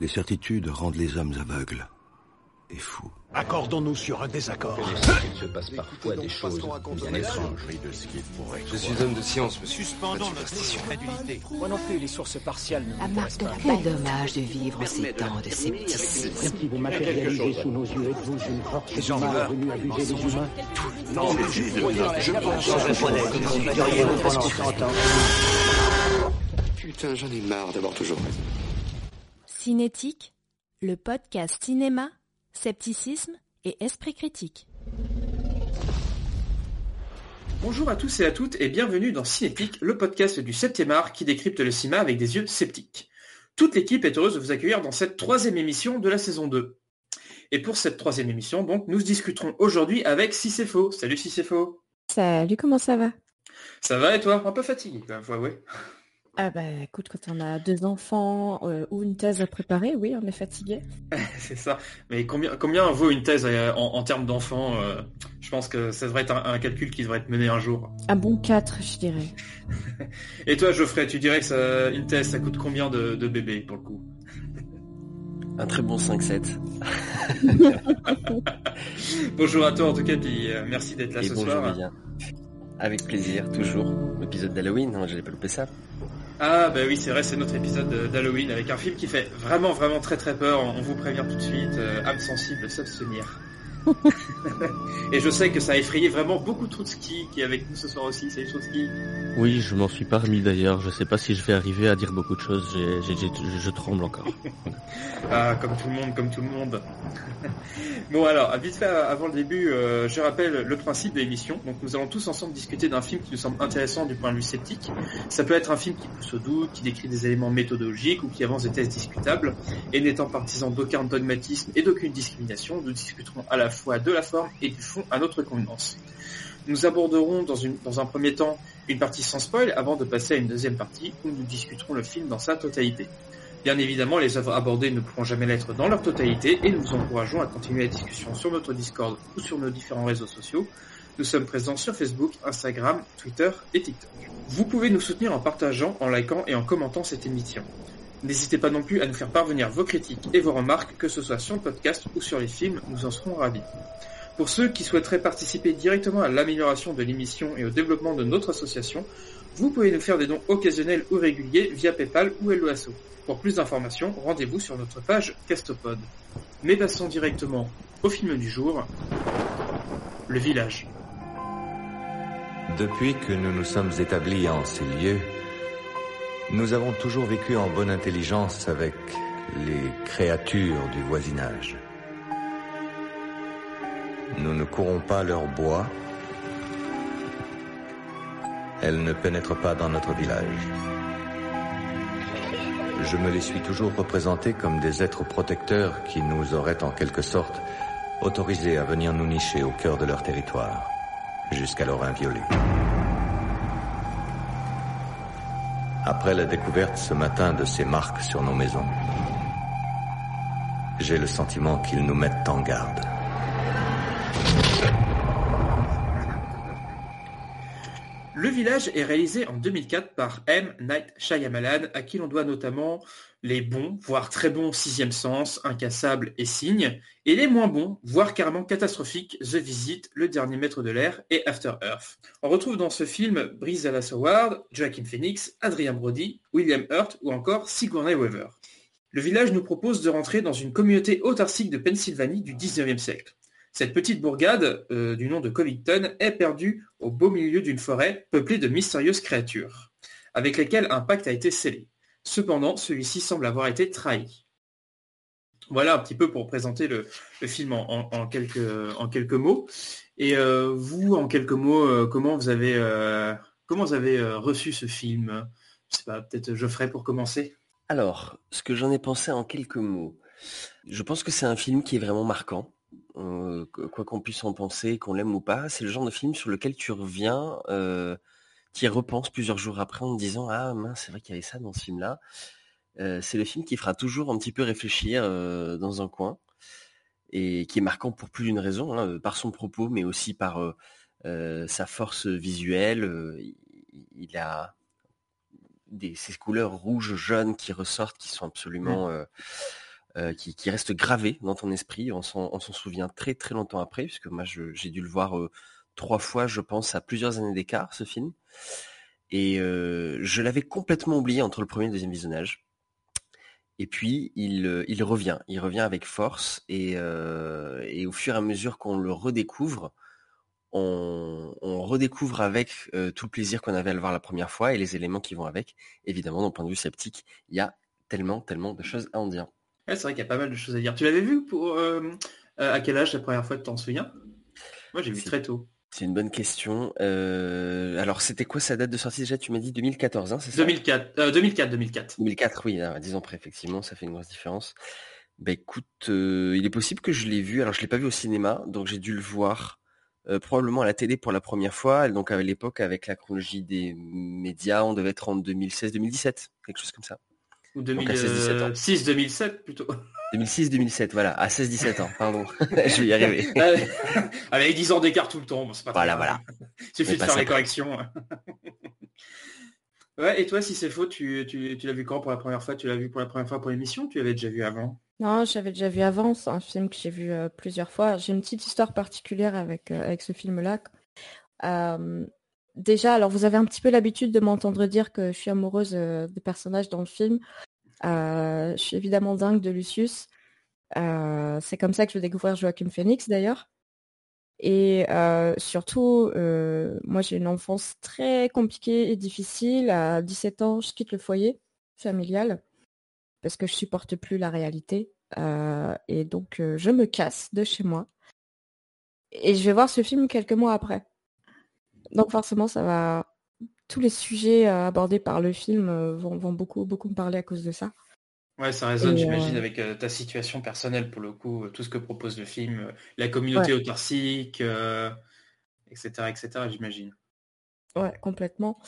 Les certitudes rendent les hommes aveugles et fous. Accordons-nous sur un désaccord. Il se passe parfois des choses bien étranges. Je suis homme de science, monsieur. Suspendons notre crédulité. Moi non plus, les sources partiales ne de Quel dommage de vivre ces temps de scepticisme. Si vous matérialisez sous nos yeux, êtes-vous une force du gens mal meurent. venue abuser les humains Non, mais je Putain, j'en ai marre d'avoir toujours raison. Cinétique, le podcast cinéma, scepticisme et esprit critique. Bonjour à tous et à toutes et bienvenue dans Cinétique, le podcast du 7e art qui décrypte le cinéma avec des yeux sceptiques. Toute l'équipe est heureuse de vous accueillir dans cette troisième émission de la saison 2. Et pour cette troisième émission, donc, nous discuterons aujourd'hui avec Si c'est faux. Salut Si c'est faux. Salut, comment ça va? Ça va et toi? Un peu fatigué même, faut avouer. Ah bah écoute, quand on a deux enfants euh, ou une thèse à préparer, oui, on est fatigué. C'est ça. Mais combien, combien vaut une thèse euh, en, en termes d'enfants euh, Je pense que ça devrait être un, un calcul qui devrait être mené un jour. Un bon 4, je dirais. Et toi Geoffrey, tu dirais que ça, une thèse, ça coûte combien de, de bébés pour le coup? Un très bon 5-7. Bonjour à toi en tout cas, puis euh, merci d'être là Et ce bonjour soir. Julien. Avec plaisir, toujours. Épisode d'Halloween, hein, j'allais pas louper ça. Ah bah oui c'est vrai c'est notre épisode de- d'Halloween avec un film qui fait vraiment vraiment très très peur, on vous prévient tout de suite, euh, âme sensible, s'abstenir. Et je sais que ça a effrayé vraiment beaucoup ski qui est avec nous ce soir aussi, salut Trotsky. Oui, je m'en suis pas remis d'ailleurs. Je sais pas si je vais arriver à dire beaucoup de choses. J'ai- je, je tremble encore. Ah comme tout le monde, comme tout le monde. bon alors, vite fait avant le début, euh, je rappelle le principe de l'émission. Donc nous allons tous ensemble discuter d'un film qui nous semble intéressant du point de vue sceptique. Ça peut être un film qui pousse au doute, qui décrit des éléments méthodologiques ou qui avance des thèses discutables. Et n'étant partisans d'aucun dogmatisme et d'aucune discrimination, nous discuterons à la fois de la forme et du fond à notre convenance. Nous aborderons dans, une, dans un premier temps une partie sans spoil avant de passer à une deuxième partie où nous discuterons le film dans sa totalité. Bien évidemment, les œuvres abordées ne pourront jamais l'être dans leur totalité et nous vous encourageons à continuer la discussion sur notre Discord ou sur nos différents réseaux sociaux. Nous sommes présents sur Facebook, Instagram, Twitter et TikTok. Vous pouvez nous soutenir en partageant, en likant et en commentant cette émission. N'hésitez pas non plus à nous faire parvenir vos critiques et vos remarques, que ce soit sur le podcast ou sur les films, nous en serons ravis. Pour ceux qui souhaiteraient participer directement à l'amélioration de l'émission et au développement de notre association, vous pouvez nous faire des dons occasionnels ou réguliers via PayPal ou LOASO. Pour plus d'informations, rendez-vous sur notre page Castopod. Mais passons directement au film du jour, Le Village. Depuis que nous nous sommes établis en ces lieux, nous avons toujours vécu en bonne intelligence avec les créatures du voisinage. Nous ne courons pas leur bois. Elles ne pénètrent pas dans notre village. Je me les suis toujours représentés comme des êtres protecteurs qui nous auraient en quelque sorte autorisés à venir nous nicher au cœur de leur territoire, jusqu'alors inviolés. Après la découverte ce matin de ces marques sur nos maisons, j'ai le sentiment qu'ils nous mettent en garde. Le Village est réalisé en 2004 par M. Night Shyamalan, à qui l'on doit notamment les bons, voire très bons Sixième Sens, Incassable et Signe, et les moins bons, voire carrément catastrophiques, The Visit, Le Dernier Maître de l'Air et After Earth. On retrouve dans ce film Bryce Dallas Howard, Joaquin Phoenix, Adrien Brody, William Hurt ou encore Sigourney Weaver. Le Village nous propose de rentrer dans une communauté autarcique de Pennsylvanie du 19e siècle. Cette petite bourgade, euh, du nom de Covington, est perdue au beau milieu d'une forêt peuplée de mystérieuses créatures, avec lesquelles un pacte a été scellé. Cependant, celui-ci semble avoir été trahi. Voilà un petit peu pour présenter le, film en, quelques, mots. Et euh, vous, en quelques mots, euh, comment vous avez, euh, reçu ce film? Je sais pas, peut-être Geoffrey pour commencer. Alors, ce que j'en ai pensé en quelques mots. Je pense que c'est un film qui est vraiment marquant. Quoi qu'on puisse en penser, qu'on l'aime ou pas, c'est le genre de film sur lequel tu reviens, tu y repenses plusieurs jours après en disant ah mince c'est vrai qu'il y avait ça dans ce film-là. Euh, c'est le film qui fera toujours un petit peu réfléchir euh, dans un coin et qui est marquant pour plus d'une raison, hein, par son propos, mais aussi par sa force visuelle. il, a des, ces couleurs rouges, jaunes qui ressortent, qui sont absolument euh, qui, qui, reste gravé dans ton esprit. On s'en souvient très très longtemps après, puisque moi j'ai dû le voir trois fois, je pense, à plusieurs années d'écart, ce film. Et je l'avais complètement oublié entre le premier et le deuxième visionnage. Et puis il, il revient, il revient avec force et, et au fur et à mesure qu'on le redécouvre, on, redécouvre avec tout le plaisir qu'on avait à le voir la première fois et les éléments qui vont avec. Évidemment, d'un point de vue sceptique, il y a tellement, tellement de choses à en dire. c'est vrai qu'il y a pas mal de choses à dire. Tu l'avais vu pour à quel âge la première fois, tu t'en souviens? Moi, j'ai vu très tôt. C'est une bonne question. alors, c'était quoi sa date de sortie déjà? Tu m'as dit 2014, hein, c'est ça? 2004, 2004, 2004. 2004, oui, hein, dix ans près, effectivement, ça fait une grosse différence. Bah écoute, il est possible que je l'ai vu. Alors, je l'ai pas vu au cinéma, donc j'ai dû le voir probablement à la télé pour la première fois. Donc, à l'époque, avec la chronologie des médias, on devait être en 2016-2017, quelque chose comme ça. Ou 2006-2007 plutôt. 2006-2007, voilà, à 16-17 ans, pardon. je vais y arriver. Avec 10 ans d'écart tout le temps, c'est pas Voilà, voilà. Il suffit de faire les corrections. ouais, et toi, si c'est faux, tu, tu, tu l'as vu quand pour la première fois? Tu l'as vu pour la première fois pour l'émission Tu l'avais déjà vu avant? Non, j'avais déjà vu avant. C'est un film que j'ai vu euh, plusieurs fois. J'ai une petite histoire particulière avec, euh, avec ce film-là. Euh, déjà, alors vous avez un petit peu l'habitude de m'entendre dire que je suis amoureuse des personnages dans le film. Euh, je suis évidemment dingue de Lucius. Euh, c'est comme ça que je vais découvrir Joachim Phoenix d'ailleurs. Et euh, surtout, moi j'ai une enfance très compliquée et difficile. À 17 ans, je quitte le foyer familial parce que je supporte plus la réalité. et donc je me casse de chez moi. Et je vais voir ce film quelques mois après. Donc forcément, ça va tous les sujets euh, abordés par le film euh, vont, beaucoup, beaucoup me parler à cause de ça. Ouais, ça résonne, j'imagine, euh, avec ta situation personnelle pour le coup, tout ce que propose le film, la communauté autarcique, etc., etc., j'imagine. Ouais, complètement.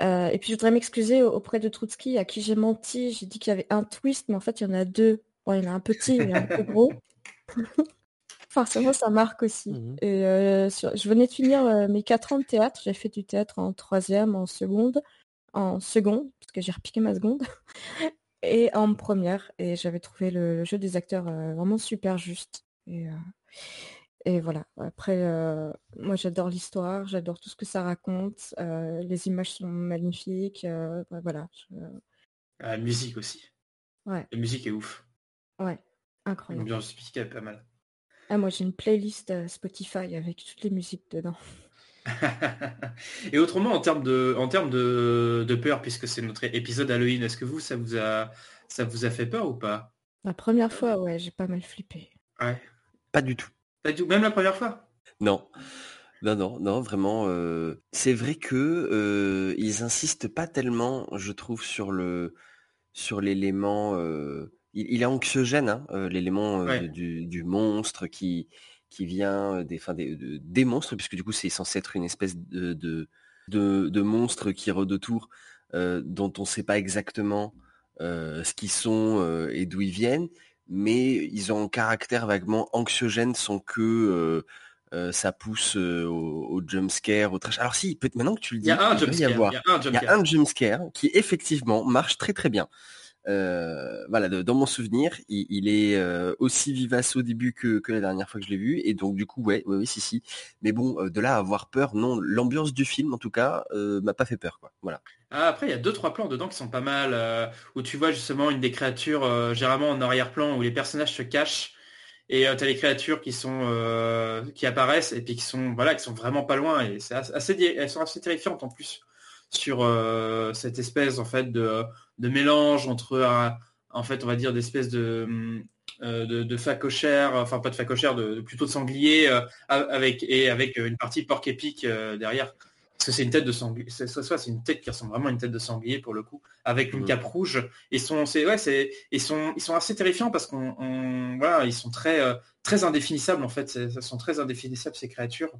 et puis je voudrais m'excuser auprès de Trotsky à qui j'ai menti. J'ai dit qu'il y avait un twist, mais en fait il y en a deux. il y en a un petit et un peu gros. Forcément, ça marque aussi. Mmh et euh, je venais de finir euh, mes quatre ans de théâtre. J'ai fait du théâtre en troisième, en seconde, en seconde, parce que j'ai repiqué ma seconde, et en première. Et j'avais trouvé le, jeu des acteurs euh, vraiment super juste. Et, et voilà. Après, moi, j'adore l'histoire, j'adore tout ce que ça raconte. les images sont magnifiques. voilà. La musique aussi. Ouais. La musique est ouf. Ouais, incroyable. L'ambiance est pas mal. Ah, moi, j'ai une playlist euh, Spotify avec toutes les musiques dedans. Et autrement, en termes de, en termes de, de peur, puisque c'est notre épisode Halloween, est-ce que vous, ça vous a, ça vous a fait peur ou pas? La première fois, ouais, j'ai pas mal flippé. Ouais. Pas du tout. Pas du tout. Même la première fois? Non. Non, non, non, vraiment. Euh, c'est vrai que euh, ils insistent pas tellement, je trouve, sur le, sur l'élément il, est anxiogène, hein, euh, l'élément euh, du, monstre qui, qui vient des, fin, des, des, monstres, puisque du coup c'est censé être une espèce de, de, de, monstre qui rôde autour, euh, dont on ne sait pas exactement ce qu'ils sont et d'où ils viennent, mais ils ont un caractère vaguement anxiogène sans que ça pousse au, au jumpscare, au trash. Alors si, peut maintenant que tu le dis, il y a un jumpscare. Il y a un jumpscare qui effectivement marche très très bien. Euh, voilà, dans mon souvenir, il, est euh, aussi vivace au début que, la dernière fois que je l'ai vu, et donc du coup, ouais, ouais, si, si. Mais bon, euh, de là à avoir peur, non. L'ambiance du film, en tout cas, m'a pas fait peur, quoi. Voilà. Ah, après, il y a deux trois plans dedans qui sont pas mal, où tu vois justement une des créatures, généralement en arrière-plan, où les personnages se cachent. Et tu as les créatures qui sont qui apparaissent et puis qui sont voilà qui sont vraiment pas loin et c'est assez elles sont assez terrifiantes en plus sur euh, cette espèce en fait de, de mélange entre en fait on va dire d'espèces de euh, de, de facochère, enfin pas de facochère, de, plutôt de sanglier euh, avec et avec une partie porc épique derrière. Parce que c'est une tête de sanglier, c'est c'est une tête qui ressemble vraiment à une tête de sanglier pour le coup, avec une mmh. cape rouge. Et sont, c'est ouais, c'est, ils sont, ils sont assez terrifiants parce qu'on, voilà, ils sont très, très indéfinissables en fait. Sont très indéfinissables ces créatures.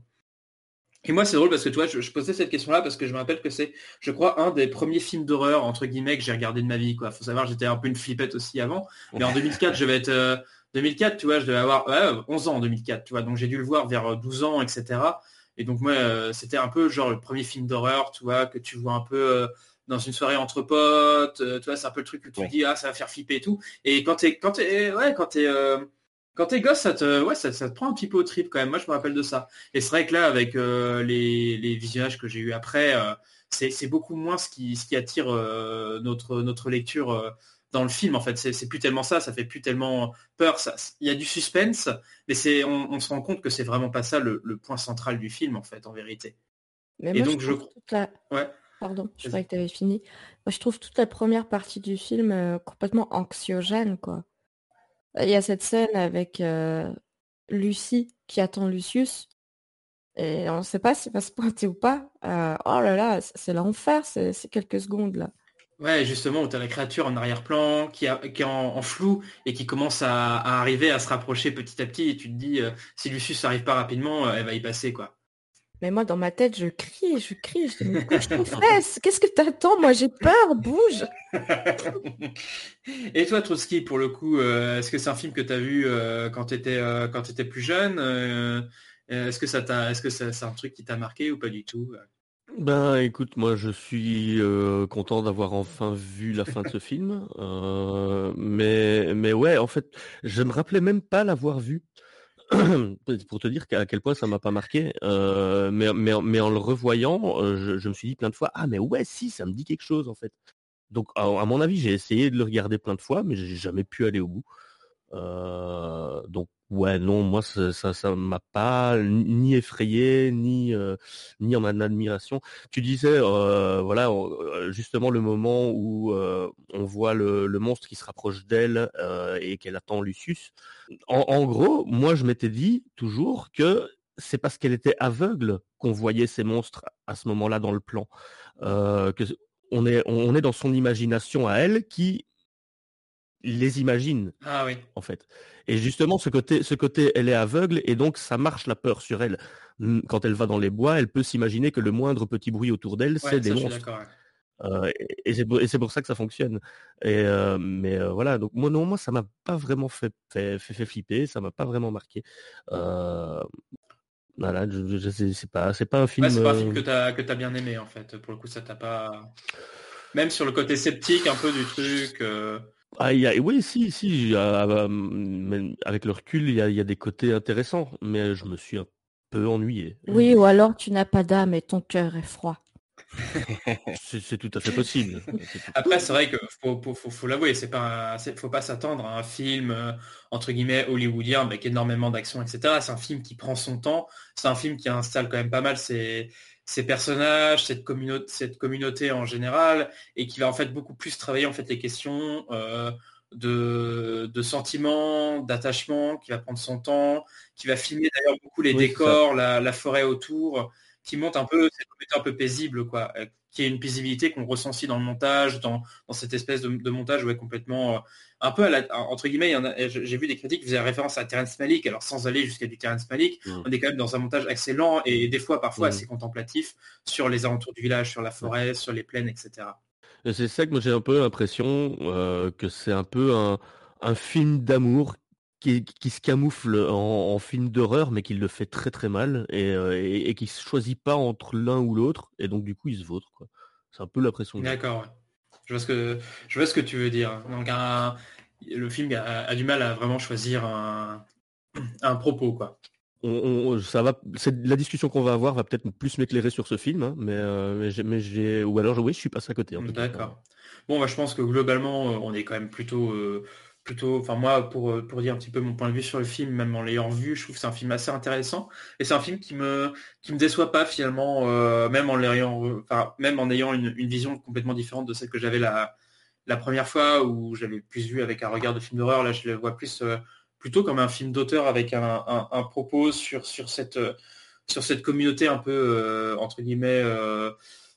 Et moi, c'est drôle parce que toi, je, posais cette question-là parce que je me rappelle que c'est, je crois, un des premiers films d'horreur entre guillemets que j'ai regardé de ma vie. Quoi, faut savoir, j'étais un peu une flippette aussi avant. Mais en 2004, je vais être 2004, euh, tu vois, je devais avoir 11 ans en 2004, tu vois. Donc j'ai dû le voir vers 12 euh, ans, etc. Et donc moi, euh, c'était un peu genre le premier film d'horreur, tu vois, que tu vois un peu dans une soirée entre potes, tu vois, c'est un peu le truc que tu Ouais. dis, ah, ça va faire flipper et tout. Et quand t'es, quand t'es, ouais, quand t'es, euh, quand t'es gosse, ça te, ouais, ça, ça te prend un petit peu au trip quand même. Moi, je me rappelle de ça. Et c'est vrai que là, avec euh, les, les visionnages que j'ai eu après, euh, c'est, beaucoup moins ce qui, ce qui attire euh, notre, notre lecture dans le film. En fait, c'est, plus tellement ça. Ça fait plus tellement peur. Ça, il y a du suspense, mais c'est, on, on se rend compte que c'est vraiment pas ça le, le point central du film, en fait, en vérité. Mais Et moi, donc, je toute la... Ouais. Pardon, je croyais que tu avais fini. Moi, je trouve toute la première partie du film euh, complètement anxiogène, quoi. Il y a cette scène avec euh, Lucie qui attend Lucius. Et on ne sait pas s'il va se pointer ou pas. Euh, oh là là, c'est l'enfer, c'est c'est quelques secondes là. Ouais, justement, où tu as la créature en arrière-plan, qui, est en, flou et qui commence à, arriver à se rapprocher petit à petit. Et tu te dis, euh, si Lucius n'arrive pas rapidement, elle va y passer, quoi. Mais moi, dans ma tête, je crie, je crie, je dis, mais couche tes fesses, qu'est-ce que t'attends? Moi, j'ai peur, bouge. Et toi, Trotsky, pour le coup, euh, est-ce que c'est un film que tu as vu euh, quand tu étais, quand t'étais plus jeune Euh, euh, Est-ce que ça t'a, est-ce que ça- c'est un truc qui t'a marqué ou pas du tout Ben écoute, moi je suis euh, content d'avoir enfin vu la fin de ce film, Euh, mais mais ouais, en fait, je me rappelais même pas l'avoir vu. Pour te dire à quel point ça m'a pas marqué, Euh, mais, en le revoyant, euh, je, me suis dit plein de fois, ah mais ouais, si, ça me dit quelque chose en fait. Donc à mon avis, j'ai essayé de le regarder plein de fois, mais j'ai jamais pu aller au bout. Euh, donc ouais, non, moi ça, ça, m'a pas ni effrayé, ni euh, ni en admiration. Tu disais, euh, voilà, justement le moment où on voit le, monstre qui se rapproche d'elle et qu'elle attend Lucius. En, gros, moi je m'étais dit toujours que c'est parce qu'elle était aveugle qu'on voyait ces monstres à ce moment-là dans le plan. Que on est on est dans son imagination à elle qui les imagine Ah oui. en fait. Et justement, ce côté, ce côté, elle est aveugle et donc ça marche la peur sur elle. Quand elle va dans les bois, elle peut s'imaginer que le moindre petit bruit autour d'elle, Ouais, c'est des monstres. ouais. Euh, et et c'est pour, ça que ça fonctionne. Et euh, mais euh, voilà, donc moi non, moi ça m'a pas vraiment fait fait, fait, fait flipper, ça m'a pas vraiment marqué. Voilà, je, je- c'est pas c'est pas un film. Ouais, c'est pas un film que t'as que t'as bien aimé en fait. Pour le coup, ça t'a pas. Même sur le côté sceptique un peu du truc. Ah, il y a, oui, si, si, euh, euh, mais avec le recul, il y a, il y a des côtés intéressants, mais je me suis un peu ennuyé. Oui, ou alors tu n'as pas d'âme et ton cœur est froid. C'est tout à fait possible. Après, c'est vrai que faut, faut, faut, faut l'avouer, c'est pas, un- faut pas s'attendre à un film euh, entre guillemets hollywoodien avec énormément d'action, etc. C'est un film qui prend son temps. C'est un film qui installe quand même pas mal ses, ses personnages, cette communauté, cette communauté en général, et qui va en fait beaucoup plus travailler en fait les questions euh, de, de sentiments, d'attachement, qui va prendre son temps, qui va filmer d'ailleurs beaucoup les Oui, décors, la, la forêt autour, qui monte un peu cette communauté un peu paisible, quoi, euh, qui est une paisibilité qu'on ressent aussi dans le montage, dans, dans cette espèce de, de montage ouais, complètement euh, un peu à la, entre guillemets, j'ai vu des critiques qui faisaient référence à Terrence Malick, alors sans aller jusqu'à du Terrence Malick, Mm. on est quand même dans un montage assez lent et des fois parfois Mm. assez contemplatif sur les alentours du village, sur la forêt, sur les plaines, etc. Et c'est ça que moi j'ai un peu l'impression euh, que c'est un peu un, un film d'amour qui, qui se camoufle en, en film d'horreur, mais qui le fait très très mal et, euh, et, et qui se choisit pas entre l'un ou l'autre, et donc du coup il se vautre. C'est un peu l'impression. D'accord. Je vois ce que je vois ce que tu veux dire. Donc un- le film a, a du mal à vraiment choisir un, un propos, quoi. On, on- ça va, la discussion qu'on va avoir va peut-être plus m'éclairer sur ce film, hein, mais, euh, mais j'ai, ou alors oui, je suis passé à côté. D'accord. Bon, bah, je pense que globalement, euh, on est quand même plutôt, euh, plutôt. Enfin, moi, pour pour dire un petit peu mon point de vue sur le film, même en l'ayant vu, je trouve que c'est un film assez intéressant et c'est un film qui me qui me déçoit pas finalement, euh, même en l'ayant, enfin, même en ayant une, une vision complètement différente de celle que j'avais la la première fois où j'avais plus vu avec un regard de film d'horreur. Là, je le vois plus euh, plutôt comme un film d'auteur avec un, un, un propos sur sur cette euh, sur cette communauté un peu euh, entre guillemets euh,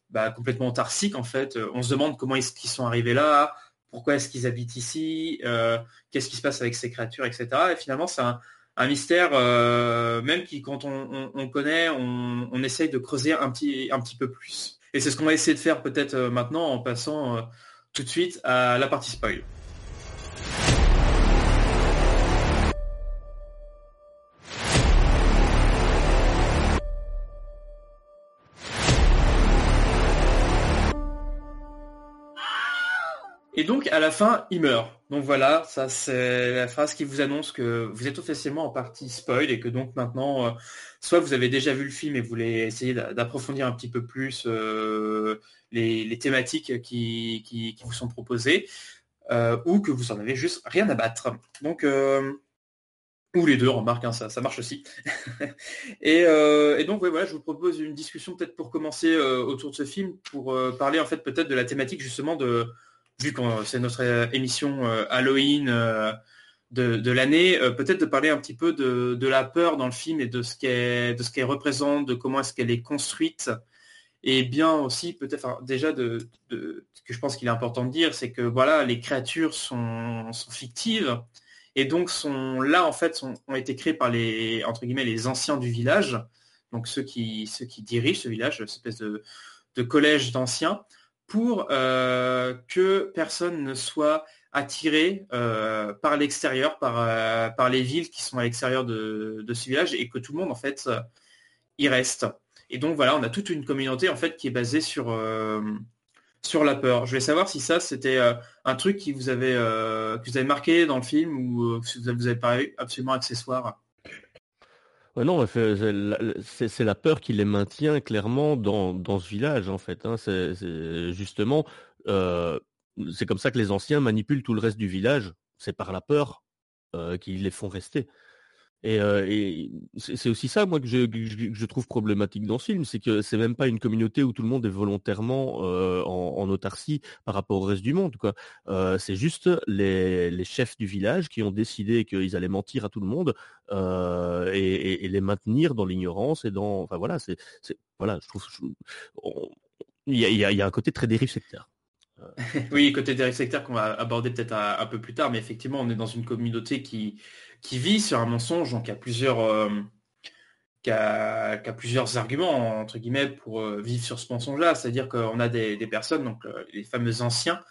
bah, complètement autarcique en fait. On se demande comment est-ce qu'ils sont arrivés là, pourquoi est-ce qu'ils habitent ici, euh, qu'est-ce qui se passe avec ces créatures, etc. Et finalement, c'est un, un mystère, même qui, quand on, on- on connaît, on, on essaye de creuser un petit, un petit peu plus. Et c'est ce qu'on va essayer de faire peut-être maintenant en passant tout de suite à la partie spoil. Donc à la fin, il meurt. Donc voilà, ça c'est la phrase qui vous annonce que vous êtes officiellement en partie spoil et que donc maintenant, euh, soit vous avez déjà vu le film et vous voulez essayer d'approfondir un petit peu plus euh, les, thématiques qui, vous sont proposées, euh, ou que vous en avez juste rien à battre. Donc ou les deux, remarque, hein, ça, ça, marche aussi. et, donc voilà, je vous propose une discussion peut-être pour commencer autour de ce film, pour parler en fait peut-être de la thématique justement de vu que c'est notre euh, émission euh, Halloween euh, de, l'année, peut-être de parler un petit peu de, la peur dans le film et de ce qu'elle représente, de comment est-ce qu'elle est construite. Et bien aussi, peut-être, déjà, de, ce que je pense qu'il est important de dire, c'est que voilà, les créatures sont, fictives. Et donc sont là, en fait, ont été créées par les, entre guillemets, les anciens du village, donc ceux qui, ceux qui dirigent ce village, cette espèce de, de collège d'anciens, pour euh, que personne ne soit attiré euh, par l'extérieur, par, euh, par les villes qui sont à l'extérieur de, ce village et que tout le monde en fait y reste. Et donc voilà, on a toute une communauté en fait qui est basée sur, sur la peur. Je voulais savoir si ça c'était un truc qui vous avait que vous avez marqué dans le film ou si vous avez paru absolument accessoire non, c'est la peur qui les maintient clairement dans, ce village, en fait. Hein. C'est justement, euh, c'est comme ça que les anciens manipulent tout le reste du village. C'est par la peur euh, qu'ils les font rester. Et, c'est aussi ça, moi, que je, trouve problématique dans ce film, c'est que c'est même pas une communauté où tout le monde est volontairement en, autarcie par rapport au reste du monde. Quoi. c'est juste les, chefs du village qui ont décidé qu'ils allaient mentir à tout le monde et, les maintenir dans l'ignorance et dans. Enfin voilà, c'est, voilà. Il y, a, un côté très dérive sectaire. oui, côté dérive sectaire qu'on va aborder peut-être un, peu plus tard, mais effectivement, on est dans une communauté qui, qui vit sur un mensonge, donc il y a plusieurs, euh, plusieurs arguments entre guillemets pour euh, vivre sur ce mensonge-là. C'est-à-dire qu'on a des, personnes, donc euh, les fameux anciens,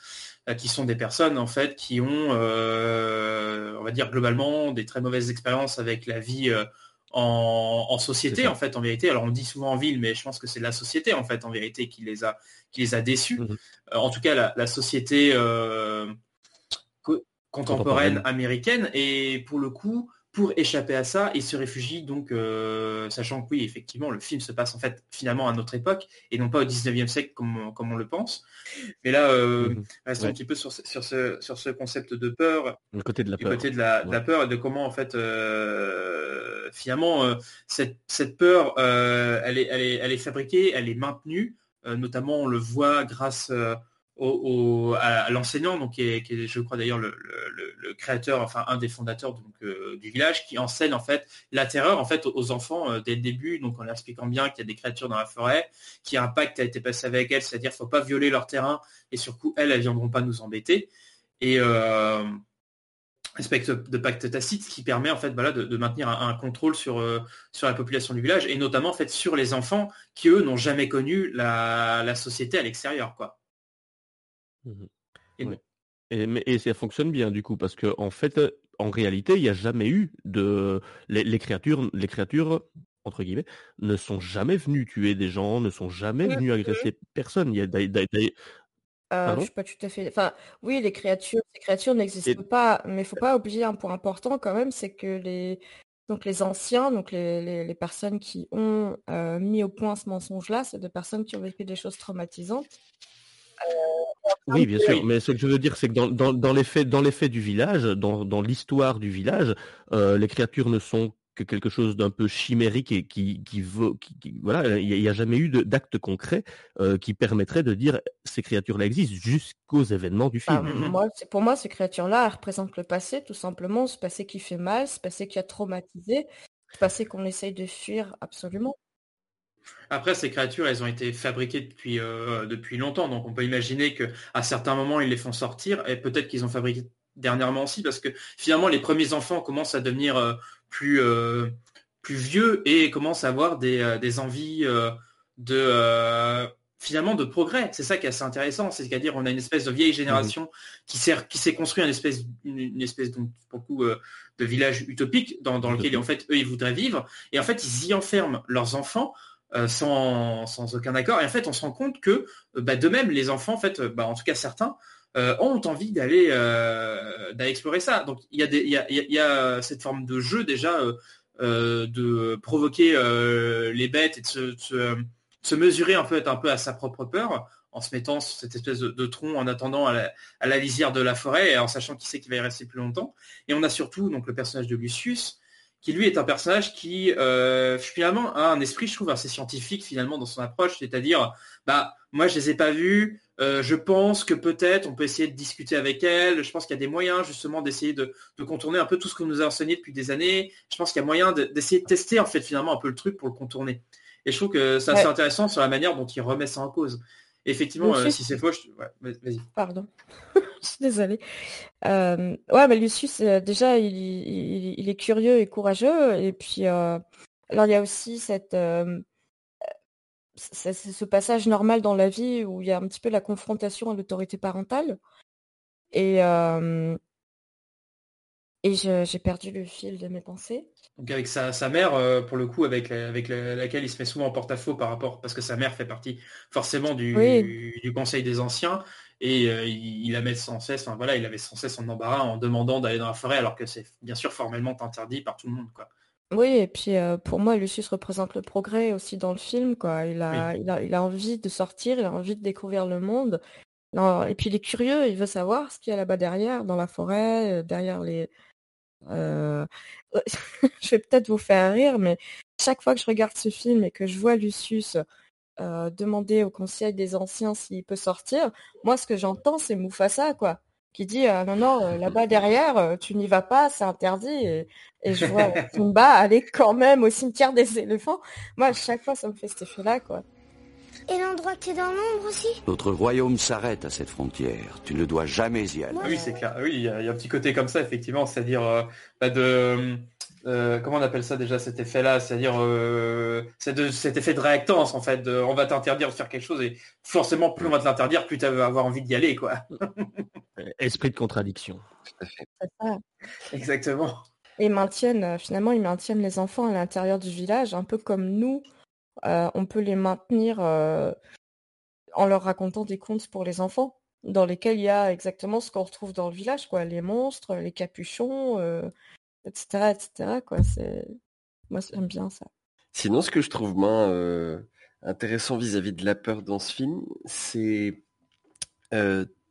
qui sont des personnes en fait qui ont, on va dire globalement, des très mauvaises expériences avec la vie. En, société en fait en vérité alors on dit souvent en ville mais je pense que c'est la société en fait en vérité qui les a qui les a déçus mmh en tout cas la, la société contemporaine américaine. Et pour le coup, pour échapper à ça, il se réfugie donc, euh, sachant que oui, effectivement, le film se passe en fait finalement à notre époque et non pas au 19e siècle comme, comme on le pense. Mais là, euh, mhm. restons un petit peu sur, sur, ce, sur ce concept de peur. Le côté de la peur. côté de la, peur et de comment en fait euh, finalement cette, cette, peur, elle, est, elle, est, elle est fabriquée, elle est maintenue. notamment, on le voit grâce au, à l'enseignant, donc qui est, je crois d'ailleurs le, créateur, enfin un des fondateurs donc, euh, du village, qui enseigne en fait la terreur en fait aux enfants euh, dès le début, donc en leur expliquant bien qu'il y a des créatures dans la forêt, qu'il y a un pacte a été passé avec elles, c'est-à-dire faut pas violer leur terrain et surtout elles, elles viendront pas nous embêter. Et euh, respect de pacte tacite, qui permet en fait voilà, de, maintenir un, contrôle sur, sur la population du village et notamment en fait sur les enfants qui eux n'ont jamais connu la, la société à l'extérieur quoi. Mmh et, mais, et ça fonctionne bien du coup, parce que en fait, en réalité, il n'y a jamais eu de les, créatures, les créatures entre guillemets, ne sont jamais venues tuer des gens, ne sont jamais venues agresser personne. Il y a euh, je suis pas tout à fait. Enfin, oui, les créatures, ces créatures n'existent pas, mais il faut pas oublier un point important quand même, c'est que les donc les anciens, donc les, les, personnes qui ont euh, mis au point ce mensonge-là, c'est des personnes qui ont vécu des choses traumatisantes. Oui, bien sûr, mais ce que je veux dire, c'est que dans, dans, dans, les faits, dans les faits du village, dans, dans l'histoire du village, euh, les créatures ne sont que quelque chose d'un peu chimérique et qui, qui, voilà, il n'y a, jamais eu d'acte concret euh, qui permettrait de dire ces créatures-là existent jusqu'aux événements du film. Bah, moi, pour moi, ces créatures-là représentent le passé, tout simplement, ce passé qui fait mal, ce passé qui a traumatisé, ce passé qu'on essaye de fuir absolument. Après, ces créatures, elles ont été fabriquées depuis, euh, depuis longtemps, donc on peut imaginer qu'à certains moments, ils les font sortir, et peut-être qu'ils ont fabriqué dernièrement aussi, parce que finalement, les premiers enfants commencent à devenir euh, plus, euh, plus vieux et commencent à avoir des, des envies de finalement de progrès. C'est ça qui est assez intéressant, c'est-à-dire on a une espèce de vieille génération mmh qui sert, qui s'est construit une espèce, une, espèce donc beaucoup de village utopique dans, dans lequel en fait eux ils voudraient vivre, et en fait ils y enferment leurs enfants euh, sans, aucun accord. Et en fait, on se rend compte que, euh, bah, de même, les enfants, en euh, bah, en tout cas certains, ont envie d'aller explorer ça. Donc il y a cette forme de jeu déjà de provoquer les bêtes et de se, mesurer un peu à sa propre peur en se mettant sur cette espèce de, tronc en attendant à la, lisière de la forêt et en sachant qu'il sait qu'il va y rester plus longtemps. Et on a surtout donc le personnage de Lucius, qui lui est un personnage qui euh, finalement a un esprit, je trouve, assez scientifique finalement dans son approche, c'est-à-dire, bah moi je les ai pas vus, euh, je pense que peut-être on peut essayer de discuter avec elle. Je pense qu'il y a des moyens justement d'essayer de, contourner un peu tout ce qu'on nous a enseigné depuis des années. Je pense qu'il y a moyen d'essayer de, tester en fait finalement un peu le truc pour le contourner. Et je trouve que c'est assez intéressant sur la manière dont il remet ça en cause. Effectivement, euh, si c'est faux, je... vas-y. Pardon. je suis désolée. Euh, ouais, mais Lucius, euh, déjà, il, est curieux et courageux. Et puis, alors, il y a aussi cette, ce passage normal dans la vie où il y a un petit peu la confrontation à l'autorité parentale. Et, et j'ai perdu le fil de mes pensées. Donc avec sa, mère, euh, pour le coup, avec, avec laquelle il se met souvent en porte-à-faux par rapport, parce que sa mère fait partie forcément du, du Conseil des Anciens, et euh, il, la met sans cesse, enfin, voilà, il avait sans cesse en embarras en demandant d'aller dans la forêt, alors que c'est bien sûr formellement interdit par tout le monde. Quoi. Oui, et puis euh, pour moi, Lucius représente le progrès aussi dans le film. Quoi. Il, a, il, a, il a envie de sortir, il a envie de découvrir le monde. Et puis il est curieux, il veut savoir ce qu'il y a là-bas derrière, dans la forêt, derrière les, euh, je vais peut-être vous faire rire, mais chaque fois que je regarde ce film et que je vois Lucius euh, demander au Conseil des Anciens s'il peut sortir, moi ce que j'entends c'est Mufasa quoi, qui dit euh, non non là-bas derrière tu n'y vas pas, c'est interdit et, je vois Simba aller quand même au cimetière des éléphants. Moi à chaque fois ça me fait cet effet là quoi. Et l'endroit qui est dans l'ombre aussi Notre royaume s'arrête à cette frontière. Tu ne dois jamais y aller. oui, c'est clair. Oui, il y, a un petit côté comme ça, effectivement. C'est-à-dire euh, bah, de... Euh, comment on appelle ça déjà cet effet-là? C'est-à-dire euh, de, cet effet de réactance, en fait. on va t'interdire de faire quelque chose et forcément, plus on va te l'interdire, plus tu vas avoir envie d'y aller, quoi. Esprit de contradiction. Exactement. Et maintiennent, finalement, ils maintiennent les enfants à l'intérieur du village, un peu comme nous, euh, on peut les maintenir euh, en leur racontant des contes pour les enfants, dans lesquels il y a exactement ce qu'on retrouve dans le village, quoi, les monstres, les capuchons, etc., euh, etc. Moi, j'aime bien ça. Sinon, ce que je trouve moins intéressant vis-à-vis de la peur dans ce film, c'est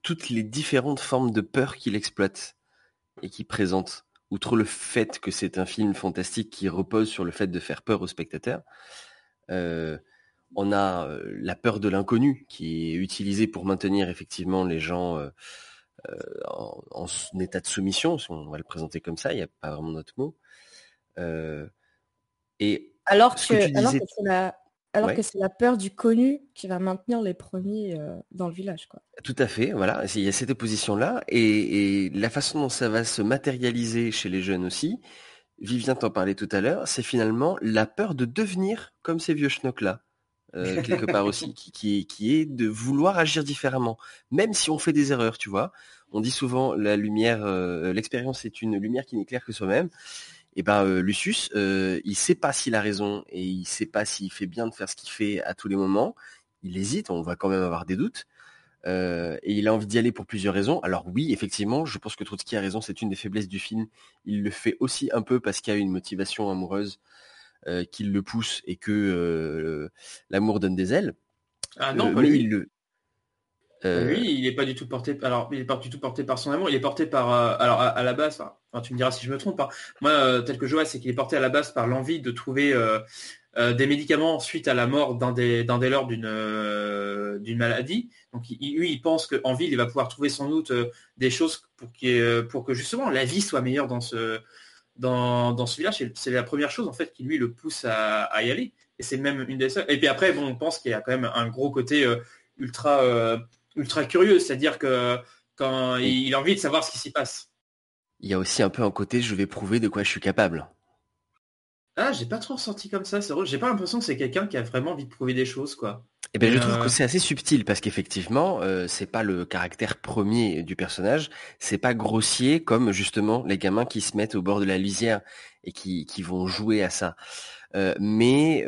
toutes les différentes formes de peur qu'il exploite et qu'il présente. Outre le fait que c'est un film fantastique qui repose sur le fait de faire peur aux spectateurs, on a euh, la peur de l'inconnu qui est utilisée pour maintenir effectivement les gens euh, en, état de soumission, si on va le présenter comme ça, il n'y a pas vraiment d'autre mot. et alors que, c'est la, peur du connu qui va maintenir les premiers dans le village. Quoi. Tout à fait, voilà, il y a cette opposition-là, et, la façon dont ça va se matérialiser chez les jeunes aussi, Vivien t'en parlait tout à l'heure, c'est finalement la peur de devenir comme ces vieux schnocks-là. Euh, quelque part aussi, qui, qui, est de vouloir agir différemment, même si on fait des erreurs, tu vois. On dit souvent la lumière, euh, l'expérience est une lumière qui n'est claire que soi-même. Et ben euh, Lucius, il sait pas s'il a raison et il sait pas s'il fait bien de faire ce qu'il fait à tous les moments. Il hésite, on va quand même avoir des doutes. Euh, et il a envie d'y aller pour plusieurs raisons. Alors oui, effectivement, je pense que Trotsky a raison, c'est une des faiblesses du film. Il le fait aussi un peu parce qu'il y a une motivation amoureuse euh, qui le pousse et que euh, l'amour donne des ailes. Ah non, mais lui. il le. Lui, il n'est pas du tout porté. Alors, il est pas du tout porté par son amour. Il est porté par. alors, à, la base, tu me diras si je me trompe. Hein. Moi, tel que je vois, c'est qu'il est porté à la base par l'envie de trouver euh, des médicaments suite à la mort d'un des, d'un des leurs d'une, euh, d'une maladie. Donc lui, il pense qu'en ville, il va pouvoir trouver sans doute euh, des choses pour, pour que justement la vie soit meilleure dans ce, dans, dans village. C'est la première chose en fait qui lui le pousse à, à y aller. Et c'est même une des seules. Et puis après, bon, on pense qu'il y a quand même un gros côté ultra, ultra curieux, c'est-à-dire que quand il a envie de savoir ce qui s'y passe. Il y a aussi un peu un côté je vais prouver de quoi je suis capable. Ah, j'ai pas trop ressenti comme ça, c'est vrai. J'ai pas l'impression que c'est quelqu'un qui a vraiment envie de prouver des choses, quoi. Eh ben, je trouve que euh, c'est assez subtil parce qu'effectivement, euh, c'est pas le caractère premier du personnage, c'est pas grossier comme justement les gamins qui se mettent au bord de la lisière et qui, qui vont jouer à ça. Euh, mais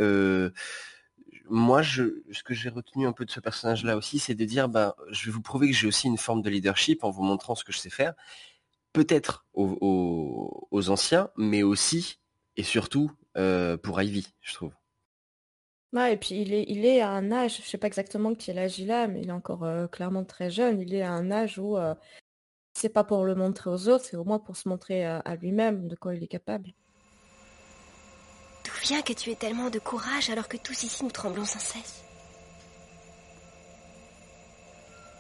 moi, je, ce que j'ai retenu un peu de ce personnage-là aussi, c'est de dire, ben, je vais vous prouver que j'ai aussi une forme de leadership en vous montrant ce que je sais faire, peut-être aux, anciens, mais aussi et surtout euh, pour Ivy, je trouve. Ouais, et puis il est, il est à un âge, je sais pas exactement quel âge il a, mais il est encore euh, clairement très jeune. Il est à un âge où euh, c'est pas pour le montrer aux autres, c'est au moins pour se montrer euh, à lui-même de quoi il est capable. Vient que tu aies tellement de courage alors que tous ici nous tremblons sans cesse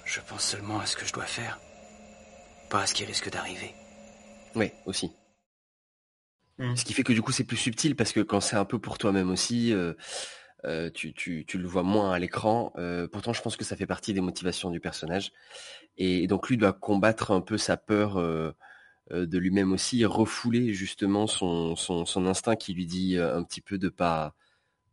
Je pense seulement à ce que je dois faire, pas à ce qui risque d'arriver. Oui, aussi. Mm. Ce qui fait que du coup c'est plus subtil parce que quand c'est un peu pour toi-même aussi, euh, euh, tu, tu- tu le vois moins à l'écran. Euh, pourtant je pense que ça fait partie des motivations du personnage. Et, donc lui doit combattre un peu sa peur de lui-même aussi, refouler justement son, son, son instinct qui lui dit euh, un petit peu de pas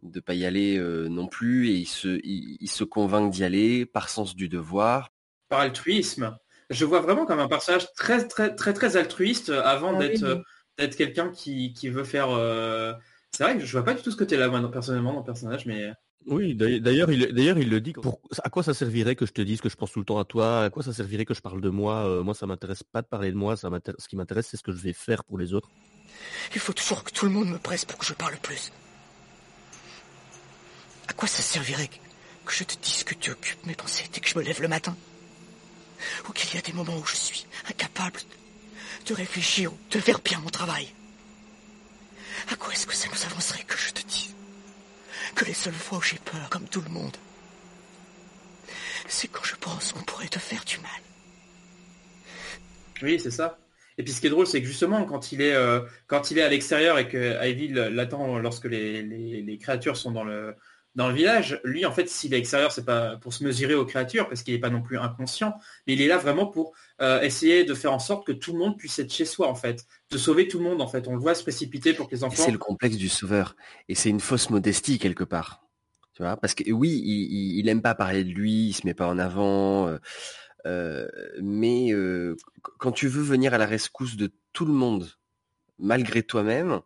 de pas y aller euh, non plus et il se, il, il se convainc d'y aller par sens du devoir. Par altruisme. Je vois vraiment comme un personnage très très très très altruiste euh, avant Ah d'être oui. euh, d'être quelqu'un qui, qui veut faire. euh, C'est vrai que je vois pas du tout ce côté-là moi, personnellement dans le personnage, mais Oui, d'ailleurs, il, le dit. Pour, à quoi ça servirait que je te dise que je pense tout le temps à toi? À quoi ça servirait que je parle de moi? Euh, Moi, ça m'intéresse pas de parler de moi. Ce qui m'intéresse, c'est ce que je vais faire pour les autres. Il faut toujours que tout le monde me presse pour que je parle plus. À quoi ça servirait que je te dise que tu occupes mes pensées dès que je me lève le matin? Ou qu'il y a des moments où je suis incapable de réfléchir ou de faire bien mon travail? À quoi est-ce que ça nous avancerait que je te dise que les seules fois où j'ai peur, comme tout le monde, c'est quand je pense qu'on pourrait te faire du mal Oui, c'est ça. Et puis ce qui est drôle, c'est que justement, quand il est, euh, quand il est à l'extérieur et que Ivy l'attend lorsque les, créatures sont dans le, dans le village, lui, en fait, s'il est à l'extérieur, c'est pas pour se mesurer aux créatures, parce qu'il n'est pas non plus inconscient, mais il est là vraiment pour euh, essayer de faire en sorte que tout le monde puisse être chez soi, en fait, de sauver tout le monde, en fait. On le voit se précipiter pour que les enfants... c'est le complexe du sauveur. Et c'est une fausse modestie quelque part. Tu vois? Parce que oui, il, il, il aime pas parler de lui, il se met pas en avant. euh, euh, mais qu- quand tu veux venir à la rescousse de tout le monde, malgré toi-même,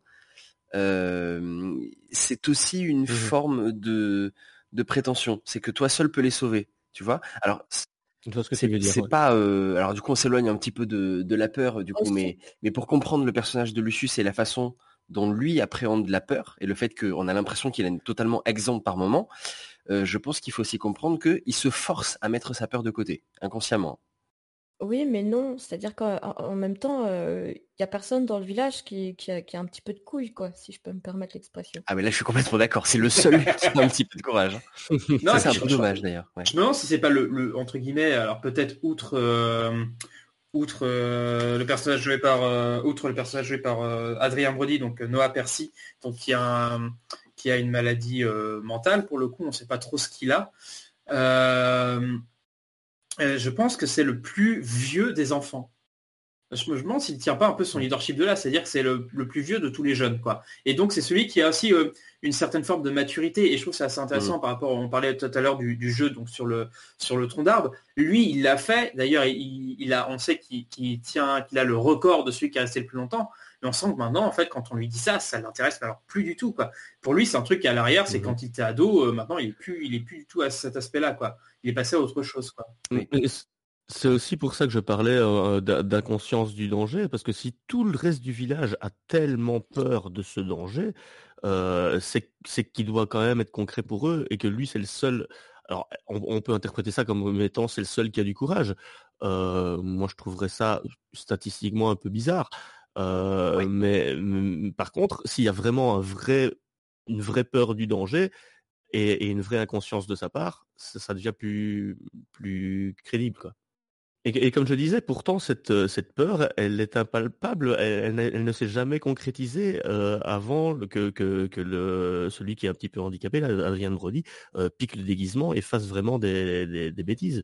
c'est aussi une forme de, de prétention. C'est que toi seul peux les sauver. Tu vois Alors, c'est ouais. pas. euh, alors du coup, on s'éloigne un petit peu de, de la peur, du coup, mais mais pour comprendre le personnage de Lucius et la façon dont lui appréhende la peur et le fait qu'on a l'impression qu'il est totalement exempt par moment, euh, je pense qu'il faut aussi comprendre qu'il se force à mettre sa peur de côté, inconsciemment. Oui, mais non, c'est-à-dire qu'en en- en même temps, euh, il y a personne dans le village qui, qui a, qui a un petit peu de couilles, quoi, si je peux me permettre l'expression. Ah mais là je suis complètement d'accord, c'est le seul qui a un petit peu de courage. hein. Non, Ça c'est un je- peu je- dommage d'ailleurs. ouais. Je me demande si c'est pas le, le- entre guillemets, alors peut-être outre euh, outre euh, le personnage joué par euh, outre le personnage joué par euh, Adrien Brody, donc euh, Noah Percy, donc qui a un- qui a une maladie euh, mentale pour le coup, on sait pas trop ce qu'il a. je pense que c'est le plus vieux des enfants. Je me demande s'il tient pas un peu son leadership de là, c'est-à-dire que c'est le, le plus vieux de tous les jeunes, quoi. Et donc c'est celui qui a aussi euh, une certaine forme de maturité. Et je trouve c'est assez intéressant par rapport, on parlait tout à l'heure du, du jeu, donc sur le sur le tronc d'arbre. Lui, il l'a fait. D'ailleurs, il, il a, on sait qu'il qu'il tient, qu'il a le record de celui qui est resté le plus longtemps. Mais on sent que maintenant, en fait, quand on lui dit ça, ça l'intéresse alors plus du tout, quoi. Pour lui, c'est un truc qui est à l'arrière, c'est quand il était ado. euh, maintenant, il est plus, il est plus du tout à cet aspect-là, quoi. Il est passé à autre chose, quoi. Mais c- C'est aussi pour ça que je parlais euh, d'in- d'inconscience du danger, parce que si tout le reste du village a tellement peur de ce danger, euh, c'est c'est qu'il doit quand même être concret pour eux et que lui c'est le seul. Alors on, on peut interpréter ça comme étant c'est le seul qui a du courage. Euh, moi je trouverais ça statistiquement un peu bizarre. Euh, mais, mais par contre, s'il y a vraiment un vrai, une vraie peur du danger et, et une vraie inconscience de sa part, ça, ça devient plus, plus crédible, quoi. Et, et comme je disais, pourtant cette, cette peur, elle est impalpable, elle, elle n'a- elle ne s'est jamais concrétisée euh, avant que, que, que le, celui qui est un petit peu handicapé, là, Adrien Brody, euh, pique le déguisement et fasse vraiment des, des, des bêtises.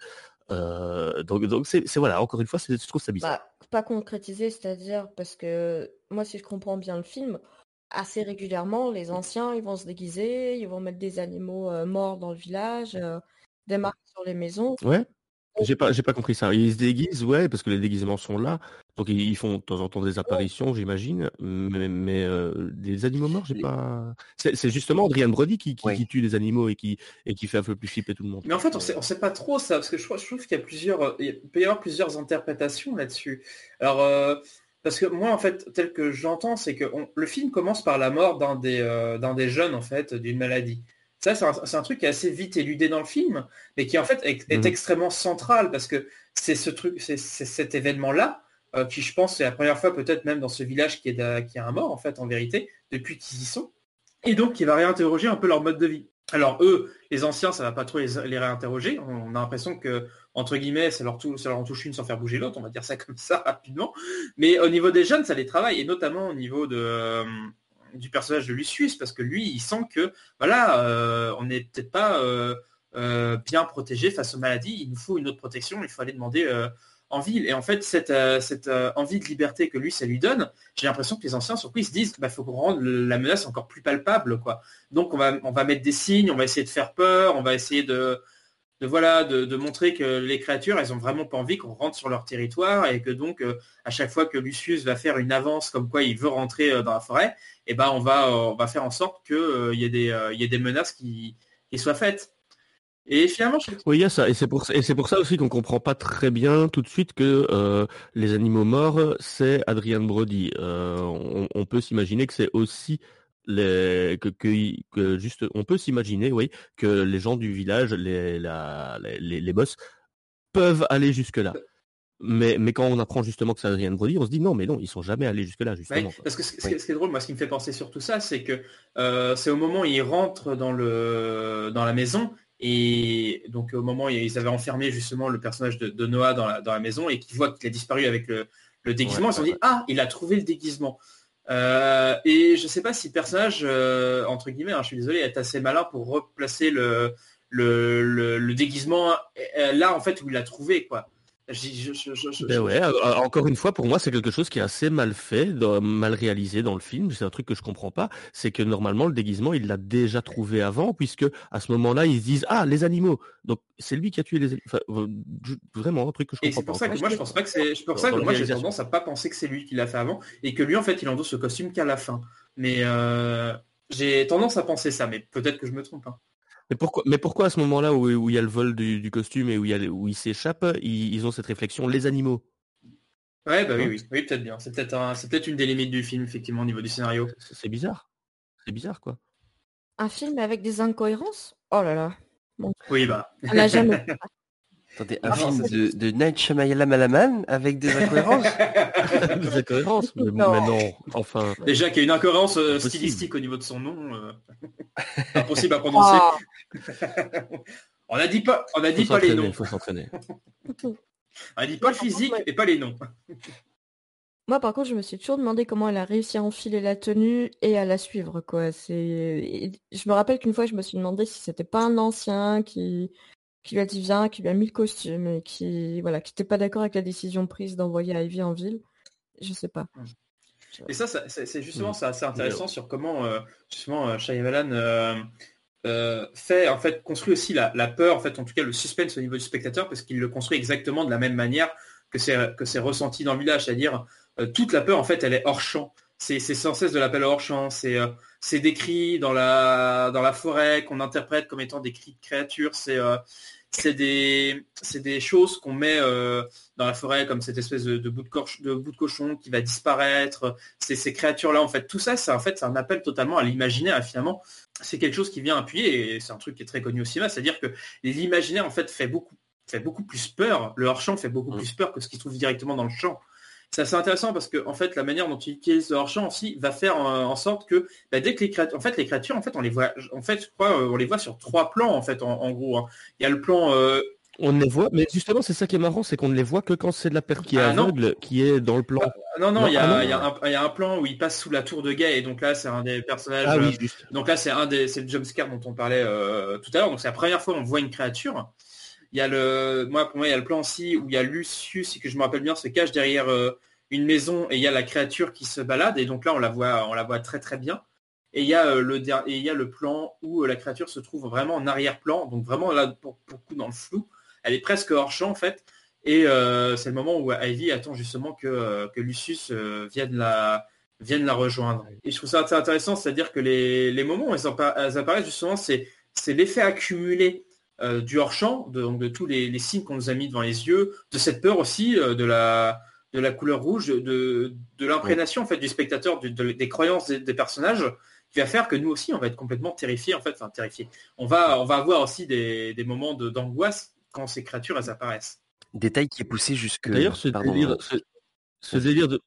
Euh, donc donc c'est voilà, encore une fois, c'est- je trouve ça bizarre. Bah, pas concrétisé, c'est-à-dire parce que moi, si je comprends bien le film, assez régulièrement, les anciens, ils vont se déguiser, ils vont mettre des animaux euh, morts dans le village, euh, des marques sur les maisons. Ouais. J'ai pas, j'ai pas compris ça. Ils se déguisent, ouais, parce que les déguisements sont là. Donc ils ils font de temps en temps des apparitions, j'imagine. Mais, mais euh, des animaux morts, j'ai pas. C'est c'est justement Adrien Brody qui, qui, qui tue des animaux et qui et qui fait un peu plus flipper tout le monde. Mais en fait, on sait, on sait pas trop ça, parce que je, trouve qu'il y a plusieurs, il peut y avoir plusieurs interprétations là-dessus. Alors, euh, parce que moi, en fait, tel que j'entends, c'est que on- le film commence par la mort d'un des, euh, d'un des jeunes, en fait, d'une maladie. Ça, c'est un, truc qui est assez vite éludé dans le film, mais qui, en fait, est, est Mhm. extrêmement central, parce que c'est ce truc, c'est cet événement-là, euh, qui, je pense, c'est la première fois, peut-être même dans ce village qui est, qui a un mort, en fait, en vérité, depuis qu'ils y sont et donc qui va réinterroger un peu leur mode de vie. Alors eux, les anciens, ça va pas trop les, les réinterroger. On a l'impression que entre guillemets, ça leur, tou- ça leur en touche une sans faire bouger l'autre. On va dire ça comme ça rapidement. Mais au niveau des jeunes, ça les travaille et notamment au niveau de euh, du personnage de Lucius parce que lui, il sent que voilà, euh, on n'est peut-être pas euh, euh, bien protégé face aux maladies. Il nous faut une autre protection. Il faut aller demander en ville. Et en fait, cette, cette envie de liberté que lui, ça lui donne, j'ai l'impression que les anciens, surtout, ils se disent, bah, faut qu'on rende la menace encore plus palpable, quoi. Donc, on va mettre des signes, on va essayer de faire peur, on va essayer de, de voilà, de, montrer que les créatures, elles ont vraiment pas envie qu'on rentre sur leur territoire et que donc, euh, à chaque fois que Lucius va faire une avance comme quoi il veut rentrer euh, dans la forêt, et ben, on va, euh, on va faire en sorte que il y ait des, menaces qui, soient faites. Et finalement, je... Oui, il y a ça, et c'est pour et c'est pour ça aussi qu'on comprend pas très bien tout de suite que les animaux morts, c'est Adrien Brody. On peut s'imaginer que c'est aussi les que, que, que juste on peut s'imaginer, oui, que les gens du village, les la, les, les boss peuvent aller jusque là. Mais, mais quand on apprend justement que c'est Adrien Brody, on se dit non, mais non, ils sont jamais allés jusque là Ouais, justement. parce que ce, qui est- ce qui est drôle, moi, ce qui me fait penser sur tout ça, c'est que euh, c'est au moment où ils rentrent dans le dans la maison et donc au moment où ils avaient enfermé justement le personnage de, de Noah dans la, dans la maison et qu'ils voient qu'il a disparu avec le, le déguisement, Ouais, ils se sont dit ah, il a trouvé le déguisement. Euh, et je sais pas si le personnage euh, entre guillemets, hein, je suis désolé, est assez malin pour replacer le déguisement euh, là en fait où il l'a trouvé quoi. Je- je- Ben ouais, euh, encore une fois, pour moi, c'est quelque chose qui est assez mal fait, mal réalisé dans le film. C'est un truc que je comprends pas. C'est que normalement, le déguisement, il l'a déjà trouvé avant, puisque à ce moment-là, ils se disent ah les animaux. Donc c'est lui qui a tué les animaux. Enfin, euh, vraiment un truc que je Et comprends c'est pour pas. ça que moi je pense pas que c'est c'est pour ça que moi j'ai tendance à pas penser que c'est lui qui l'a fait avant et que lui en fait il endosse ce costume qu'à la fin. Mais euh, j'ai tendance à penser ça, mais peut-être que je me trompe. hein. Mais pourquoi, mais pourquoi à ce moment-là où, où il y a le vol du, du costume et où il, y a, où il s'échappe, ils, ils ont cette réflexion les animaux? Ouais bah oui Hein? oui, oui peut-être bien. C'est peut-être un- c'est peut-être une des limites du film effectivement au niveau du scénario. C'est bizarre. C'est bizarre quoi. Un film avec des incohérences? Oh là là. Oui bah. On n'a jamais. Attendez, un Ah film de, de Night Shyamalan Malaman avec des incohérences des incohérences, mais, Non. mais non, enfin. Déjà qu'il y a une incohérence euh, stylistique au niveau de son nom, euh, impossible à prononcer. on a dit pas, on a dit Faut pas les noms. faut s'entraîner. On a dit pas le physique et pas les noms. Moi, par contre, je me suis toujours demandé comment elle a réussi à enfiler la tenue et à la suivre, quoi. C'est, je me rappelle qu'une fois, je me suis demandé si c'était pas un ancien qui, qui lui a dit viens, qui lui a mis le costume et qui, voilà, qui n'était pas d'accord avec la décision prise d'envoyer Ivy en ville. Je sais pas. Et ça, ça- c'est justement Mm. c'est assez intéressant sur comment euh, justement euh, Shyamalan euh, euh, fait en fait construit aussi la, la peur en fait en tout cas le suspense au niveau du spectateur parce qu'il le construit exactement de la même manière que c'est que c'est ressenti dans le village, c'est-à-dire euh, toute la peur en fait elle est hors champ. C'est sans cesse de l'appel hors champ. C'est euh, c'est des cris dans la dans la forêt qu'on interprète comme étant des cris de créatures. C'est euh, des choses qu'on met euh, dans la forêt comme cette espèce de, de bout de, corch- de bout de cochon qui va disparaître. C'est ces créatures là en fait. Tout ça c'est en fait un appel totalement à l'imaginaire. Finalement c'est quelque chose qui vient appuyer et c'est un truc qui est très connu au cinéma. C'est-à-dire que l'imaginaire en fait fait beaucoup fait beaucoup plus peur. Le hors champ fait beaucoup plus peur que ce qui se trouve directement dans le champ. C'est assez intéressant parce que en fait la manière dont il utilise le hors-champ aussi va faire euh, en sorte que bah, dès que les créatures, en fait les créatures en fait on les voit, en fait je crois euh, on les voit sur trois plans en fait en, en gros. hein. Il y a le plan euh, On les voit, mais justement c'est ça qui est marrant, c'est qu'on ne les voit que quand c'est de la perte qui est Ah, aveugle, qui est dans le plan. non non il y, ah non. a, il y a un, il y a un plan où il passe sous la tour de guet et donc là c'est un des personnages. Ah oui, euh, donc là c'est un des c'est le jumpscare dont on parlait euh, tout à l'heure. Donc c'est la première fois où on voit une créature. Il y a le moi pour moi il y a le plan aussi où il y a Lucius que je me rappelle bien se cache derrière euh, une maison et il y a la créature qui se balade et donc là on la voit on la voit très très bien. Et il y a euh, le et il y a le plan où euh, la créature se trouve vraiment en arrière-plan, donc vraiment là pour, pour coup dans le flou, elle est presque hors champ en fait. Et c'est le moment où Ivy attend justement que, que Lucius vienne la, la rejoindre. Et je trouve ça intéressant, c'est-à-dire que les, moments où elles, apparaissent justement, c'est l'effet accumulé du hors-champ, de, donc de tous les, signes qu'on nous a mis devant les yeux, de cette peur aussi, de la, de la couleur rouge, de, de l'imprégnation en fait du spectateur, des croyances des, personnages, qui va faire que nous aussi on va être complètement terrifiés en fait, enfin terrifiés. On va, on va avoir aussi des, moments d'angoisse quand ces créatures elles apparaissent. Détail qui est poussé jusque. D'ailleurs, ce, délire, ce, délire de,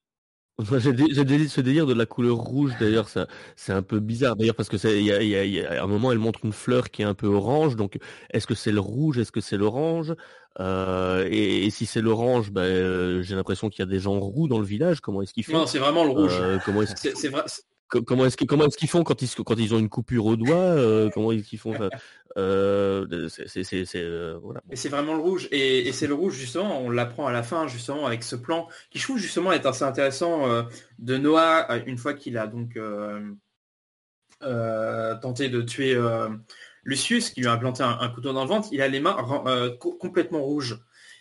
j'ai ce délire de la couleur rouge d'ailleurs, ça c'est un peu bizarre d'ailleurs parce que il y a, y a, un moment elle montre une fleur qui est un peu orange, donc est-ce que c'est le rouge, est-ce que c'est l'orange? Euh, et, si c'est l'orange, ben, euh, j'ai l'impression qu'il y a des gens roux dans le village. Comment est-ce qu'ils font? Non, c'est vraiment le rouge. Euh, comment est-ce c'est, comment est-ce qu'ils font quand ils quand ils ont une coupure au doigt Comment est-ce qu'ils font c'est, voilà. Vraiment le rouge et, c'est le rouge justement. On l'apprend à la fin justement avec ce plan qui je trouve justement est assez intéressant de Noah une fois qu'il a donc tenté de tuer Lucius, qui lui a implanté un, couteau dans le ventre, il a les mains euh, complètement rouges.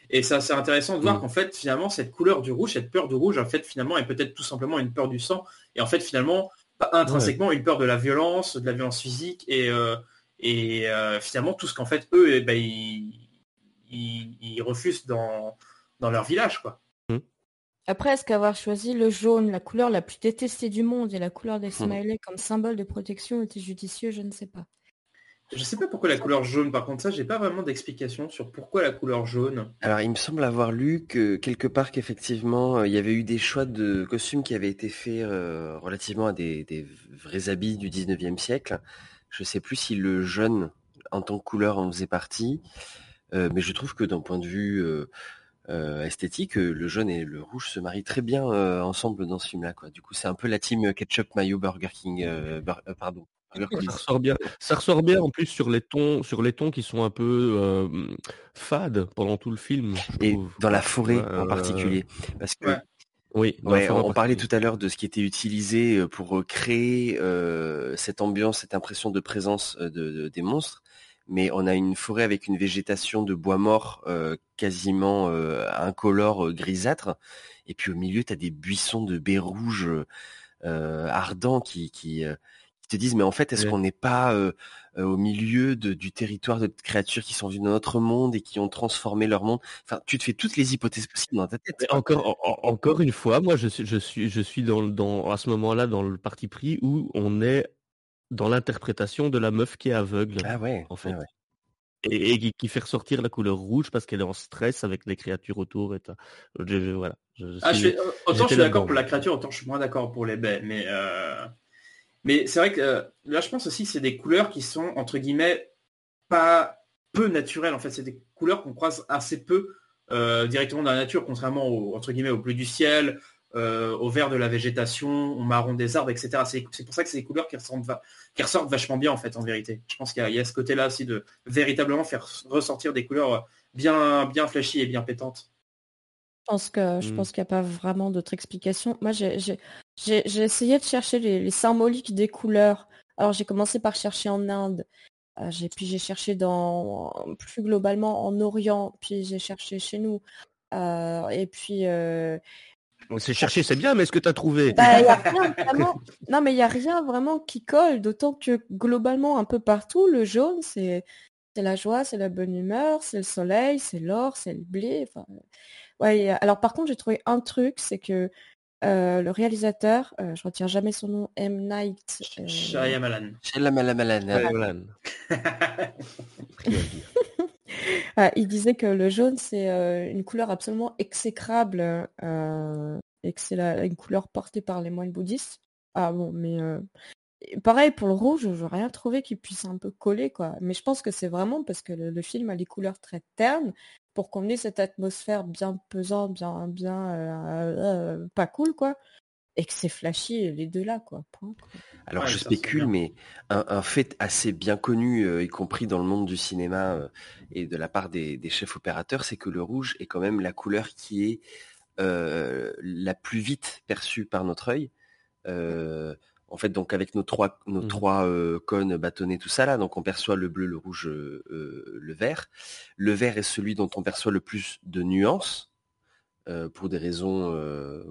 Et ça, c'est intéressant de voir mm. qu'en fait, finalement, cette couleur du rouge, cette peur du rouge, en fait, finalement, est peut-être tout simplement une peur du sang. Et en fait, finalement, pas intrinsèquement une peur de la violence, de la violence physique, et, euh, et euh, finalement, tout ce qu'en fait, eux, eh ben, ils, refusent dans, dans leur village, quoi. Mm. Après, est-ce qu'avoir choisi le jaune, la couleur la plus détestée du monde, et la couleur des smileys comme symbole de protection était judicieux, je ne sais pas. Je sais pas pourquoi la couleur jaune, par contre ça, j'ai pas vraiment d'explication sur pourquoi la couleur jaune. Alors il me semble avoir lu que quelque part qu'effectivement euh, il y avait eu des choix de costumes qui avaient été faits euh, relativement à des, vrais habits du 19e siècle. Je sais plus si le jaune en tant que couleur en faisait partie, euh, mais je trouve que d'un point de vue esthétique, le jaune et le rouge se marient très bien ensemble dans ce film-là. Du coup c'est un peu la team ketchup mayo Burger King, pardon. Ça ressort bien. Ça ressort bien en plus sur les tons, sur les tons qui sont un peu fades pendant tout le film. Et dans la forêt en particulier, parce que. Oui, on, parlait tout à l'heure de ce qui était utilisé pour créer cette ambiance, cette impression de présence de, des monstres, mais on a une forêt avec une végétation de bois mort quasiment incolore, grisâtre, et puis au milieu, tu as des buissons de baies rouges ardents qui, qui, te disent mais en fait est-ce qu'on n'est pas au milieu du territoire de créatures qui sont venues dans notre monde et qui ont transformé leur monde? Enfin, tu te fais toutes les hypothèses possibles dans ta tête. encore, encore une fois, moi je suis, je suis, je suis dans, dans à ce moment-là dans le parti pris où on est dans l'interprétation de la meuf qui est aveugle. Ah ouais. En fait. Et, qui, fait ressortir la couleur rouge parce qu'elle est en stress avec les créatures autour et voilà. Ah, autant je suis d'accord pour la créature, autant je suis moins d'accord pour les baies, mais. Mais c'est vrai que euh, là, je pense aussi que c'est des couleurs qui sont, entre guillemets, pas peu naturelles. En fait, c'est des couleurs qu'on croise assez peu euh, directement dans la nature, contrairement au, entre guillemets, au bleu du ciel, euh, au vert de la végétation, au marron des arbres, etc. C'est pour ça que c'est des couleurs qui ressortent, vachement bien, en fait, en vérité. Je pense qu'il y, a ce côté-là aussi de véritablement faire ressortir des couleurs bien, bien flashy et bien pétantes. Je pense que je mmh. pense qu'il n'y a pas vraiment d'autre explication. Moi, j'ai essayé de chercher les, symboliques des couleurs. Alors, j'ai commencé par chercher en Inde, euh, puis j'ai cherché dans plus globalement en Orient, puis j'ai cherché chez nous. Euh, et puis euh, c'est cherché, c'est bien, mais est-ce que tu as trouvé? Bah, Non, mais il n'y a rien vraiment qui colle, d'autant que globalement, un peu partout, le jaune, c'est la joie, c'est la bonne humeur, c'est le soleil, c'est l'or, c'est le blé. Ouais, alors par contre, j'ai trouvé un truc, c'est que euh, le réalisateur, euh, je retiens jamais son nom, M. Night. Euh... Shyamalan. Shyamalan. ah, il disait que le jaune, c'est euh, une couleur absolument exécrable et que c'est une couleur portée par les moines bouddhistes. Ah bon, mais pareil pour le rouge, je n'ai rien trouvé qui puisse un peu coller, quoi. Mais je pense que c'est vraiment parce que le, film a des couleurs très ternes pour qu'on ait cette atmosphère bien pesante, bien, bien euh, euh, pas cool, quoi. Et que c'est flashy les deux là, quoi. Alors je spécule, mais un, fait assez bien connu, euh, y compris dans le monde du cinéma et de la part des, chefs opérateurs, c'est que le rouge est quand même la couleur qui est la plus vite perçue par notre œil En fait, donc avec nos trois, nos Mmh. trois euh, cônes bâtonnets, tout ça là, donc on perçoit le bleu, le rouge, euh, euh, le vert. Le vert est celui dont on perçoit le plus de nuances, euh, pour des raisons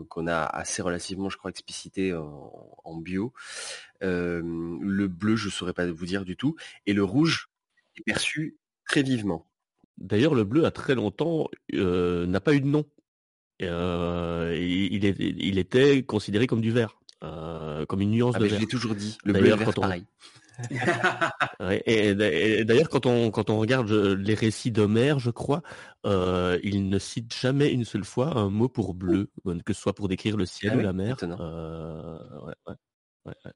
qu'on a assez relativement, je crois, explicitées en, en bio. Le bleu, je saurais pas vous dire du tout. Et le rouge est perçu très vivement. D'ailleurs, le bleu a très longtemps n'a pas eu de nom. Est- il était considéré comme du vert, euh, comme une nuance Ah, de mais je l'ai toujours dit, le bleu et le D'ailleurs, vert, quand on- pareil. Ouais, et, et- et d'ailleurs, quand on, quand on regarde euh, les récits d'Homère, je crois, euh, il ne cite jamais une seule fois un mot pour bleu, euh, que ce soit pour décrire le ciel Ah ou oui la mer. Étonnant. Euh, ouais, ouais, ouais, ouais.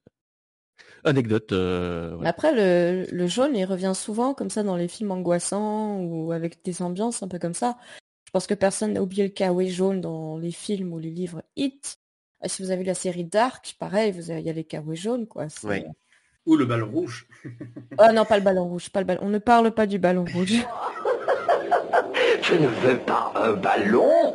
Anecdote. euh, Après, le, le jaune, il revient souvent comme ça dans les films angoissants ou avec des ambiances un peu comme ça. Je pense que personne n'a oublié le kawaii jaune dans les films ou les livres Hit. Ah, Si vous avez vu la série Dark, pareil, vous avez- il y a les kawaii jaunes, quoi. Ouais. Ou le ballon rouge. Oh non, pas le ballon rouge, pas le ballon. On ne parle pas du ballon rouge. Je ne veux pas un ballon.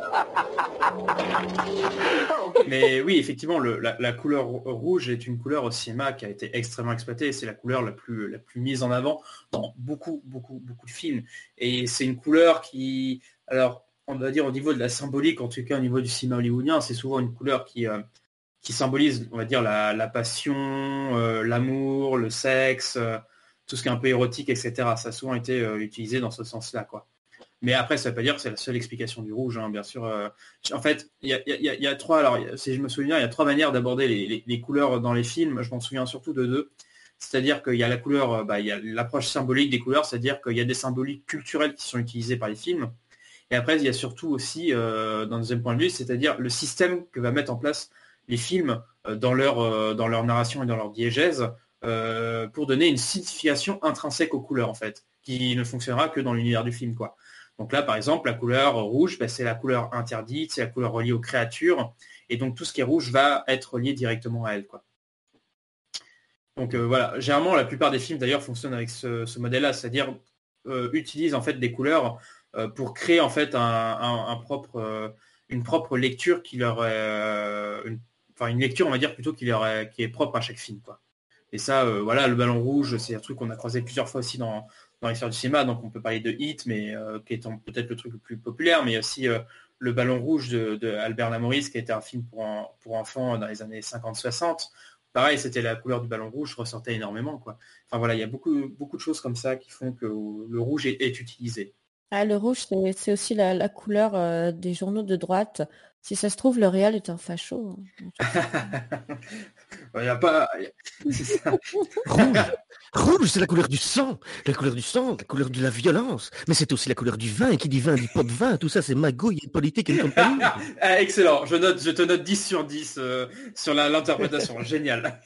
Mais oui, effectivement, le- la, la couleur rou- rouge est une couleur au cinéma qui a été extrêmement exploitée. C'est la couleur la plus, la plus mise en avant dans beaucoup, beaucoup, beaucoup de films. Et c'est une couleur qui, alors, on va dire au niveau de la symbolique, en tout cas au niveau du cinéma hollywoodien, c'est souvent une couleur qui, euh, symbolise, on va dire, la, passion, euh, l'amour, le sexe, euh, tout ce qui est un peu érotique, etc. Ça a souvent été utilisé dans ce sens-là. Mais après, ça ne veut pas dire que c'est la seule explication du rouge, hein, bien sûr. en fait, il y a, trois, alors si je me souviens, il y a trois manières d'aborder les, couleurs dans les films. Je m'en souviens surtout de deux. C'est-à-dire qu'il y a la couleur, bah, il y a l'approche symbolique des couleurs, c'est-à-dire qu'il y a des symboliques culturelles qui sont utilisées par les films. Et après, il y a surtout aussi, euh, d'un deuxième point de vue, c'est-à-dire le système que va mettre en place les films euh, dans, leur, euh, dans leur narration et dans leur diégèse pour donner une signification intrinsèque aux couleurs, en fait, qui ne fonctionnera que dans l'univers du film, quoi. Donc là, par exemple, la couleur rouge, bah, c'est la couleur interdite, c'est la couleur reliée aux créatures, et donc tout ce qui est rouge va être lié directement à elle, quoi. Donc voilà, généralement la plupart des films d'ailleurs fonctionnent avec ce, modèle-là, c'est-à-dire utilisent en fait des couleurs pour créer en fait euh, une propre lecture qui leur est, euh, une, lecture on va dire plutôt qui leur est, propre à chaque film, quoi. Et ça, euh, voilà, le ballon rouge, c'est un truc qu'on a croisé plusieurs fois aussi dans, dans l'histoire du cinéma, donc on peut parler de Hit, mais euh, qui est peut-être le truc le plus populaire, mais aussi euh, le ballon rouge de, Albert Lamoris, qui était un film pour, en- pour enfants dans les années 50-60. Pareil, c'était la couleur du ballon rouge ressortait énormément. Quoi. Enfin voilà, il y a beaucoup, beaucoup de choses comme ça qui font que le rouge est utilisé. Ah, le rouge, c'est c'est aussi la, la couleur euh, des journaux de droite. Si ça se trouve, le réel est un facho. hein. Il y a pas... c'est ça. Rouge, rouge, c'est la couleur du sang, la couleur du sang, la couleur de la violence. Mais c'est aussi la couleur du vin. Et qui dit vin dit pot de vin. Tout ça, c'est magouille et politique et compagnie. Ah, excellent, je, note, je te note 10 sur 10 euh, sur l'interprétation. Génial.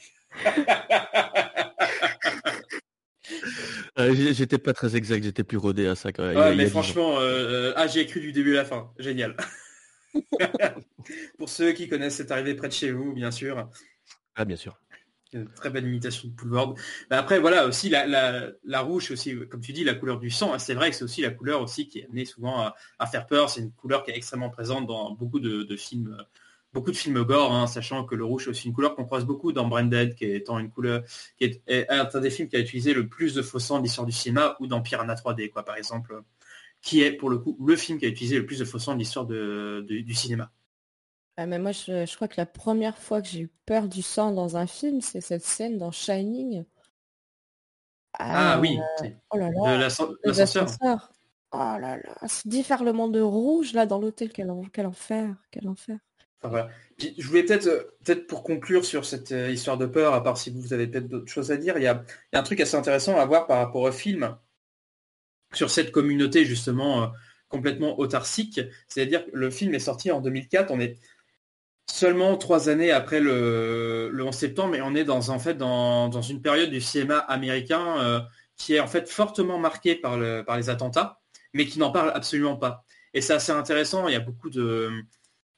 Euh, j'étais pas très exact, j'étais plus rodé à ça quand même. Ouais, mais franchement, euh, ah, j'ai cru du début à la fin. Génial. Pour ceux qui connaissent cette arrivée près de chez vous, bien sûr. Ah, bien sûr. Une très belle imitation de Poulvord. Mais après, voilà, aussi la, la, la rouge, c'est aussi, comme tu dis, la couleur du sang. C'est vrai que c'est aussi la couleur aussi qui est amenée souvent à, à faire peur. C'est une couleur qui est extrêmement présente dans beaucoup de, de films, euh, beaucoup de films gore, hein, sachant que le rouge c'est aussi une couleur qu'on croise beaucoup dans Branded, qui est étant une couleur, qui est, est un des films qui a utilisé le plus de faux sang de l'histoire du cinéma, ou dans Piranha 3D, quoi, par exemple, qui est pour le coup le film qui a utilisé le plus de faux sang de l'histoire de- de- du cinéma. Ah, mais moi, je, je crois que la première fois que j'ai eu peur du sang dans un film, c'est cette scène dans Shining. Ah, oui, Euh, oh là de là, les l'ascenseur. Oh là là, ce déferlement de rouge là dans l'hôtel, quel enfer, quel enfer. Je voulais peut-être, euh, peut-être pour conclure sur cette euh, histoire de peur, à part si vous avez peut-être d'autres choses à dire, il y a, un truc assez intéressant à voir par rapport au film sur cette communauté justement euh, complètement autarcique. C'est-à-dire que le film est sorti en 2004, on est seulement trois années après le, le 11 septembre, et on est dans en fait dans, dans une période du cinéma américain qui est en fait fortement marquée par les attentats, mais qui n'en parle absolument pas. Et c'est assez intéressant. Il y a beaucoup de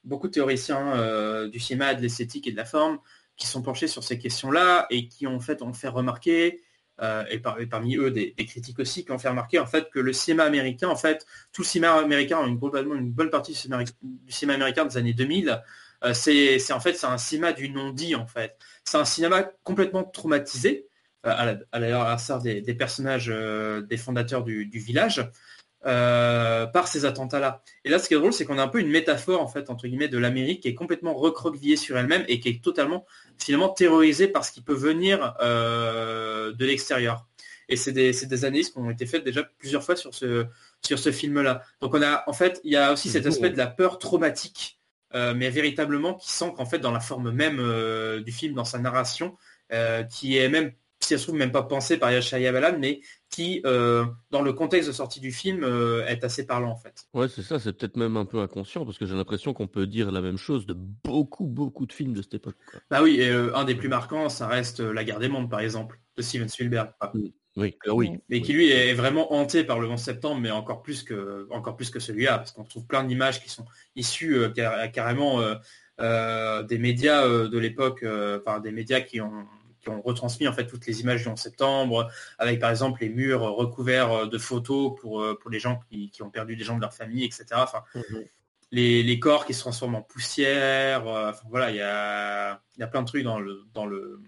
beaucoup de théoriciens euh, du cinéma, de l'esthétique et de la forme qui sont penchés sur ces questions-là et qui ont en fait ont fait remarquer euh, et, par- et parmi eux des, critiques aussi qui ont fait remarquer en fait que le cinéma américain en fait tout le cinéma américain une, globalement une bonne partie du cinéma, américain des années 2000 c'est en fait un cinéma du non-dit en fait. C'est un cinéma complètement traumatisé, à la, des, des, personnages des fondateurs du village. Par ces attentats-là. Et là, ce qui est drôle, c'est qu'on a un peu une métaphore, en fait, entre guillemets, de l'Amérique qui est complètement recroquevillée sur elle-même et qui est totalement, finalement, terrorisée par ce qui peut venir de l'extérieur. Et c'est des, des, analyses qui ont été faites déjà plusieurs fois sur ce, sur ce film-là. Donc on a, en fait, il y a aussi cet aspect de la peur traumatique, euh, mais véritablement qui sent qu'en fait dans la forme même euh, du film, dans sa narration, euh, qui est même, si ça se trouve, même pas pensé par Yashaya Balan, mais qui, dans le contexte de sortie du film, est assez parlant en fait. Ouais, c'est ça, c'est peut-être même un peu inconscient, parce que j'ai l'impression qu'on peut dire la même chose de beaucoup, beaucoup de films de cette époque. Bah oui, et un des plus marquants, ça reste La guerre des mondes, par exemple, de Steven Spielberg. Mm. Oui, oui. Mais qui lui est vraiment hanté par le 11 septembre, mais encore plus que, encore plus que celui-là, parce qu'on trouve plein d'images qui sont issues euh, carrément euh, euh, des médias de l'époque, enfin des médias qui ont, qui ont retransmis en fait toutes les images du 11 septembre, avec par exemple les murs recouverts de photos pour, pour les gens qui, ont perdu des gens de leur famille, etc. Enfin, mhm. les, les, corps qui se transforment en poussière. enfin voilà, il y a, y a plein de trucs dans le, dans le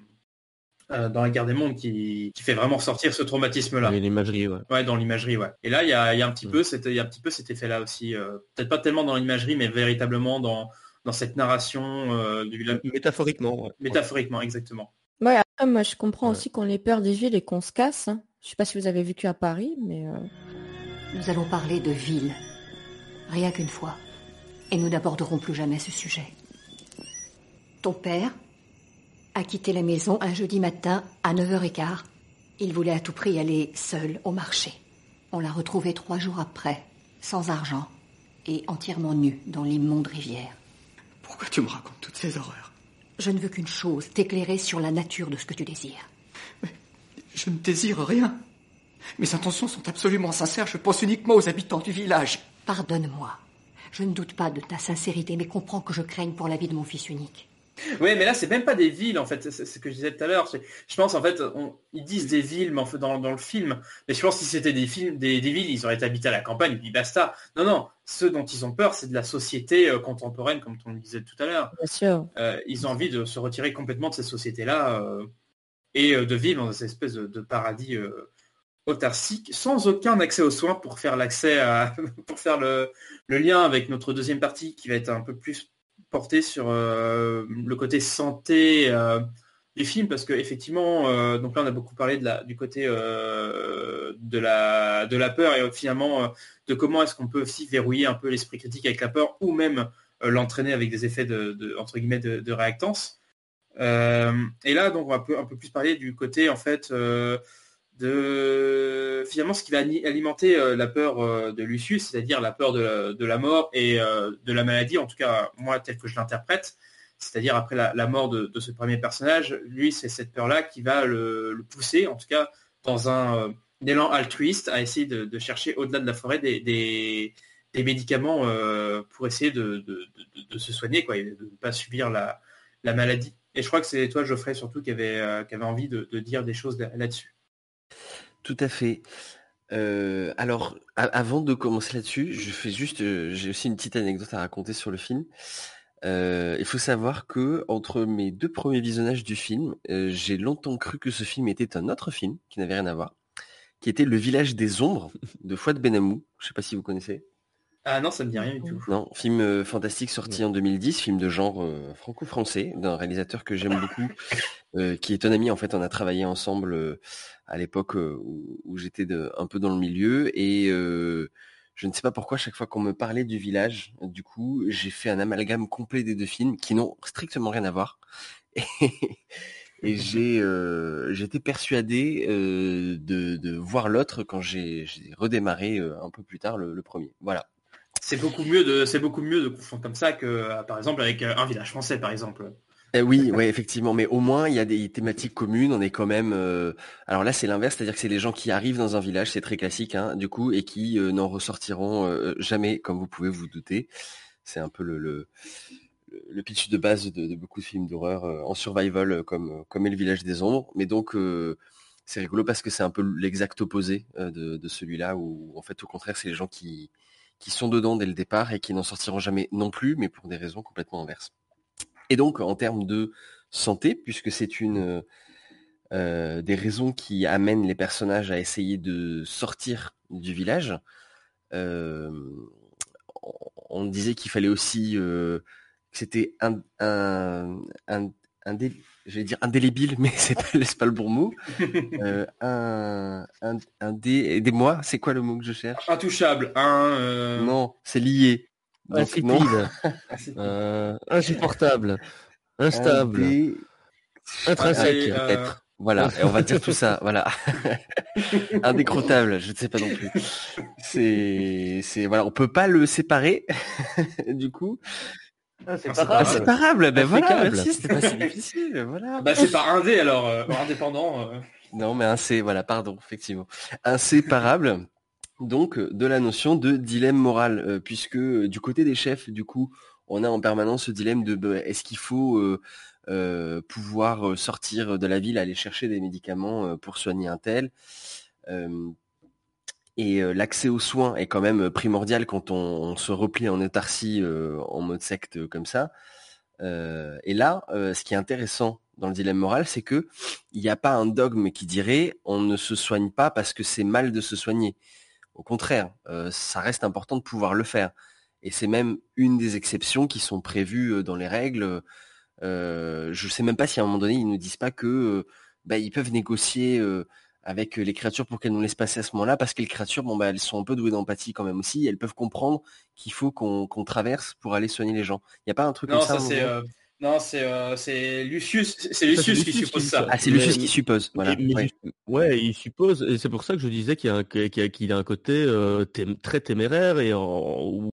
euh, dans la guerre des mondes qui, fait vraiment ressortir ce traumatisme-là. l'imagerie, ouais. Ouais, dans l'imagerie, ouais. Et là, il y a, un petit mm. peu, il y a un petit peu cet effet-là aussi. Euh, peut-être pas tellement dans l'imagerie, mais véritablement dans, dans cette narration euh, du Métaphoriquement. Métaphoriquement, exactement. Ouais, après, moi, je comprends aussi qu'on ait peur des villes et qu'on se casse. Hein. Je sais pas si vous avez vécu à Paris, mais. Nous allons parler de ville. Rien qu'une fois. Et nous n'aborderons plus jamais ce sujet. Ton père a quitté la maison un jeudi matin à 9h15. Il voulait à tout prix aller seul au marché. On l'a retrouvé trois jours après, sans argent et entièrement nu dans l'immonde rivière. Pourquoi tu me racontes toutes ces horreurs? Je ne veux qu'une chose, t'éclairer sur la nature de ce que tu désires. Mais je ne désire rien. Mes intentions sont absolument sincères, je pense uniquement aux habitants du village. Pardonne-moi. Je ne doute pas de ta sincérité, mais comprends que je craigne pour la vie de mon fils unique. Oui, mais là, c'est même pas des villes, en fait. C'est ce que je disais tout à l'heure. Je pense, en fait, ils disent des villes, mais en fait, dans, le film. Mais je pense que si c'était des films, des, villes, ils auraient habité à la campagne, et puis basta. Non, non. Ceux dont ils ont peur, c'est de la société euh, contemporaine, comme on le disait tout à l'heure. Bien sûr. Euh, ils ont envie de se retirer complètement de ces sociétés-là euh, et de vivre dans cette espèce de, paradis autarcique, sans aucun accès aux soins pour faire l'accès à, pour faire le, le lien avec notre deuxième partie, qui va être un peu plus porté sur euh, le côté santé euh, du film parce que effectivement euh, donc là on a beaucoup parlé de la, du côté de la de la peur et finalement de comment est-ce qu'on peut aussi verrouiller un peu l'esprit critique avec la peur ou même l'entraîner avec des effets de, entre guillemets de, réactance. Et là donc on va un un peu plus parler du côté en fait de finalement ce qui va alimenter euh, la peur euh, de Lucius, c'est-à-dire la peur de, la mort et euh, de la maladie, en tout cas moi tel que je l'interprète, c'est-à-dire après la, mort de, ce premier personnage, lui c'est cette peur-là qui va le, pousser, en tout cas dans un, élan altruiste, à essayer de, chercher au-delà de la forêt des, médicaments pour essayer de, se soigner quoi, et de ne pas subir la, maladie. Et je crois que c'est toi Geoffrey surtout qui avait, qui avait envie de dire des choses là-dessus. Tout à fait. alors, avant de commencer là-dessus, je fais juste, j'ai aussi une petite anecdote à raconter sur le film. il faut savoir que entre mes deux premiers visionnages du film, j'ai longtemps cru que ce film était un autre film qui n'avait rien à voir, qui était Le Village des Ombres de Fouad Benamou. Je sais pas si vous connaissez. Ah non, ça me dit rien du tout. Non, film euh, fantastique sorti en 2010, film de genre euh, franco-français, d'un réalisateur que j'aime beaucoup, euh, qui est un ami. En fait, on a travaillé ensemble à l'époque où, j'étais un peu dans le milieu et je ne sais pas pourquoi chaque fois qu'on me parlait du village, du coup, j'ai fait un amalgame complet des deux films qui n'ont strictement rien à voir. Et, j'ai j'étais persuadé de, voir l'autre quand j'ai redémarré un peu plus tard le premier. Voilà c'est beaucoup mieux de c'est beaucoup mieux de confondre comme ça que euh, par exemple avec euh, un village français par exemple. Eh oui, oui, effectivement, mais au moins il y a des thématiques communes. On est quand même. Euh, alors là, c'est l'inverse, c'est-à-dire que c'est les gens qui arrivent dans un village, c'est très classique, hein, du coup, et qui n'en ressortiront jamais, comme vous pouvez vous douter. C'est un peu le, le, pitch de base de, beaucoup de films d'horreur en survival, comme comme est le village des ombres. Mais donc c'est rigolo parce que c'est un peu l'exact opposé de, de celui-là, où en fait, au contraire, c'est les gens qui qui sont dedans dès le départ et qui n'en sortiront jamais non plus, mais pour des raisons complètement inverses. Et donc, en termes de santé, puisque c'est une des raisons qui amènent les personnages à essayer de sortir du village, on disait qu'il fallait aussi que c'était un, un, vais dire indélébile, mais c'est pas, pas le bon mot. Euh, un, un, un dé, aidez-moi, c'est quoi le mot que je cherche? Intouchable, un. Euh, non, c'est lié. Donc, non. euh, insupportable, instable, intrinsèque, peut-être. Voilà, et on va dire tout ça, voilà. Indécrottable, je ne sais pas non plus. C'est, c'est, voilà, on peut pas le séparer, du coup. Ah, c'est ah, séparable. Ben voilà, merci, c'était pas si difficile. Voilà. Bah c'est pas un D alors, euh, indépendant. Euh. Non, mais un C, voilà, pardon, effectivement. Inséparable. Donc, de la notion de dilemme moral, euh, puisque du côté des chefs, du coup, on a en permanence ce dilemme de bah, est-ce qu'il faut pouvoir sortir de la ville, aller chercher des médicaments pour soigner un tel et l'accès aux soins est quand même primordial quand on, se replie en autarcie en mode secte comme ça. et là, ce qui est intéressant dans le dilemme moral, c'est que il n'y a pas un dogme qui dirait on ne se soigne pas parce que c'est mal de se soigner. Au contraire, ça reste important de pouvoir le faire. Et c'est même une des exceptions qui sont prévues dans les règles. je ne sais même pas si à un moment donné ils ne disent pas que bah, ils peuvent négocier avec les créatures pour qu'elles nous laissent passer à ce moment-là, parce que les créatures, bon, bah, elles sont un peu douées d'empathie quand même aussi, elles peuvent comprendre qu'il faut qu'on traverse pour aller soigner les gens. Il n'y a pas un truc comme ça, ça c'est non, c'est euh, Lucius, c'est Lucius, qui suppose ça. Ah, c'est Lucius qui suppose. Voilà. ouais. il suppose, et c'est pour ça que je disais qu'il a, a, un côté euh, très téméraire et en,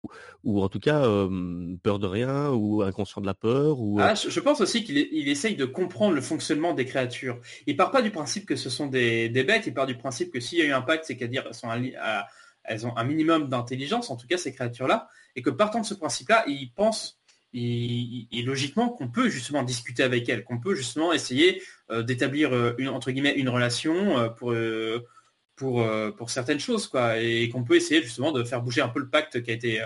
ou, en tout cas euh, peur de rien ou inconscient de la peur. Ou, ah, je, pense aussi qu'il il essaye de comprendre le fonctionnement des créatures. Il part pas du principe que ce sont des, des bêtes, il part du principe que s'il y a eu un pacte, c'est qu'à dire elles ont un minimum d'intelligence, en tout cas ces créatures-là, et que partant de ce principe-là, il pense et, logiquement qu'on peut justement discuter avec elle, qu'on peut justement essayer euh, d'établir euh, une entre guillemets une relation euh, pour pour pour certaines choses quoi, et qu'on peut essayer justement de faire bouger un peu le pacte qui a été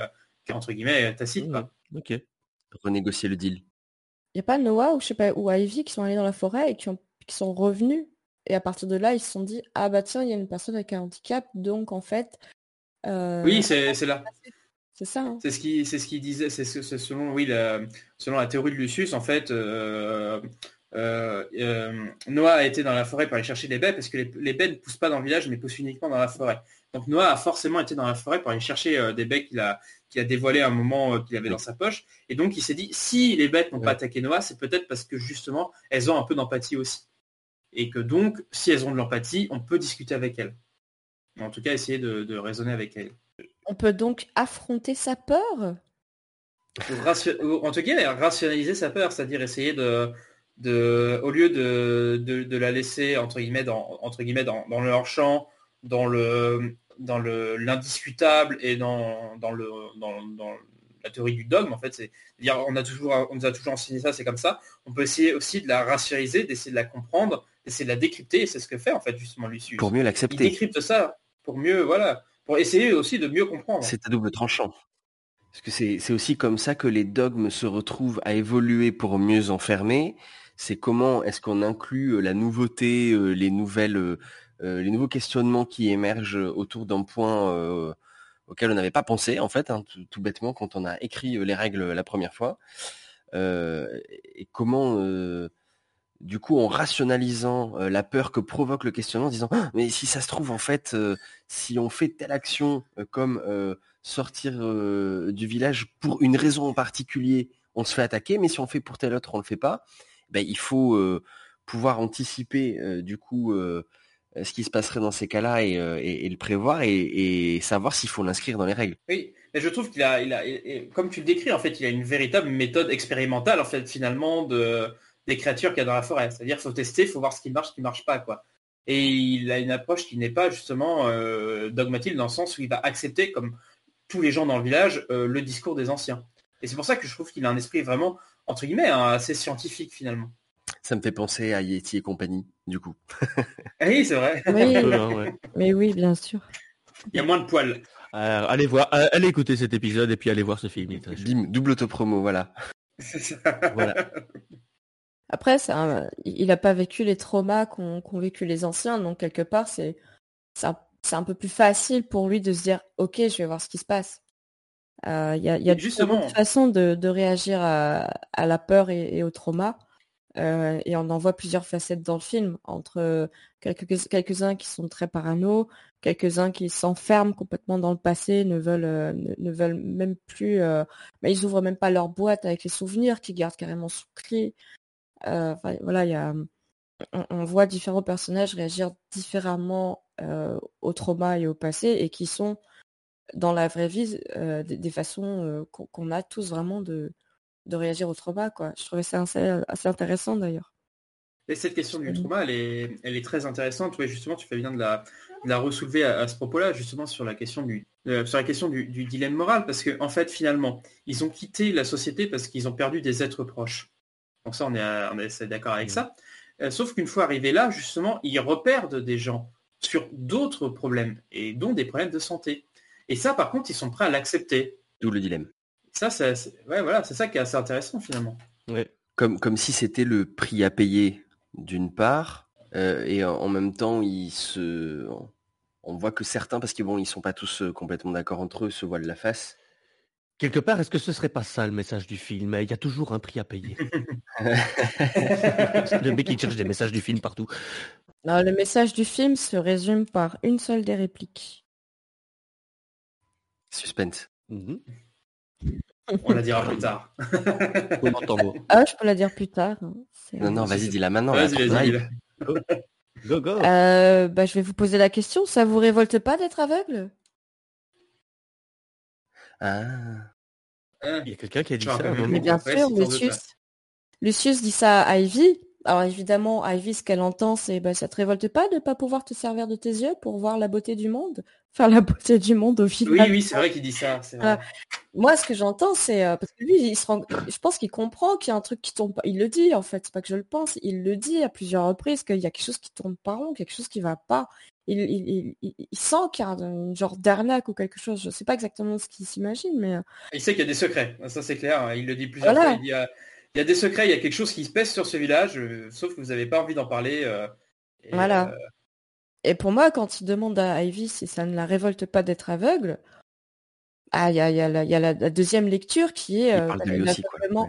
qui entre guillemets tacite. Mmh, ok. Renégocier le deal. Il n'y a pas Noah ou je sais pas ou Ivy qui sont allés dans la forêt et qui, ont, qui sont revenus et à partir de là ils se sont dit ah bah tiens il y a une personne avec un handicap donc en fait. Oui c'est là. C'est ça. Hein. C'est ce qui, c'est ce qui disait, c'est selon, oui, la, selon la théorie de Lucius, en fait, euh, euh, euh, Noah a été dans la forêt pour aller chercher des baies parce que les, baies ne poussent pas dans le village mais poussent uniquement dans la forêt. Donc Noah a forcément été dans la forêt pour aller chercher des baies qu'il a, qu'il a dévoilées à un moment qu'il avait dans sa poche. Et donc il s'est dit, si les bêtes n'ont pas attaqué Noah, c'est peut-être parce que justement elles ont un peu d'empathie aussi. Et que donc, si elles ont de l'empathie, on peut discuter avec elles. En tout cas, essayer de, de raisonner avec elles. On peut donc affronter sa peur? En tout cas, rationaliser sa peur, c'est-à-dire essayer de, de, au lieu de, de, la laisser entre guillemets dans, entre guillemets dans, dans leur champ, dans le dans le l'indiscutable et dans, dans le dans, dans, la théorie du dogme en fait c'est dire on a toujours on nous a toujours enseigné ça c'est comme ça. On peut essayer aussi de la rationaliser d'essayer de la comprendre d'essayer de la décrypter et c'est ce que fait en fait justement Lucius. Pour mieux l'accepter. Il décrypte ça pour mieux voilà pour essayer aussi de mieux comprendre. C'est à double tranchant. Parce que c'est aussi comme ça que les dogmes se retrouvent à évoluer pour mieux enfermer. C'est comment est-ce qu'on inclut euh, la nouveauté, euh, les nouvelles, euh, les nouveaux questionnements qui émergent autour d'un point auquel on n'avait pas pensé en fait, hein, tout, bêtement quand on a écrit les règles la première fois. et comment du coup en rationalisant la peur que provoque le questionnement, en disant «Ah, mais si ça se trouve en fait, si on fait telle action comme sortir du village pour une raison en particulier, on se fait attaquer, mais si on fait pour telle autre, on le fait pas. Ben, il faut pouvoir anticiper du coup ce qui se passerait dans ces cas-là et, le prévoir et, savoir s'il faut l'inscrire dans les règles. Oui, mais je trouve qu'il a, il a, comme tu le décris, en fait, il a une véritable méthode expérimentale, en fait, finalement, de, des créatures qu'il y a dans la forêt. C'est-à-dire qu'il faut tester, il faut voir ce qui marche, ce qui ne marche pas. quoi. Et il a une approche qui n'est pas justement euh, dogmatique dans le sens où il va accepter, comme tous les gens dans le village, euh, le discours des anciens. Et c'est pour ça que je trouve qu'il a un esprit vraiment, entre guillemets, hein, assez scientifique finalement. Ça me fait penser à Yeti et compagnie, du coup. Ah oui, c'est vrai. Mais oui, bien sûr. Il y a moins de poils. Euh, allez voir, allez écouter cet épisode et puis allez voir ce film. Bim, double autopromo, voilà. voilà. Après, il n'a pas vécu les traumas qu'ont vécu les anciens, donc quelque part, c'est un... un, peu plus facile pour lui de se dire, ok, je vais voir ce qui se passe. Euh, il y a, y a différentes façons de, de réagir à, à, la peur et, et au trauma. Euh, et on en voit plusieurs facettes dans le film, entre quelques, quelques-uns qui sont très parano, quelques-uns qui s'enferment complètement dans le passé, ne veulent, euh, ne, veulent même plus, euh, mais ils ouvrent même pas leur boîte avec les souvenirs, qui gardent carrément sous clé. Euh, voilà, il y a, on, voit différents personnages réagir différemment au trauma et au passé, et qui sont dans la vraie vie des, des, façons qu'on a tous vraiment de, de réagir au trauma. Quoi. Je trouvais ça assez, assez intéressant d'ailleurs. Et cette question du trauma, elle est, elle est très intéressante. Oui, justement, tu fais bien de la, de la resoulever à, ce propos-là, justement sur la question du, euh, sur la question du, dilemme moral, parce qu'en en fait, finalement, ils ont quitté la société parce qu'ils ont perdu des êtres proches. Donc ça, on est, on est d'accord avec ça. Euh, sauf qu'une fois arrivés là, justement, ils reperdent des gens sur d'autres problèmes, et dont des problèmes de santé. Et ça, par contre, ils sont prêts à l'accepter. D'où le dilemme. Ça, c'est ouais, voilà, ça qui est assez intéressant finalement. Comme, comme si c'était le prix à payer d'une part, euh, et en, même temps, il se... on voit que certains, parce qu'ils bon, ils sont pas tous euh, complètement d'accord entre eux, se voilent la face. Quelque part, est-ce que ce serait pas ça le message du film? Il y a toujours un prix à payer. le mec qui cherche des messages du film partout. le message du film se résume par une seule des répliques. Suspense. Mhm. On la dira plus tard. ah, je peux la dire plus tard. Hein. Non, non, vas-y, dis-la maintenant. Vas-y, vas-y. Go, go. Euh, bah, je vais vous poser la question. Ça vous révolte pas d'être aveugle? Ah. Il y a quelqu'un qui a dit ça. Mais bien sûr, Lucius. Lucius dit ça à Ivy. Alors évidemment, Ivy, ce qu'elle entend, c'est bah, ça te révolte pas de ne pas pouvoir te servir de tes yeux pour voir la beauté du monde? Faire la beauté du monde au final. Oui, oui, c'est vrai qu'il dit ça. Moi, ce que j'entends, c'est euh, parce que lui, il se rend... je pense qu'il comprend qu'il y a un truc qui tombe pas. Il le dit en fait, c'est pas que je le pense. Il le dit à plusieurs reprises qu'il y a quelque chose qui tourne pas rond, quelque chose qui va pas. Il, il, il, il sent qu'il y a un genre d'arnaque ou quelque chose. Je sais pas exactement ce qu'il s'imagine, mais. Euh, il sait qu'il y a des secrets. Ça, c'est clair. Il le dit plusieurs fois. Il dit, euh, il y a des secrets, il y a quelque chose qui se pèse sur ce village, euh, sauf que vous n'avez pas envie d'en parler. Euh, voilà. Euh, et pour moi, quand il demande à Ivy si ça ne la révolte pas d'être aveugle, ah, il y a, la, deuxième lecture qui est. Il parle de lui aussi, quoi.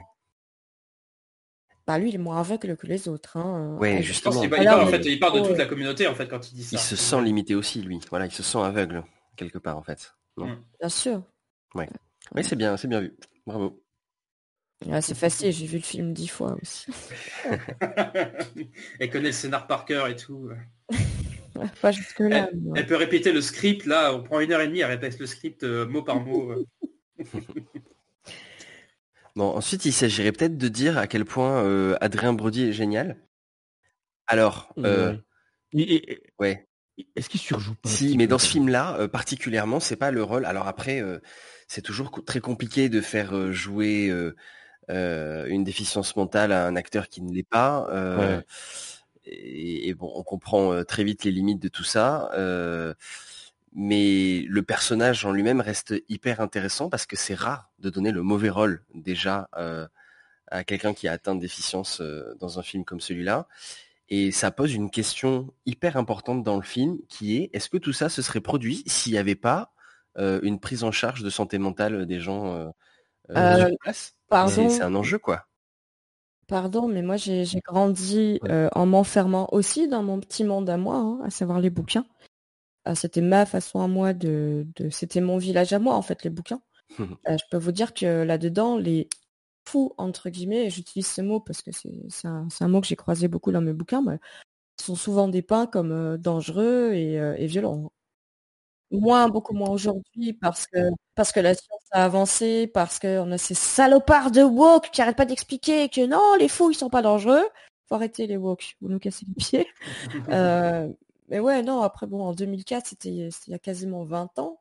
Bah lui, il est moins aveugle que les autres. Hein. Ouais, justement. Il, parle, en fait, il parle de toute la communauté en fait quand il dit ça. Il se sent limité aussi, lui. Voilà, il se sent aveugle quelque part en fait. Mm. Bien sûr. Ouais. Oui, c'est bien, c'est bien vu. Bravo c'est facile, j'ai vu le film dix fois aussi. elle connaît le scénar par cœur et tout. Pas jusque là. Elle, peut répéter le script, là, on prend une heure et demie, elle répète le script euh, mot par mot. Euh. bon, ensuite, il s'agirait peut-être de dire à quel point euh, Adrien Brody est génial. Alors, ouais. Est-ce qu'il surjoue pas Si, mais dans ce film-là, particulièrement, c'est pas le rôle. Alors après, c'est toujours très compliqué de faire jouer euh, une déficience mentale à un acteur qui ne l'est pas. Euh, et, bon, on comprend euh, très vite les limites de tout ça. Mais le personnage en lui-même reste hyper intéressant parce que c'est rare de donner le mauvais rôle déjà à quelqu'un qui a atteint de déficience dans un film comme celui-là. Et ça pose une question hyper importante dans le film qui est est-ce que tout ça se serait produit s'il n'y avait pas une prise en charge de santé mentale des gens sur place? C'est un enjeu, quoi. Pardon, mais moi j'ai grandi euh, en m'enfermant aussi dans mon petit monde à moi, hein, à savoir les bouquins. Ah, c'était ma façon à moi de, C'était mon village à moi, en fait, les bouquins. Euh, je peux vous dire que là-dedans, les fous, entre guillemets, j'utilise ce mot parce que c'est un, mot que j'ai croisé beaucoup dans mes bouquins, mais sont souvent dépeints comme euh, dangereux et, et violents. Moins, beaucoup moins aujourd'hui parce que parce que la science a avancé, parce qu'on a ces salopards de woke qui arrêtent pas d'expliquer que non, les fous ils sont pas dangereux. Faut arrêter les woke, vous nous cassez les pieds. Mais ouais, non, après bon, en 2004, c'était il y a quasiment 20 ans.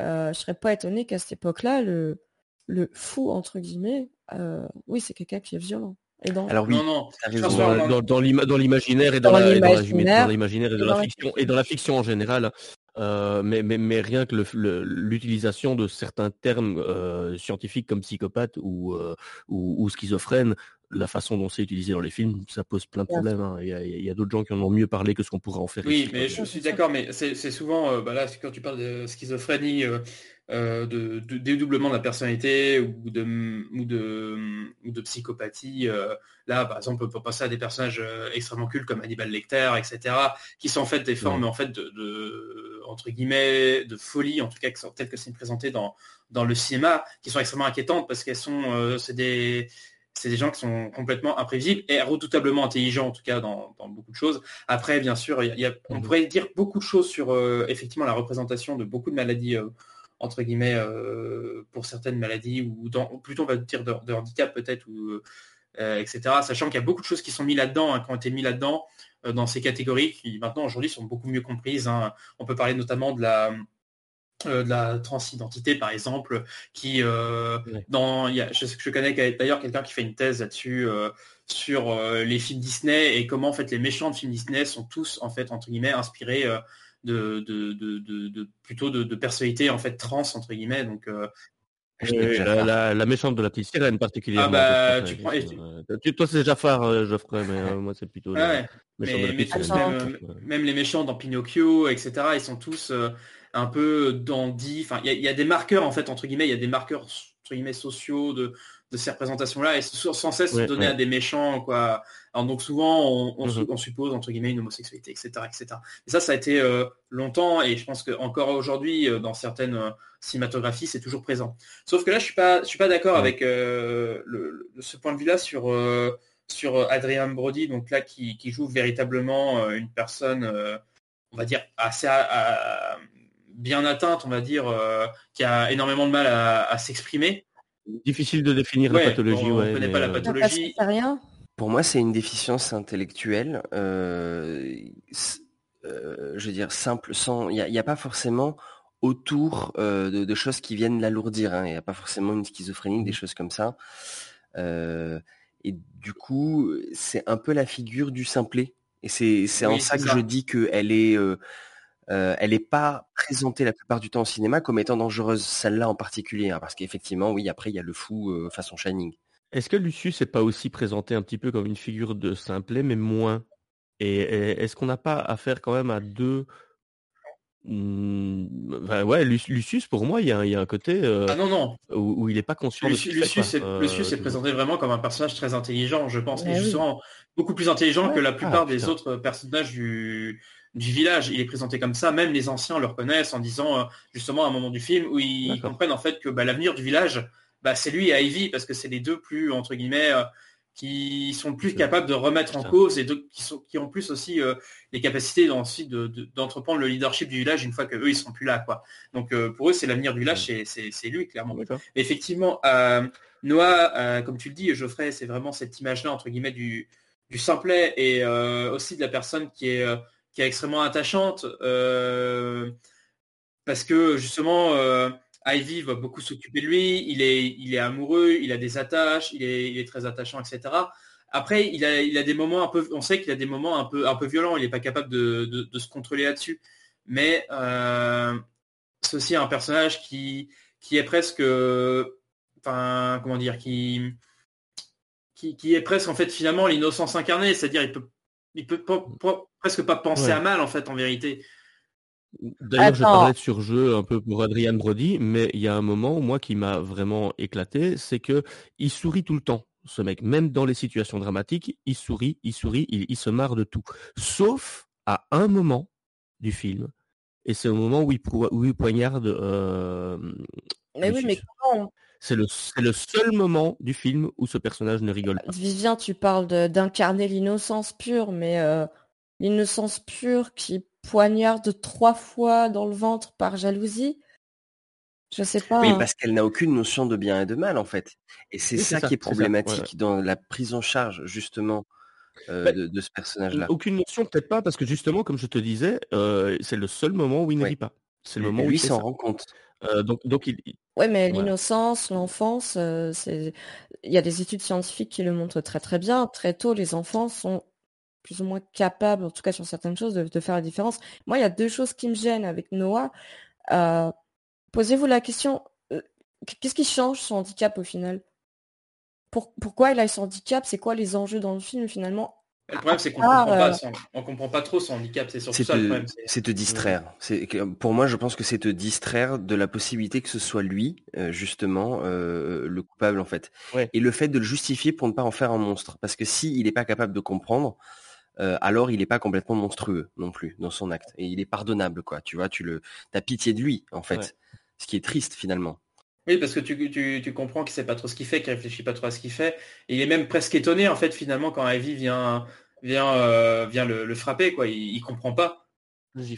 Euh, je serais pas étonné qu'à cette époque-là, le le fou entre guillemets, euh, oui, c'est quelqu'un qui est violent. Et dans... Alors oui, non, non. dans, dans l'imaginaire et dans, l'imaginaire et dans la fiction et dans la fiction en général, mais, mais, mais, rien que l'utilisation de certains termes scientifiques comme psychopathe ou, ou, ou, schizophrène la façon dont c'est utilisé dans les films, ça pose plein de problèmes. Hein. Il y a, d'autres gens qui en ont mieux parlé que ce qu'on pourrait en faire. Oui, mais je suis d'accord, mais c'est souvent, euh, bah là, quand tu parles de schizophrénie, euh, euh, de, dédoublement de la personnalité ou de, ou de, ou de psychopathie, là, par exemple, on peut penser à des personnages extrêmement cultes comme Hannibal Lecter, etc., qui sont en fait des formes, en fait, de, entre guillemets, de folie, en tout cas, telles que c'est présenté dans, dans le cinéma, qui sont extrêmement inquiétantes parce qu'elles sont, c'est des c'est des gens qui sont complètement imprévisibles et redoutablement intelligents en tout cas dans, beaucoup de choses. Après, bien sûr, on mhm. pourrait dire beaucoup de choses sur euh, effectivement la représentation de beaucoup de maladies euh, entre guillemets euh, pour certaines maladies ou dans, plutôt on va dire de, handicap peut-être ou etc. Sachant qu'il y a beaucoup de choses qui sont mises là-dedans, hein, qui ont été mis là-dedans dans ces catégories qui maintenant aujourd'hui sont beaucoup mieux comprises. Hein. On peut parler notamment de la euh, de la transidentité par exemple qui euh, dans il y a, je, je connais d'ailleurs quelqu'un qui fait une thèse là-dessus euh, sur les films Disney et comment en fait les méchants de films Disney sont tous en fait entre guillemets inspirés de, de, de, plutôt de, personnalités en fait trans entre guillemets donc la, méchante de la petite sirène particulièrement. Ah bah, tu toi c'est Jafar, Geoffrey, mais moi c'est plutôt. même, même, les méchants dans Pinocchio, etc. Ils sont tous un peu dandy. Enfin, il y, a des marqueurs en fait entre guillemets, il y a des marqueurs entre guillemets sociaux de, de ces représentations-là et sans cesse se donner à des méchants quoi. Alors donc souvent mhm. on, suppose entre guillemets une homosexualité, etc., etc. Et ça, ça a été euh, longtemps et je pense que encore aujourd'hui euh, dans certaines euh, cinématographies c'est toujours présent. Sauf que là je suis pas, je suis pas d'accord avec le, ce point de vue là sur sur Adrian Brody, donc là qui, joue véritablement une personne, on va dire assez bien atteinte, on va dire, euh, qui a énormément de mal à, s'exprimer. Difficile de définir la pathologie. On ne connaît pas la pathologie. rien. Pour moi, c'est une déficience intellectuelle. Euh, euh, je veux dire simple, sans. Il n'y a, pas forcément autour de, choses qui viennent l'alourdir. Hein. Il n'y a pas forcément une schizophrénie, des mmh. choses comme ça. et du coup, c'est un peu la figure du simplet. Et c'est en ça que je dis qu'elle est euh, elle n'est pas présentée la plupart du temps au cinéma comme étant dangereuse, celle-là en particulier, hein, parce qu'effectivement, oui, après, il y a le fou euh, façon Shining. Est-ce que Lucius n'est pas aussi présenté un petit peu comme une figure de simplet, mais moins? Et, est-ce qu'on n'a pas affaire quand même à deux mmh, ouais, Lucius, pour moi, il y, a, un côté euh, ah non, non. Où, il n'est pas conscient Lucius, de Lucius, est, Lucius est présenté vraiment comme un personnage très intelligent, je pense, et justement beaucoup plus intelligent que la plupart ah, des autres personnages du, du village. Il est présenté comme ça. Même les anciens le reconnaissent en disant euh, justement à un moment du film où ils comprennent en fait que bah, l'avenir du village, bah, c'est lui et Ivy parce que c'est les deux plus entre guillemets euh, qui sont plus capables de remettre en cause et qui, sont, qui ont plus aussi euh, les capacités ensuite d'entreprendre le leadership du village une fois que eux ils sont plus là quoi. Donc pour eux c'est l'avenir du village, c'est lui clairement. Mais effectivement, Noah, comme tu le dis, Geoffrey, c'est vraiment cette image-là entre guillemets du, du simplet et aussi de la personne qui est qui est extrêmement attachante euh, parce que justement euh, Ivy va beaucoup s'occuper de lui, il est, il est amoureux, il a des attaches, il est, il est très attachant, etc. Après, il a, il a des moments un peu, on sait qu'il a des moments un peu, un peu violents, il n'est pas capable de, de, se contrôler là-dessus. Mais euh, c'est aussi un personnage qui, qui est presque, enfin, comment dire, qui, qui, qui, est presque en fait finalement l'innocence incarnée, c'est-à-dire il peut il peut presque pas penser à mal en fait en vérité. D'ailleurs, je parlais de surjeu un peu pour Adrian Brody, mais il y a un moment, moi, qui m'a vraiment éclaté, c'est que il sourit tout le temps, ce mec. Même dans les situations dramatiques, il sourit, il sourit, il, se marre de tout. Sauf à un moment du film, et c'est au moment où il, où il poignarde. Euh, mais oui, mais comment c'est le, le, seul moment du film où ce personnage ne rigole pas. Vivien, tu parles d'incarner l'innocence pure, mais euh, l'innocence pure qui poignarde trois fois dans le ventre par jalousie? Je sais pas. Oui, hein. parce qu'elle n'a aucune notion de bien et de mal, en fait. Et c'est ça, qui est problématique dans la prise en charge, justement, euh, bah, de, ce personnage-là. Aucune notion, peut-être pas, parce que justement, comme je te disais, euh, c'est le seul moment où il ne rit pas. C'est le moment où il s'en rend compte. donc, donc il, Ouais, mais l'innocence, l'enfance, c'est il y a des études scientifiques qui le montrent très très bien. Très tôt, les enfants sont plus ou moins capable, en tout cas sur certaines choses, de, faire la différence. Moi, il y a deux choses qui me gênent avec Noah. Euh, posez-vous la question, euh, qu'est-ce qui change son handicap au final? Pourquoi il a son handicap? C'est quoi les enjeux dans le film finalement? Le problème, c'est qu'on ne comprend, pas trop son handicap. C'est surtout ça le problème. C'est te distraire. Pour moi, je pense que c'est te distraire de la possibilité que ce soit lui, euh, justement, euh, le coupable, en fait. Et le fait de le justifier pour ne pas en faire un monstre. Parce que s'il n'est pas capable de comprendre, euh, alors il n'est pas complètement monstrueux non plus dans son acte. Et il est pardonnable, quoi. Tu vois, tu le, as pitié de lui, en fait. Ce qui est triste, finalement. Oui, parce que tu, tu, tu comprends qu'il sait pas trop ce qu'il fait, qu'il réfléchit pas trop à ce qu'il fait. Et il est même presque étonné, en fait, finalement, quand Ivy vient, vient, euh, vient le, frapper, quoi. Il, comprend pas.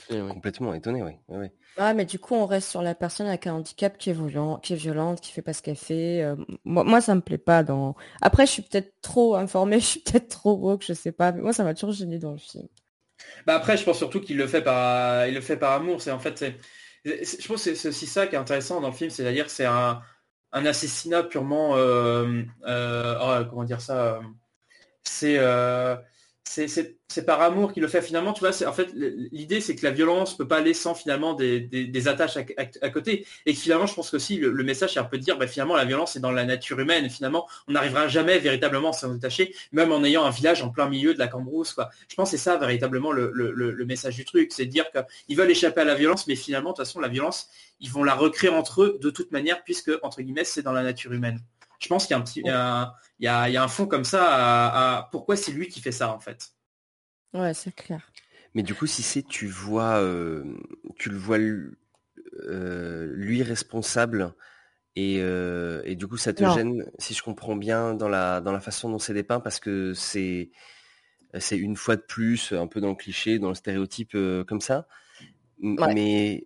Complètement étonné, oui. oui, Ah, mais du coup, on reste sur la personne avec un handicap qui est violent, qui est violente, qui fait pas ce qu'elle fait. Euh, moi, moi, ça me plaît pas dans. Après, je suis peut-être trop informée, je suis peut-être trop woke, je sais pas. Mais moi, ça m'a toujours gêné dans le film. Bah après, je pense surtout qu'il le fait par, il le fait par amour. C'est en fait, c'est je pense que c'est aussi ça qui est intéressant dans le film, c'est-à-dire que c'est un, assassinat purement, euh, euh, oh, comment dire ça, c'est c'est par amour qu'il le fait finalement. Tu vois, en fait l'idée c'est que la violence peut pas aller sans finalement des, attaches à, côté. Et finalement, je pense que aussi le, message c'est un peu de dire, bah, finalement la violence est dans la nature humaine. Finalement, on n'arrivera jamais véritablement à s'en détacher, même en ayant un village en plein milieu de la Cambrousse. Quoi. Je pense que c'est ça véritablement le, message du truc, c'est de dire qu'ils veulent échapper à la violence, mais finalement, de toute façon, la violence, ils vont la recréer entre eux de toute manière, puisque entre guillemets, c'est dans la nature humaine. Je pense qu'il y a un petit, il y a, un fond comme ça à, pourquoi c'est lui qui fait ça en fait? Ouais, c'est clair. Mais du coup, si c'est tu vois, euh, tu le vois euh, lui responsable euh, et, du coup ça te gêne, si je comprends bien, dans la, dans la façon dont c'est dépeint, parce que c'est c'est une fois de plus un peu dans le cliché, dans le stéréotype comme ça? Mais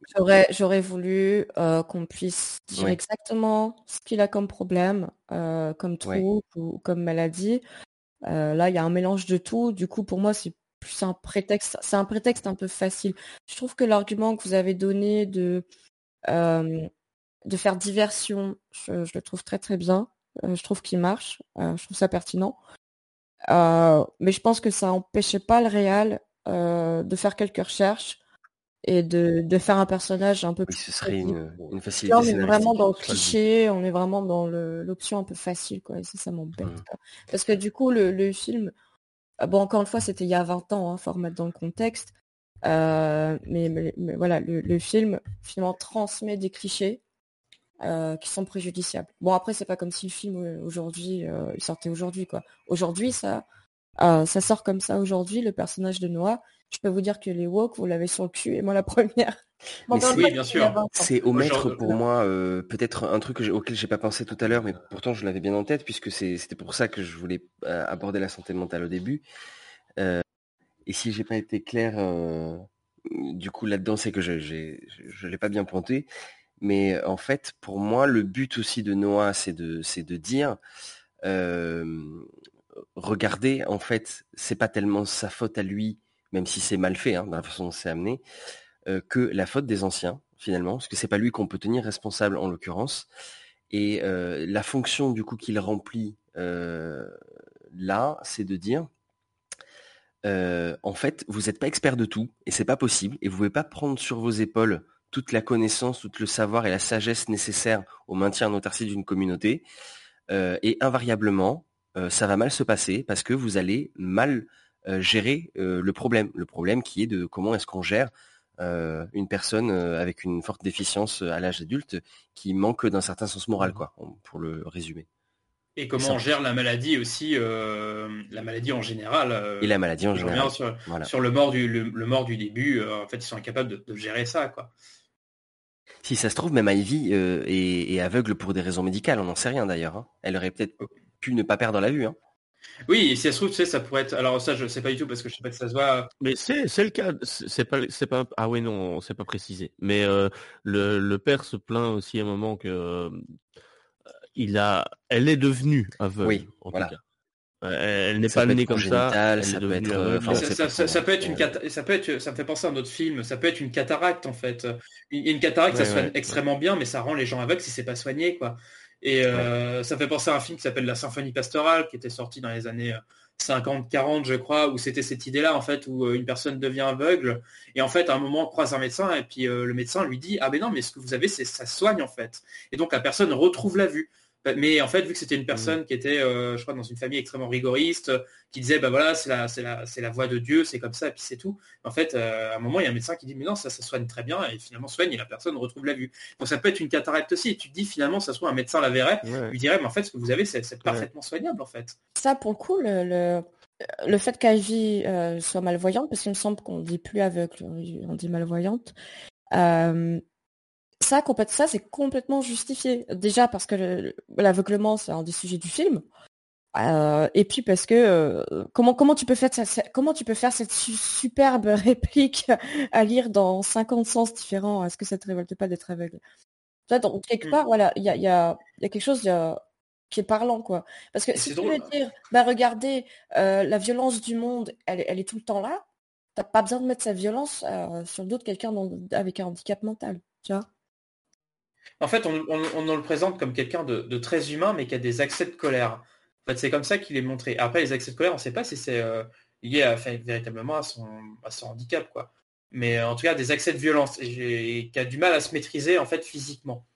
j'aurais voulu qu'on puisse dire exactement ce qu'il a comme problème, comme trouble ou comme maladie. là, il y a un mélange de tout. Du coup, pour moi, c'est plus un prétexte. C'est un prétexte un peu facile. Je trouve que l'argument que vous avez donné de de faire diversion, je, le trouve très très bien. je trouve qu'il marche. je trouve ça pertinent. mais je pense que ça n'empêchait pas le réal de faire quelques recherches et de, de, faire un personnage un peu plus. ce serait une, une facilité. on est vraiment dans le cliché, on est vraiment dans l'option un peu facile, quoi. Et ça, ça m'embête. Mmh. Parce que du coup, le, le, film, ah, bon, encore une fois, c'était il y a 20 ans, hein, faut remettre dans le contexte. Euh, mais, mais, voilà, le, le, film finalement transmet des clichés euh, qui sont préjudiciables. Bon, après, c'est pas comme si le film euh, aujourd'hui, euh, il sortait aujourd'hui, quoi. Aujourd'hui, ça, ça sort comme ça aujourd'hui, le personnage de Noah je peux vous dire que les woke, vous l'avez sur le cul, et moi la première. oui, bien sûr. C'est au maître pour moi, euh, peut-être un truc que auquel j'ai pas pensé tout à l'heure, mais pourtant je l'avais bien en tête, puisque c'était pour ça que je voulais euh, aborder la santé mentale au début. Euh, et si j'ai pas été clair, du coup là-dedans, c'est que je ne l'ai pas bien pointé. Mais en fait, pour moi, le but aussi de Noah, c'est de, de dire, regardez, en fait, c'est pas tellement sa faute à lui même si c'est mal fait hein, dans la façon dont c'est amené, euh, que la faute des anciens, finalement, parce que c'est pas lui qu'on peut tenir responsable en l'occurrence. Et euh, la fonction du coup qu'il remplit euh, là, c'est de dire en fait, vous n'êtes pas expert de tout, et c'est pas possible, et vous pouvez pas prendre sur vos épaules toute la connaissance, tout le savoir et la sagesse nécessaire au maintien en d'une communauté. et invariablement, ça va mal se passer parce que vous allez mal gérer euh, le problème. Le problème qui est de comment est-ce qu'on gère euh, une personne avec une forte déficience à l'âge adulte qui manque d'un certain sens moral, mmh. quoi, pour le résumer. Et comment on gère la maladie aussi, la maladie en général. et la maladie en général. Sur, le mort du, le, mort du début, en fait, ils sont incapables de, gérer ça, quoi. Si ça se trouve, même Ivy est, aveugle pour des raisons médicales, on n'en sait rien d'ailleurs. Hein. Elle aurait peut-être pu ne pas perdre la vue. Hein. Oui, et si ça se trouve, tu sais, ça pourrait être. Alors ça, je sais pas du tout parce que je sais pas que ça se voit. Mais c'est c'est le cas. C'est pas c'est pas. Ah oui non, c'est pas précisé. Mais euh, le, le père se plaint aussi à un moment que euh, il a. Elle est devenue aveugle. Oui, en voilà. Tout cas. Elle n'est pas née comme ça. ça, peut être, ça, peut être une ça peut être, ça me fait penser à un autre film. Ça peut être une cataracte en fait. Une cataracte, ça soigne extrêmement bien, mais ça rend les gens aveugles si c'est pas soigné quoi. Et euh, ça fait penser à un film qui s'appelle La Symphonie pastorale, qui était sorti dans les années 50-40, je crois, où c'était cette idée-là, en fait, où une personne devient aveugle, et en fait, à un moment, croise un médecin, et puis le médecin lui dit, ah ben non, mais ce que vous avez, c'est ça soigne, en fait. Et donc, la personne retrouve la vue. Bah, mais en fait, vu que c'était une personne qui était, euh, je crois, dans une famille extrêmement rigoriste, qui disait, bah voilà, c'est la, c'est la, c'est la voix de Dieu, c'est comme ça, et puis c'est tout. En fait, euh, à un moment, il y a un médecin qui dit, mais non, ça, ça soigne très bien, et finalement soigne, et la personne retrouve la vue. Donc ça peut être une cataracte aussi. Et tu te dis, finalement, ça soit un médecin la verrait, lui dirait, mais en fait, ce que vous avez, c'est, parfaitement soignable, en fait. Ça, pour le coup, le, le, fait qu'Ivy euh, soit malvoyante, parce qu'il me semble qu'on dit plus aveugle, on dit malvoyante, ça, ça c'est complètement justifié. Déjà parce que l'aveuglement, c'est un des sujets du film. Euh, et puis parce que euh, comment comment tu peux faire comment tu peux faire cette superbe réplique à lire dans 50 sens différents? Est-ce que ça te révolte pas d'être aveugle? Donc quelque mm. part, voilà, il y a, y, a, y a, quelque chose qui est parlant quoi. Parce que si tu veux dire, bah regardez, euh, la violence du monde, elle, elle, est tout le temps là. T'as pas besoin de mettre sa violence sur le dos de quelqu'un avec un handicap mental, tu vois? En fait, on, on, le présente comme quelqu'un de, très humain, mais qui a des accès de colère. C'est comme ça qu'il est montré. Après, les accès de colère, on ne sait pas si c'est euh, lié véritablement à son, handicap, quoi. Mais en tout cas, des accès de violence et, qui a du mal à se maîtriser en fait physiquement.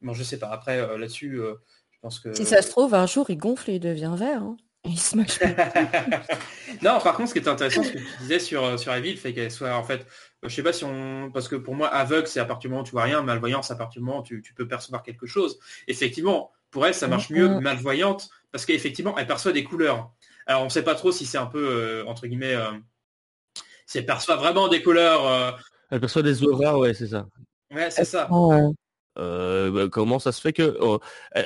Bon, je sais pas. Après, euh, là-dessus, euh, je pense que. Si ça se trouve, un jour, il gonfle et il devient vert. Hein. Il se non, par contre, ce qui est intéressant, ce que tu disais sur, sur Evie, le fait qu'elle soit en fait je sais pas si on. Parce que pour moi, aveugle, c'est à partir du moment où tu vois rien, malvoyance, à partir du moment où tu, peux percevoir quelque chose. Effectivement, pour elle, ça marche mieux, malvoyante, parce qu'effectivement, elle perçoit des couleurs. Alors, on ne sait pas trop si c'est un peu, euh, entre guillemets, euh, si elle perçoit vraiment des couleurs. Euh, elle perçoit des auras, ouais, c'est ça. Ouais, c'est ça. Bah, comment ça se fait que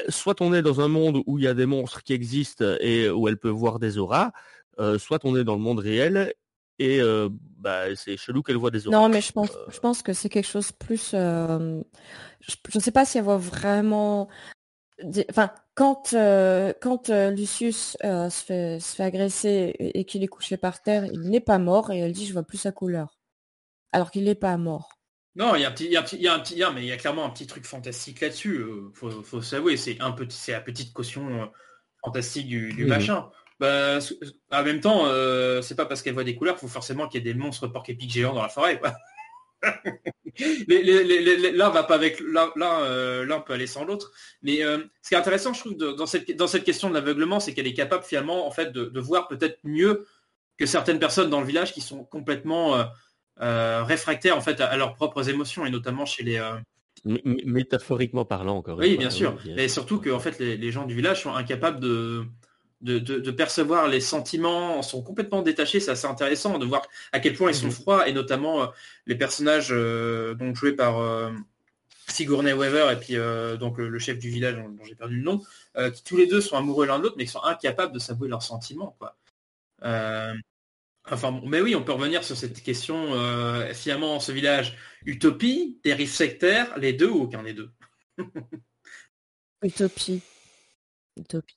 soit on est dans un monde où il y a des monstres qui existent et où elle peut voir des auras, soit on est dans le monde réel et bah, c'est chelou qu'elle voit des auras. Non, mais je pense, je pense que c'est quelque chose plus. je ne sais pas si elle voit vraiment. Enfin, quand quand Lucius se fait se fait agresser et, qu'il est couché par terre, il n'est pas mort et elle dit je vois plus sa couleur, alors qu'il n'est pas mort. Non, il y a un petit, il y a un petit, il y a un petit, mais il y a clairement un petit truc fantastique là-dessus. faut, faut s'avouer, c'est un petit, c'est la petite caution fantastique du, du machin. Bah, en même temps, euh, c'est pas parce qu'elle voit des couleurs qu'il faut forcément qu'il y ait des monstres porc épiques géants dans la forêt. l'un va pas avec euh, l'un, peut aller sans l'autre. Mais euh, ce qui est intéressant, je trouve, dans cette dans cette question de l'aveuglement, c'est qu'elle est capable finalement, en fait, de, voir peut-être mieux que certaines personnes dans le village qui sont complètement réfractaires en fait à, leurs propres émotions et notamment chez les métaphoriquement parlant encore. Oui, bien sûr. Et surtout que en fait les gens du village sont incapables de de, percevoir les sentiments, sont complètement détachés, c'est assez intéressant de voir à quel point ils sont mhm. froids, et notamment euh, les personnages euh, donc joués par euh, Sigourney Weaver et puis donc le, chef du village dont, j'ai perdu le nom, qui tous les deux sont amoureux l'un de l'autre, mais qui sont incapables de s'avouer leurs sentiments. Quoi. Enfin, mais oui, on peut revenir sur cette question, finalement, ce village, utopie, dérive sectaire, les deux ou aucun des deux? Utopie. Utopie.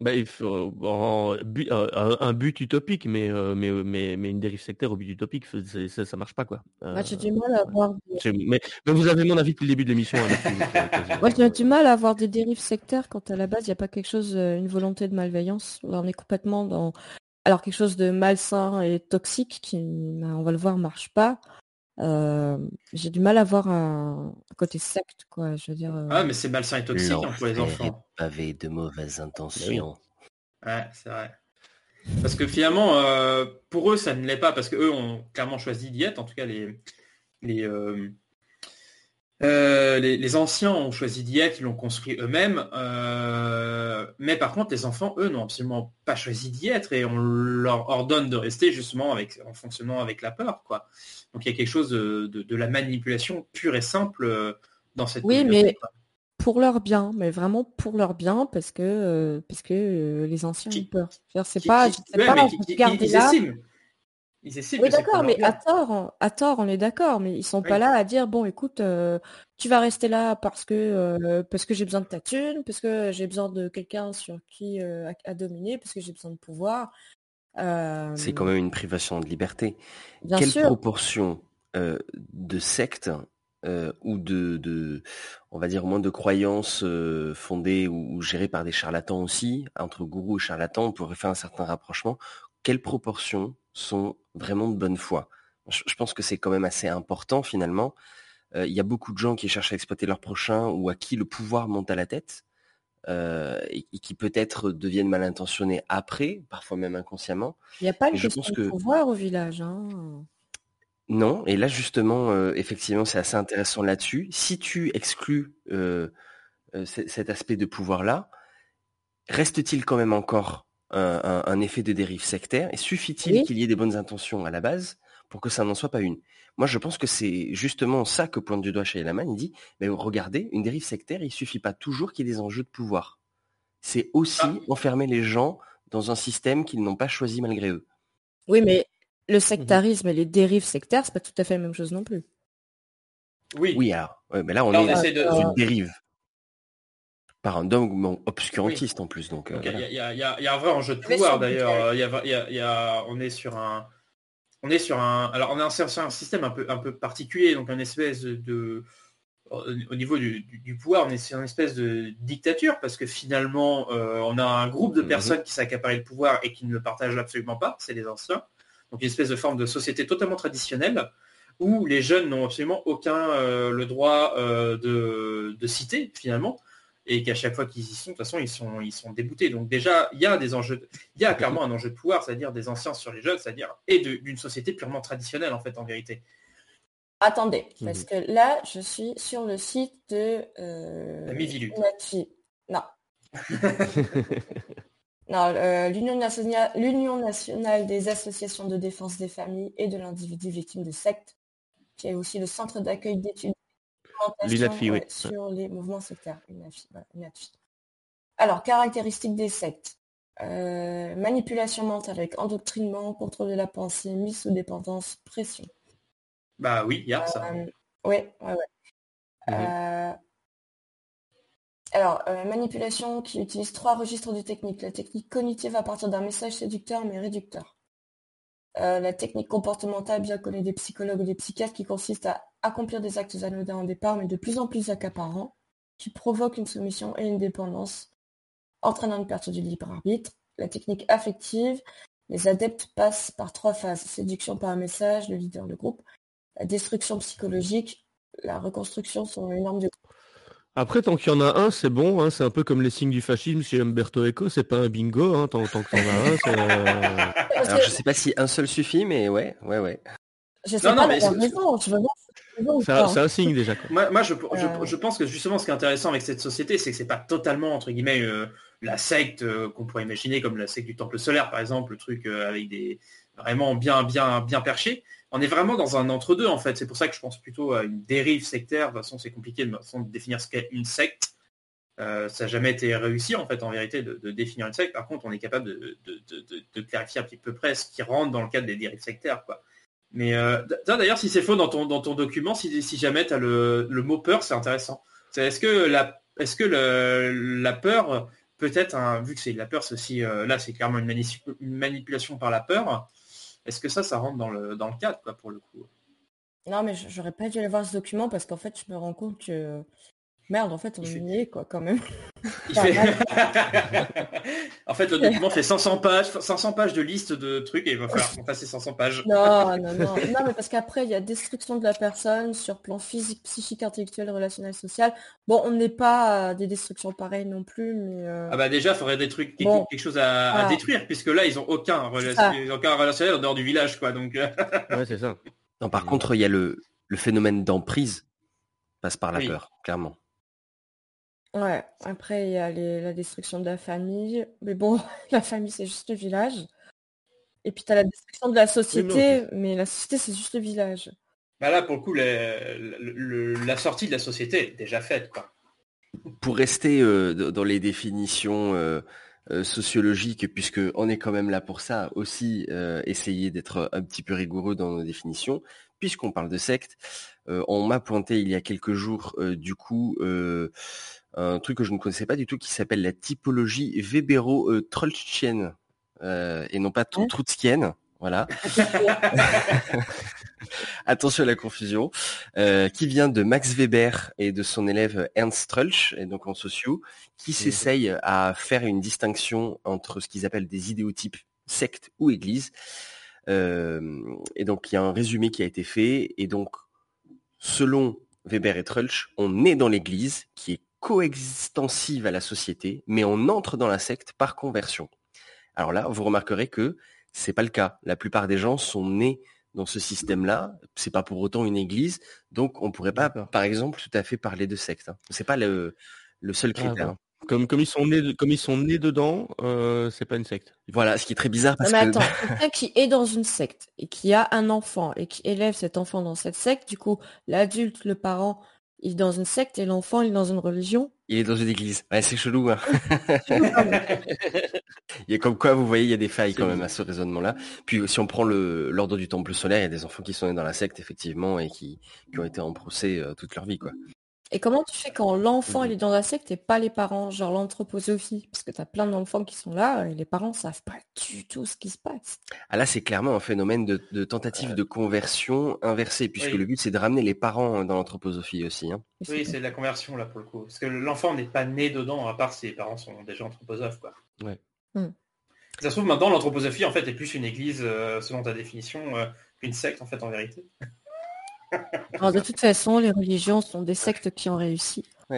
Bah, il faut, euh, un, but utopique, mais, euh, mais, mais, mais une dérive sectaire au but utopique, ça, ça marche pas quoi. Moi, j'ai du mal à avoir. Mais, vous avez mon avis depuis le début de l'émission. Hein, Moi, j'ai du mal à avoir des dérives sectaires quand à la base il n'y a pas quelque chose, euh, une volonté de malveillance. on est complètement dans. Alors quelque chose de malsain et toxique qui, bah, on va le voir, marche pas. j'ai du mal à voir un, côté secte, quoi. Je veux dire. Ah, mais c'est malsain et toxique hein, pour les enfants avait de mauvaises intentions. Ouais, c'est vrai. Parce que finalement, euh, pour eux, ça ne l'est pas, parce qu'eux ont clairement choisi d'y être, en tout cas les, les, euh, euh, les, anciens ont choisi d'y être, ils l'ont construit eux-mêmes, mais par contre, les enfants, eux, n'ont absolument pas choisi d'y être, et on leur ordonne de rester justement avec, en fonctionnant avec la peur. Quoi. Donc il y a quelque chose de, de, la manipulation pure et simple dans cette Oui, mais pour leur bien, mais vraiment pour leur bien, parce que, euh, parce que euh, les anciens ont peur. C'est pas, pas ils, là. oui, d'accord, mais à tort, à tort, on est d'accord, mais ils sont pas là à dire bon, écoute, euh, tu vas rester là parce que parce que j'ai besoin de ta thune, parce que j'ai besoin de quelqu'un sur qui à, dominer, parce que j'ai besoin de pouvoir. C'est quand même une privation de liberté. Quelle proportion de sectes ou de, on va dire moins de croyances fondées ou, gérées par des charlatans aussi, entre gourou et charlatan, on pourrait faire un certain rapprochement. Quelles proportions sont vraiment de bonne foi je, pense que c'est quand même assez important finalement. Il y a beaucoup de gens qui cherchent à exploiter leur prochain ou à qui le pouvoir monte à la tête. et, qui peut-être deviennent mal intentionnés après, parfois même inconsciemment. Il n'y a pas question de pouvoir au village. Hein. Non, et là justement, euh, effectivement, c'est assez intéressant là-dessus. Si tu exclus euh, euh, cet aspect de pouvoir-là, reste-t-il quand même encore un, effet de dérive sectaire Et suffit-il qu'il y ait des bonnes intentions à la base pour que ça n'en soit pas une? Moi, je pense que c'est justement ça que pointe du doigt chez Elaman. Il dit, mais regardez, une dérive sectaire, il suffit pas toujours qu'il y ait des enjeux de pouvoir. C'est aussi ah. enfermer les gens dans un système qu'ils n'ont pas choisi malgré eux. Oui, mais le mmh sectarisme et les dérives sectaires, c'est pas tout à fait la même chose non plus. Oui. Oui, alors, mais là, on est dans une dérive. Par un dogme obscurantiste en plus. Donc, il y, a un vrai enjeu de pouvoir d'ailleurs. on est sur un. On est sur un. Alors on est sur un système un peu, un peu particulier, donc un espèce de. Au niveau du, pouvoir, on est sur une espèce de dictature parce que finalement, euh, on a un groupe de mmh personnes qui s'accaparent le pouvoir et qui ne le partagent absolument pas, c'est les anciens donc une espèce de forme de société totalement traditionnelle où les jeunes n'ont absolument aucun euh, le droit euh, de, citer finalement et qu'à chaque fois qu'ils y sont, de toute façon, ils sont, ils sont déboutés. Donc déjà, il y a des enjeux, il y a clairement un enjeu de pouvoir, c'est-à-dire des anciens sur les jeunes, c'est-à-dire et d'une société purement traditionnelle en fait en vérité. Attendez, mhm. parce que là, je suis sur le site de euh, Non. Non, euh, l'Union nationale, des associations de défense des familles et de l'individu victime de sectes, qui est aussi le centre d'accueil d'études sur les mouvements sectaires. Alors, caractéristiques des sectes. Euh, manipulation mentale avec endoctrinement, contrôle de la pensée, mise sous dépendance, pression. Bah oui, il y a ça. Euh, oui, ouais, ouais. Mhm. Alors, euh, manipulation qui utilise trois registres de technique. La technique cognitive à partir d'un message séducteur mais réducteur. Euh, la technique comportementale, bien connue des psychologues et des psychiatres, qui consiste à accomplir des actes anodins au départ, mais de plus en plus accaparants, qui provoquent une soumission et une dépendance, entraînant une perte du libre arbitre. La technique affective, les adeptes passent par trois phases. Séduction par un message, le leader, le groupe. La destruction psychologique, la reconstruction sont une norme de après, tant qu'il y en a un, c'est bon. Hein, c'est un peu comme les signes du fascisme chez Umberto Eco. C'est pas un bingo. Hein, tant, tant que t'en as un, c'est... Euh, Alors, je sais pas si un seul suffit, mais ouais, ouais, ouais. Je sais pas, mais c'est un, signe déjà. Moi, moi je, je, pense que justement, ce qui est intéressant avec cette société, c'est que c'est pas totalement entre guillemets euh, la secte euh, qu'on pourrait imaginer comme la secte du Temple solaire, par exemple, le truc avec des vraiment bien, bien, bien perché on est vraiment dans un entre-deux en fait. C'est pour ça que je pense plutôt à une dérive sectaire. De toute façon, c'est compliqué de, définir ce qu'est une secte. Euh, ça n'a jamais été réussi en fait en vérité de, définir une secte. Par contre, on est capable de, clarifier un petit peu près ce qui rentre dans le cadre des dérives sectaires. Mais euh, d'ailleurs, si c'est faux dans ton, dans ton document, si, jamais tu as le, mot peur, c'est intéressant. Est-ce que la, est-ce que la peur peut être, vu que c'est la peur, aussi, euh, là c'est clairement une, manipulation par la peur, est-ce que ça, ça rentre dans le, cadre, quoi, pour le coup? Non, mais j'aurais pas dû aller voir ce document parce qu'en fait, je me rends compte que Merde, en fait, on y est, quoi, quand même. en fait, le document fait 500 pages, 500 pages de liste de trucs et il va falloir passer 500 pages. Non, non, non. Non, mais parce qu'après, il y a destruction de la personne sur plan physique, psychique, intellectuel, relationnel, social. Bon, on n'est pas à des destructions pareilles non plus, mais... Euh, ah bah déjà, il faudrait des trucs, quelque, chose à, détruire, puisque là, ils ont aucun, aucun relationnel en dehors du village, quoi, donc... Euh. ouais, c'est ça. Non, par contre, il y a le, le phénomène d'emprise passe par la peur, clairement. Ouais, après il y a la destruction de la famille. Mais bon, la famille c'est juste le village. Et puis tu as la destruction de la société, mais la société c'est juste le village. Bah là pour le coup la sortie de la société est déjà faite quoi. Pour rester euh, dans les définitions euh, euh, sociologiques, puisque on est quand même là pour ça, aussi essayer d'être un petit peu rigoureux dans nos définitions, puisqu'on parle de secte, on m'a pointé il y a quelques jours du coup un truc que je ne connaissais pas du tout qui s'appelle la typologie Webero-Trollschienne euh, et non pas troutskienne. Voilà. attention à la confusion, euh, qui vient de Max Weber et de son élève Ernst Strulch, et donc en sociaux, qui s'essaye à faire une distinction entre ce qu'ils appellent des idéotypes secte ou église. Euh, et donc il y a un résumé qui a été fait, et donc selon Weber et Trulch, on est dans l'église qui est coexistensive à la société, mais on entre dans la secte par conversion. Alors là, vous remarquerez que c'est pas le cas. La plupart des gens sont nés dans ce système-là. C'est pas pour autant une église, donc on pourrait pas, par exemple, tout à fait parler de secte. Hein. C'est pas le, le seul Ah, critère. bon. hein. Comme, comme ils sont nés, comme ils sont nés dedans, euh, c'est pas une secte. Voilà, ce qui est très bizarre Non, mais que attends, quelqu'un qui est dans une secte et qui a un enfant et qui élève cet enfant dans cette secte, du coup, l'adulte, le parent, il est dans une secte et l'enfant, il est dans une religion. il est dans une église. Ouais, c'est chelou. Hein. il y a comme quoi, vous voyez, il y a des failles quand même à ce raisonnement-là. Puis si on prend l'ordre du temple solaire, il y a des enfants qui sont nés dans la secte, effectivement, et qui, qui ont été en procès euh, toute leur vie, quoi. Et comment tu fais quand l'enfant il est dans la secte et pas les parents, genre l'anthroposophie? Parce que t'as plein d'enfants qui sont là et les parents savent pas du tout ce qui se passe. Ah là, c'est clairement un phénomène de, de tentative de conversion inversée, puisque Oui. le but c'est de ramener les parents dans l'anthroposophie aussi. Hein. Oui, c'est de la conversion là pour le coup. Parce que l'enfant n'est pas né dedans, à part si les parents sont déjà anthroposophes. Quoi. Ouais. Hmm. Ça se trouve maintenant l'anthroposophie en fait est plus une église euh, selon ta définition euh, qu'une secte en fait en vérité. Alors, de toute façon, les religions sont des sectes qui ont réussi.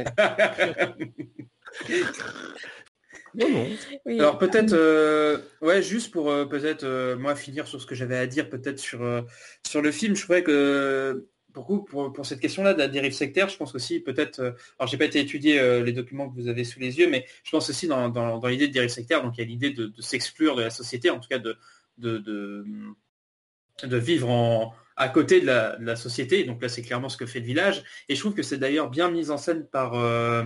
Non, non. Oui. Alors peut-être, euh, ouais, juste pour euh, peut-être euh, moi finir sur ce que j'avais à dire peut-être sur euh, sur le film, je trouvais que pour, pour, pour cette question-là de la dérive sectaire, je pense aussi peut-être, euh, alors j'ai pas été étudier euh, les documents que vous avez sous les yeux, mais je pense aussi dans, dans, dans l'idée de dérive sectaire, donc il y a l'idée de, de s'exclure de la société, en tout cas de de, de, de vivre en à côté de la, société. Donc là, c'est clairement ce que fait le village. Et je trouve que c'est d'ailleurs bien mis en scène par euh,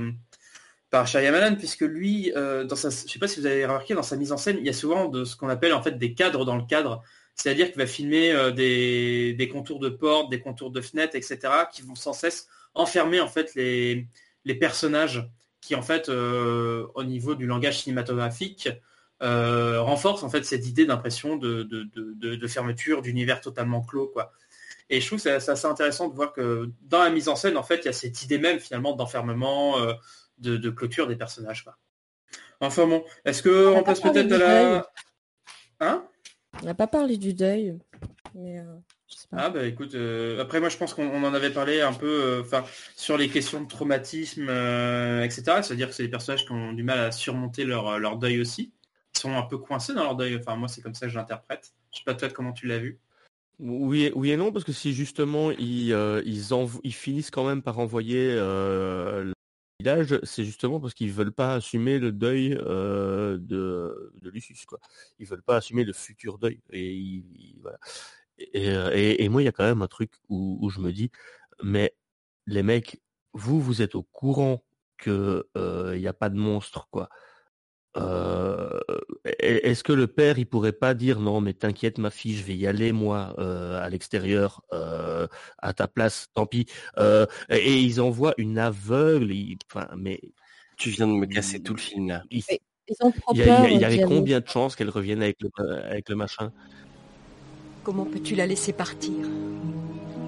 par Shyamalan, puisque lui, euh, dans sa, je sais pas si vous avez remarqué, dans sa mise en scène, il y a souvent de ce qu'on appelle en fait des cadres dans le cadre. C'est-à-dire qu'il va filmer euh, des, des contours de portes, des contours de fenêtres, etc., qui vont sans cesse enfermer en fait les, les personnages qui en fait, euh, au niveau du langage cinématographique, euh, renforcent en fait cette idée d'impression de, de, de, de- de fermeture, d'univers totalement clos, quoi. Et je trouve que c'est assez intéressant de voir que dans la mise en scène, en fait, il y a cette idée même finalement d'enfermement, euh, de, de clôture des personnages. Quoi. Enfin bon, est-ce que on passe peut-être à la... Hein? On n'a pas parlé du deuil. Mais, euh, je sais pas. Ah bah écoute, euh, après moi je pense qu'on on en avait parlé un peu enfin sur les questions de traumatisme, etc. C'est-à-dire que c'est des personnages qui ont du mal à surmonter leur, leur deuil aussi. Ils sont un peu coincés dans leur deuil. Enfin moi c'est comme ça que je l'interprète. Je sais pas toi comment tu l'as vu? Oui, et- oui et non, parce que si justement ils, euh, ils, ils finissent quand même par envoyer euh, le village, c'est justement parce qu'ils veulent pas assumer le deuil euh, de, Lucius, quoi. Ils veulent pas assumer le futur deuil. Et, moi, il y a quand même un truc où, je me dis, mais les mecs, vous, vous êtes au courant que il n'y a pas de monstre, quoi. Euh, est-ce que le père il pourrait pas dire non mais t'inquiète ma fille je vais y aller moi euh, à l'extérieur euh, à ta place tant pis. Euh, et ils envoient une aveugle ils- enfin mais tu viens de me casser tout le film là. Ils ont trop il y, a- il y a- peur, il y avait combien de chances qu'elle revienne avec le avec le machin? Comment peux-tu la laisser partir?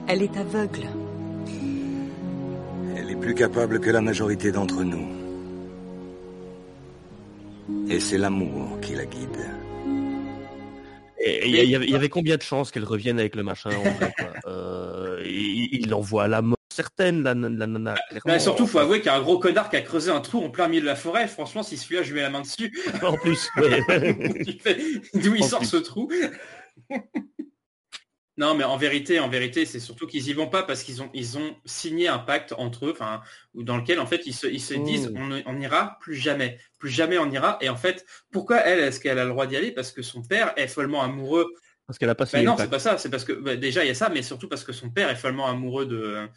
Elle est aveugle. Elle est plus capable que la majorité d'entre nous. Et c'est l'amour qui la guide. Et il y, avait, il y avait combien de chances qu'elle revienne avec le machin en vrai, quoi? Euh, il l'envoie à la mort certaine la, la nana clairement. Bah, surtout faut avouer qu'il y a un gros connard qui a creusé un trou en plein milieu de la forêt. Franchement si celui-là je mets la main dessus. en plus ouais. D'où il En sort plus. ce trou Non, mais en vérité, en vérité, c'est surtout qu'ils y vont pas parce qu'ils ont, ils ont signé un pacte entre eux, enfin, ou dans lequel en fait ils se, ils se disent, Mm. on, n'ira plus jamais, plus jamais on ira. Et en fait, pourquoi elle, est-ce qu'elle a le droit d'y aller? Parce que son père est follement amoureux. parce qu'elle a pas Ben signé le non, c'est pas ça. C'est parce que bah, déjà il y a ça, mais surtout parce que son père est follement amoureux de,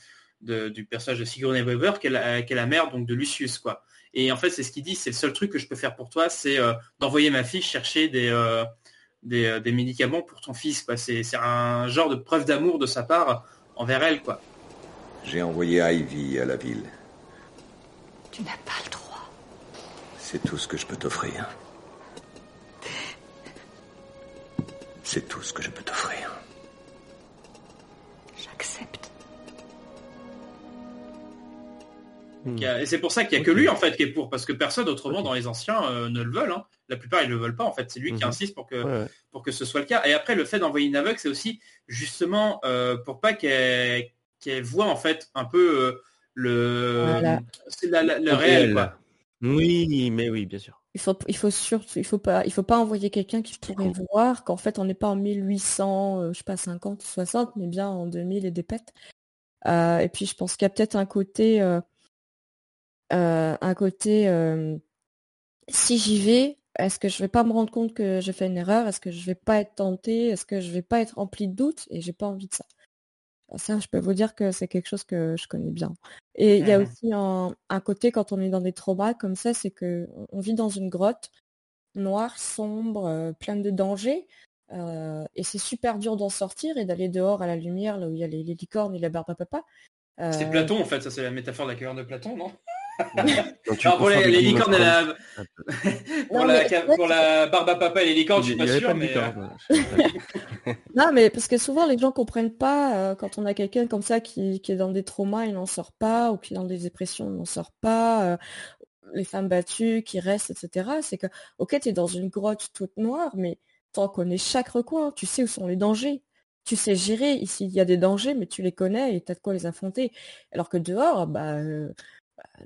de- du personnage de Sigourney Weaver, qui est la, qui est la mère donc de Lucius, quoi. Et en fait, c'est ce qu'il dit, c'est le seul truc que je peux faire pour toi, c'est euh, d'envoyer ma fille chercher des, euh, des, euh, des médicaments pour ton fils, quoi. C'est c'est un genre de preuve d'amour de sa part envers elle, quoi. J'ai envoyé Ivy à la ville. Tu n'as pas le droit. C'est tout ce que je peux t'offrir. C'est tout ce que je peux t'offrir. J'accepte. Et c'est pour ça qu'il n'y a que lui en fait qui est pour, parce que personne autrement dans les anciens euh, ne le veulent. hein. La plupart ils le veulent pas en fait. C'est lui qui Mhm. insiste pour que Ouais, pour que ce soit le cas. Et après le fait d'envoyer une aveugle, c'est aussi justement euh, pour pas qu'elle qu'elle voit en fait un peu euh, le Voilà. c'est la- la- le réel quoi. Oui, mais oui, bien sûr. Il faut, il faut surtout, il faut pas, il faut pas envoyer quelqu'un qui pourrait voir qu'en fait on n'est pas en 1800, euh, je sais pas 50, 60, mais bien en 2000 et des pètes. Euh, et puis je pense qu'il y a peut-être un côté, euh, euh, un côté, euh, si j'y vais, est-ce que je vais pas me rendre compte que j'ai fait une erreur? Est-ce que je vais pas être tentée? Est-ce que je vais pas être remplie de doutes? Et j'ai pas envie de ça. Ça, je peux vous dire que c'est quelque chose que je connais bien. Et il y a Mhm. aussi un, un côté quand on est dans des traumas comme ça, c'est que on- vit dans une grotte noire, sombre, euh, pleine de dangers. euh, et c'est super dur d'en sortir et d'aller dehors à la lumière, là où il y a les, les licornes et la barbe à papa. Euh, C'est Platon en fait, ça c'est la métaphore de la caverne de Platon, non? Donc, tu Alors pour les, licornes et la pour, Non, la, mais pour barbe à papa et les licornes, je suis pas sûr, mais licorne, euh. Non, mais parce que souvent les gens comprennent pas euh, quand on a quelqu'un comme ça qui, qui est dans des traumas, il n'en sort pas, ou qui est dans des dépressions, il n'en sort pas. euh, les femmes battues qui restent, etc. C'est que, ok, tu es dans une grotte toute noire, mais t'en connais chaque recoin, tu sais où sont les dangers. Tu sais gérer, ici il y a des dangers, mais tu les connais et t'as de quoi les affronter. Alors que dehors, bah, euh, bah,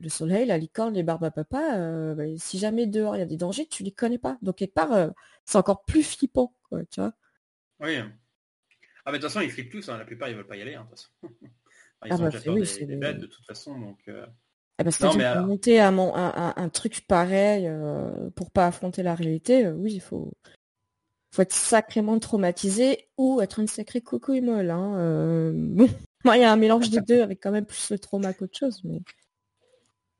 le soleil, la licorne, les barbes à papa, euh, bah, si jamais dehors il y a des dangers, tu les connais pas. Donc quelque part, euh, c'est encore plus flippant, quoi, tu vois. oui. Ah mais de toute façon ils flippent tous, hein. la plupart ils veulent pas y aller. hein, de toute façon. Enfin, ils Ah ont bah, déjà c'est- peur oui, des, bêtes de toute façon, donc. euh, Eh ben, Non, mais alors- monter un, mon- un, un- truc pareil pour pas affronter la réalité, oui, il faut, faut être sacrément traumatisé ou être une sacrée coucouille molle. Hein. bon, moi, il y a un mélange des deux avec quand même plus le trauma qu'autre chose. Mais...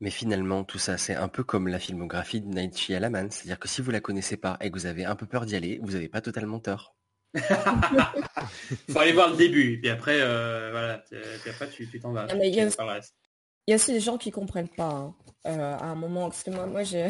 Mais finalement, tout ça, c'est un peu comme la filmographie de Night Shyamalan. C'est-à-dire que si vous la connaissez pas et que vous avez un peu peur d'y aller, vous n'avez pas totalement tort. Faut aller voir le début, et puis après, euh, voilà, t- puis après tu t'en vas. Ah. Il y a aussi des gens qui comprennent pas hein, euh, à un moment. Parce que moi, moi j'ai...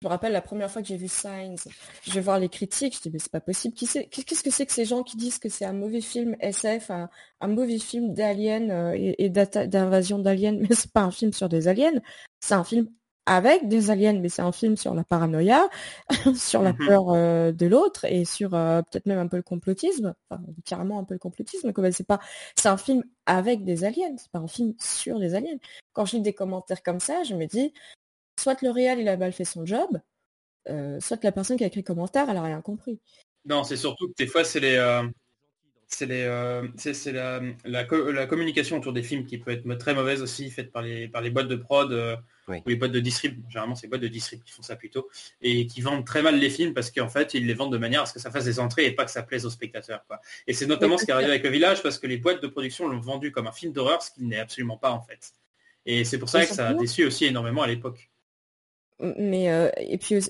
je me rappelle la première fois que j'ai vu Signs, je vais voir les critiques, je dis mais c'est pas possible. Qu'est-ce que c'est que ces gens qui disent que c'est un mauvais film SF, un, un mauvais film d'aliens euh, et, d'invasion d'aliens, mais c'est pas un film sur des aliens, c'est un film avec des aliens, mais c'est un film sur la paranoïa, sur la Mhm. peur euh, de l'autre et sur euh, peut-être même un peu le complotisme, enfin carrément un peu le complotisme. C'est pas, c'est un film avec des aliens, c'est pas un film sur des aliens. Quand je lis des commentaires comme ça, je me dis, soit le réel il a mal fait son job, euh, soit la personne qui a écrit le commentaire elle a rien compris. Non, c'est surtout que des fois c'est les euh, c'est les euh, c'est c'est la, la, co- la communication autour des films qui peut être très mauvaise aussi, faite par les par les boîtes de prod euh, Oui. ou les boîtes de distrib. Généralement, c'est les boîtes de distrib qui font ça plutôt et qui vendent très mal les films parce qu'en fait ils les vendent de manière à ce que ça fasse des entrées et pas que ça plaise aux spectateurs. Quoi. Et c'est notamment Oui, ce qui est arrivé avec le village parce que les boîtes de production l'ont vendu comme un film d'horreur, ce qu'il n'est absolument pas en fait. Et c'est pour ça que ça a déçu aussi énormément à l'époque. Mais euh, et puis euh,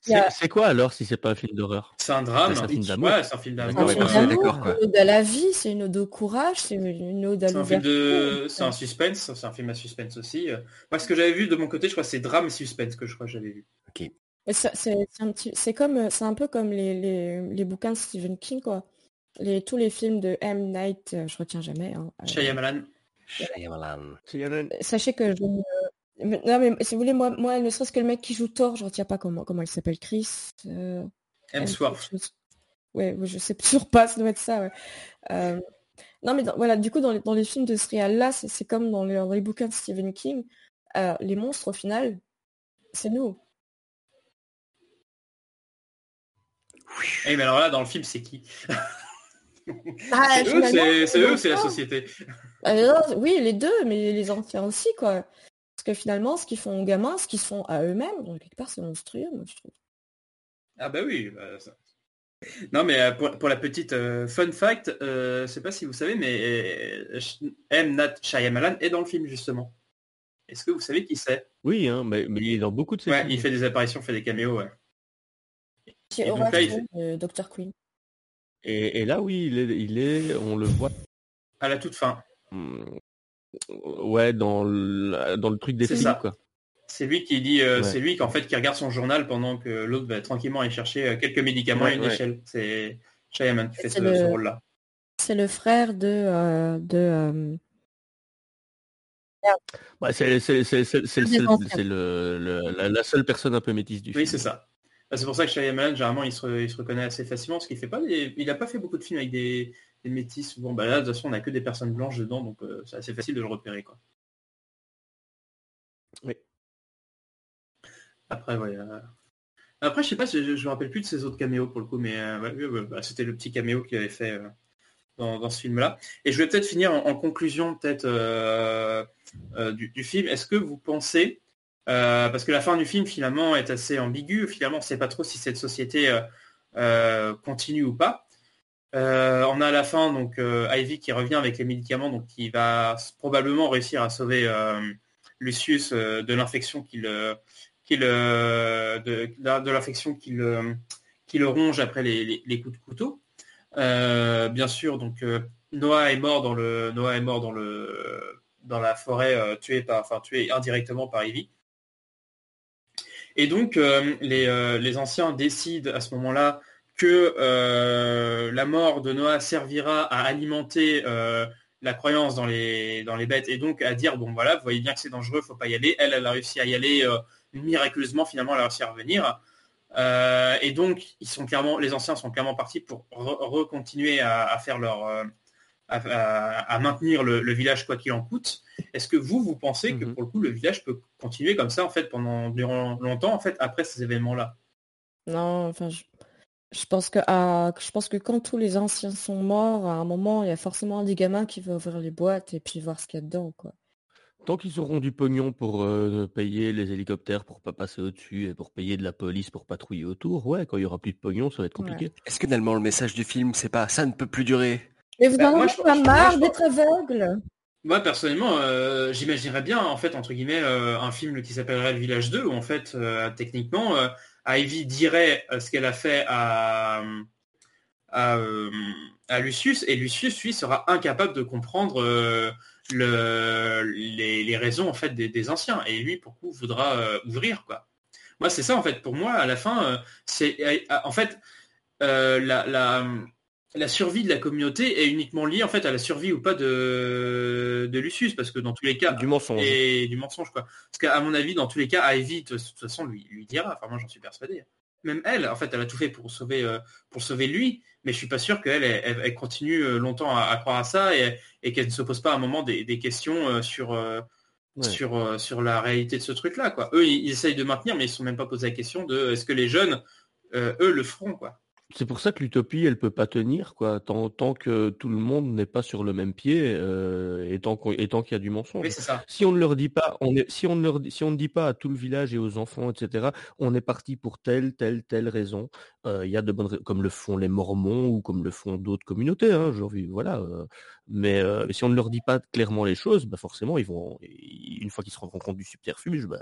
C'est a c'est quoi alors si c'est pas un film d'horreur? C'est un drame. C'est un film d'amour. Ouais, c'est un film d'amour. ouais, film on est d'amour, d'accord, quoi. une ode à la vie, c'est une ode au courage, c'est une ode à C'est un film l'ouverture. de, c'est un suspense, c'est un film à suspense aussi. Euh, Moi, ce que j'avais vu de mon côté, je crois, que c'est drame et suspense que je crois que j'avais vu. Ça- C'est c'est un petit, c'est comme, euh, c'est un peu comme les, les, les bouquins de Stephen King quoi. Les, tous les films de M Night, je retiens jamais. hein, Shyamalan. Shyamalan. Sachez que je ne- non mais si vous voulez moi, moi ne serait-ce que le mec qui joue Thor, je retiens pas comment comment il s'appelle Chris. euh, Hemsworth. Ouais, je sais toujours pas, ça doit être ça. Ouais. Euh, non mais dans- voilà, du coup dans les, dans les films de ce réal là, c'est comme dans les, dans les bouquins de Stephen King, euh, les monstres au final, c'est nous. Eh, mais alors là, dans le film, c'est qui? Ah, C'est eux, c'est la société. Ah, non, oui, les deux, mais les anciens aussi, quoi. Parce que finalement, ce qu'ils font aux gamins, ce qu'ils font à eux-mêmes, donc quelque part, c'est monstrueux, moi, je trouve. Ah bah oui. bah, ça- Non, mais euh, pour, pour la petite euh, fun fact, euh, je sais pas si vous savez, mais euh, M. Nat Shyamalan est dans le film justement. Est-ce que vous savez qui c'est? Oui, hein, mais, mais il est dans beaucoup de ces Ouais, films. il fait des apparitions, fait des caméos. Ouais. Et Horace là, il Green, euh, Dr. Queen. Et, et là, oui, il est, il est, on le voit. À la toute fin. Ouais, dans le, dans le truc des ça. quoi. C'est lui qui dit, euh, Ouais. c'est lui qu'en fait qui regarde son journal pendant que l'autre va tranquillement aller chercher euh, quelques médicaments Ouais, et une ouais. échelle. C'est Shyamalan qui fait ce, le- ce rôle-là. c'est le frère de euh, de. euh, c'est la, la seule personne un peu métisse du Oui, film. c'est ça. Bah, C'est pour ça que Shyamalan, généralement, il se, il se reconnaît assez facilement, parce qu'il fait pas des... il a pas fait beaucoup de films avec des, des métis. Bon, bah là, de toute façon, on a que des personnes blanches dedans, donc euh, c'est assez facile de le repérer, quoi. Oui. Après, ouais. euh, Après, je sais pas, je, je me rappelle plus de ses autres caméos pour le coup, mais euh, bah, c'était le petit caméo qu'il avait fait dans, dans ce film-là. Et je vais peut-être finir en, en conclusion, peut-être du, du film. Est-ce que vous pensez, parce que la fin du film finalement est assez ambiguë, finalement, on ne sait pas trop si cette société continue ou pas. Euh, on a à la fin donc euh, Ivy qui revient avec les médicaments, donc qui va probablement réussir à sauver euh, Lucius de l'infection qui le, ronge après les, coups de couteau. Bien sûr, donc Noah est mort dans le Noah est mort dans le dans la forêt tué par enfin tué indirectement par Ivy. Et donc les anciens décident à ce moment-là que euh, la mort de Noah servira à alimenter euh, la croyance dans les, dans les bêtes et donc à dire bon voilà vous voyez bien que c'est dangereux faut pas y aller. Elle elle a réussi à y aller euh, miraculeusement finalement elle a réussi à revenir. Euh, et donc ils sont clairement les anciens sont clairement partis pour re- recontinuer à, à faire leur à, à- à maintenir le, le village quoi qu'il en coûte. Est-ce que vous vous pensez que pour le coup le village peut continuer comme ça en fait pendant durant longtemps en fait après ces événements là Non, enfin, je, je pense que je pense que quand tous les anciens sont morts, à un moment, il y a forcément un des gamins qui va ouvrir les boîtes et puis voir ce qu'il y a dedans, quoi. Tant qu'ils auront du pognon pour euh, payer les hélicoptères pour pas passer au-dessus et pour payer de la police pour patrouiller autour, ouais, quand il y aura plus de pognon, ça va être compliqué. Est-ce que finalement le message du film c'est pas ça ne peut plus durer? Mais vous Bah, en moi, avez pas marre d'être aveugle? Moi personnellement, euh, j'imaginerais bien en fait entre guillemets euh, un film qui s'appellerait Le Village 2 où en fait euh, techniquement euh, Ivy dirait euh, ce qu'elle a fait à euh, à Lucius et Lucius lui sera incapable de comprendre euh, le, les, les raisons en fait des, anciens et lui pour coup voudra ouvrir quoi. Moi c'est ça en fait pour moi à la fin c'est en fait la la survie de la communauté est uniquement liée en fait à la survie ou pas de, de Lucius parce que dans tous les cas Du mensonge. et du mensonge quoi. Parce qu'à mon avis dans tous les cas Ivy de toute façon lui lui dira. Enfin moi j'en suis persuadé. Même elle en fait elle a tout fait pour sauver euh, pour sauver lui mais je suis pas sûr qu'elle elle, elle- continue euh, longtemps à, à croire à ça et, et qu'elle ne se pose pas à un moment des, des questions euh, sur euh, Ouais. sur sur la réalité de ce truc là quoi. Eux ils, ils essayent de maintenir mais ils se sont même pas posé la question de est-ce que les jeunes eux le feront quoi C'est pour ça que l'utopie, elle peut pas tenir, quoi, tant, tant que tout le monde n'est pas sur le même pied euh, et tant qu'il y a du mensonge. Oui, c'est ça. Si on ne leur dit pas, on est, si on ne leur dit, si on ne dit pas à tout le village et aux enfants, etc., on est parti pour telle, telle, telle raison. Euh, Il y a de bonnes, comme le font les Mormons ou comme le font d'autres communautés. Hein, envie- voilà. euh, mais euh, si on ne leur dit pas clairement les choses, bah forcément, ils vont, une fois qu'ils se rendront compte du subterfuge, bah,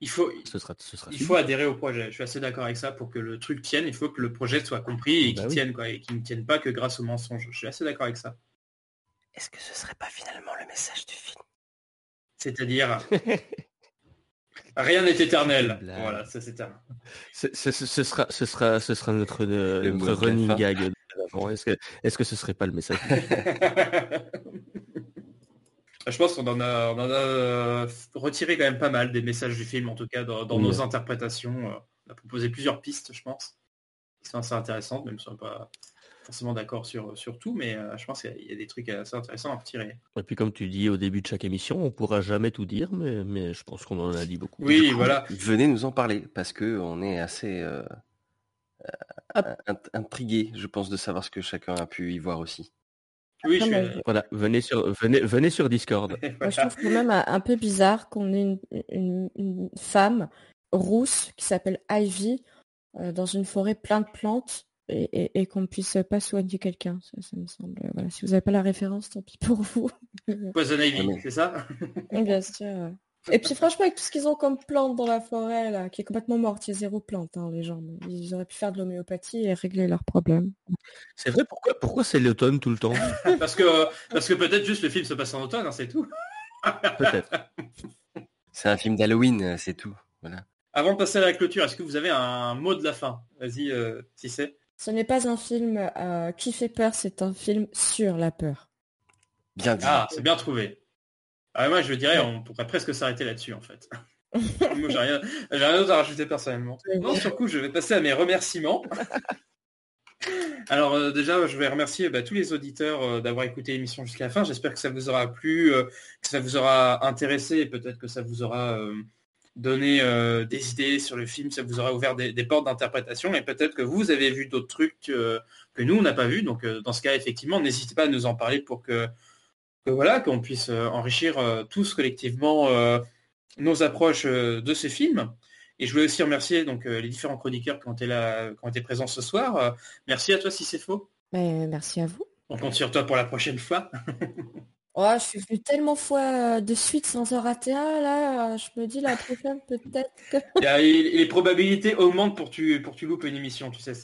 il faut ce sera, ce sera il fini. faut adhérer au projet. Je suis assez d'accord avec ça. Pour que le truc tienne, il faut que le projet soit compris et Bah qu'il oui. tienne, quoi, et qu'il ne tienne pas que grâce au mensonge. Je suis assez d'accord avec ça. Est-ce que ce serait pas finalement le message du film? C'est-à-dire, rien n'est éternel. Voilà, ça c'est c'est- Ce, ce sera, ce sera, ce sera notre, euh, notre running gag. Est-ce que, est-ce que ce serait pas le message Je pense qu'on en a, on en a euh, retiré quand même pas mal des messages du film, en tout cas dans, nos interprétations. Euh, On a proposé plusieurs pistes, je pense, qui sont assez intéressantes, même si on n'est pas forcément d'accord sur, sur tout, mais euh, je pense qu'il y a- il y a des trucs assez intéressants à retirer. Et puis comme tu dis au début de chaque émission, on pourra jamais tout dire, mais, mais je pense qu'on en a dit beaucoup. Oui, coup, voilà. Venez nous en parler parce que on est assez euh, euh, int- intrigué, je pense, de savoir ce que chacun a pu y voir aussi. Oui, je suis- Voilà, venez sur, venez, venez sur Discord. Moi, je trouve quand même un peu bizarre qu'on ait une, une- une femme rousse qui s'appelle Ivy euh, dans une forêt pleine de plantes et, et- et qu'on ne puisse pas soigner quelqu'un. Ça, ça me semble. Voilà. Si vous n'avez pas la référence, tant pis pour vous. Poison Ivy, mais- c'est ça? Bien sûr. Et puis franchement, avec tout ce qu'ils ont comme plante dans la forêt, là, qui est complètement morte, il y a zéro plante, hein, les gens. Ils auraient pu faire de l'homéopathie et régler leurs problèmes. C'est vrai, pourquoi, pourquoi c'est l'automne tout le temps? Parce que, parce que peut-être juste le film se passe en automne, hein, c'est tout. Peut-être. C'est un film d'Halloween, euh, c'est tout. Voilà. Avant de passer à la clôture, est-ce que vous avez un mot de la fin? Vas-y, euh, si c'est. Ce n'est pas un film euh, qui fait peur, c'est un film sur la peur. Bien dit. Ah, c'est bien trouvé. Ah, moi, je dirais, on pourrait presque s'arrêter là-dessus, en fait. moi, j'ai rien, j'ai rien d'autre à rajouter personnellement. Non, sur coup, je vais passer à mes remerciements. Alors euh, déjà, je vais remercier bah, tous les auditeurs euh, d'avoir écouté l'émission jusqu'à la fin. J'espère que ça vous aura plu, euh, que ça vous aura intéressé et peut-être que ça vous aura donné des idées sur le film, ça vous aura ouvert des, des portes d'interprétation et peut-être que vous avez vu d'autres trucs que nous, on n'a pas vu. Donc dans ce cas, effectivement, n'hésitez pas à nous en parler pour que, que voilà, qu'on puisse enrichir tous collectivement nos approches de ce film. Et je voulais aussi remercier donc les différents chroniqueurs qui ont été là, qui ont été présents ce soir. merci à toi si c'est faux. Mais merci à vous. On compte sur toi pour la prochaine fois. oh, je suis venu tellement fois de suite sans en rater un là. Je me dis la prochaine peut-être. les probabilités augmentent pour tu pour tu loupes une émission. Tu sais,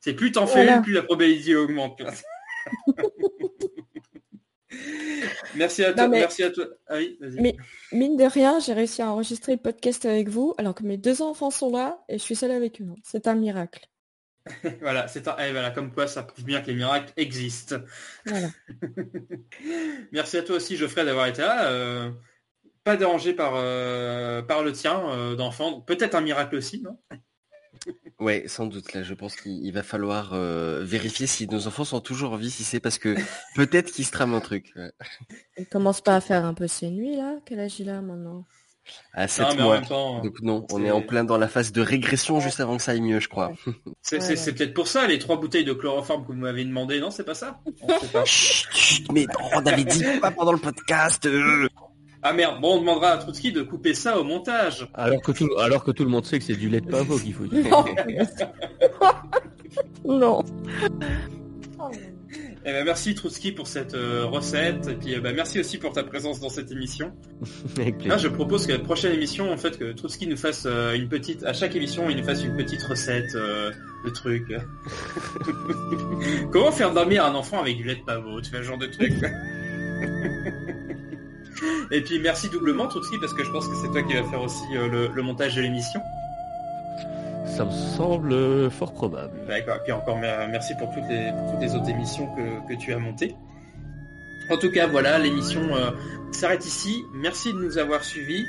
c'est plus t'en fais plus la probabilité augmente. Merci à toi. merci à toi. Ah mais mine de rien, j'ai réussi à enregistrer le podcast avec vous alors que mes deux enfants sont là et je suis seule avec eux. C'est un miracle. voilà, c'est un... Eh, voilà, comme quoi ça prouve bien que les miracles existent. Voilà. merci à toi aussi, Geoffrey, d'avoir été là. Euh, pas dérangé par, euh, par le tien euh, d'enfant. Peut-être un miracle aussi, non? Ouais, sans doute. Là, je pense qu'il va falloir euh, vérifier si nos enfants sont toujours en vie, si c'est parce que peut-être qu'il se trame un truc. Il commence pas à faire un peu ses nuits là Quel âge il a maintenant? À 7 mois. Donc non, on est en plein dans la phase de régression juste avant que ça aille mieux, je crois. C'est peut-être pour ça les trois bouteilles de chloroforme que vous m'avez demandé, non C'est pas ça? Mais on avait dit pas pendant le podcast. Euh. Ah merde, bon, on demandera à Trotsky de couper ça au montage. Alors que tout, alors que tout le monde sait que c'est du lait de pavot qu'il faut dire. Non. Eh ben, merci Trotsky pour cette euh, recette et puis euh, bah, merci aussi pour ta présence dans cette émission. Là, je propose que la prochaine émission, en fait, que Trotsky nous fasse euh, une petite, à chaque émission, il nous fasse une petite recette de trucs. Comment faire dormir un enfant avec du lait de pavot? Tu fais un genre de truc? Et puis merci doublement Trotsky parce que je pense que c'est toi qui vas faire aussi euh, le, montage de l'émission. Ça me semble fort probable. D'accord. Et puis encore merci pour toutes les, toutes les autres émissions que, tu as montées. En tout cas, voilà, l'émission euh, s'arrête ici. Merci de nous avoir suivis.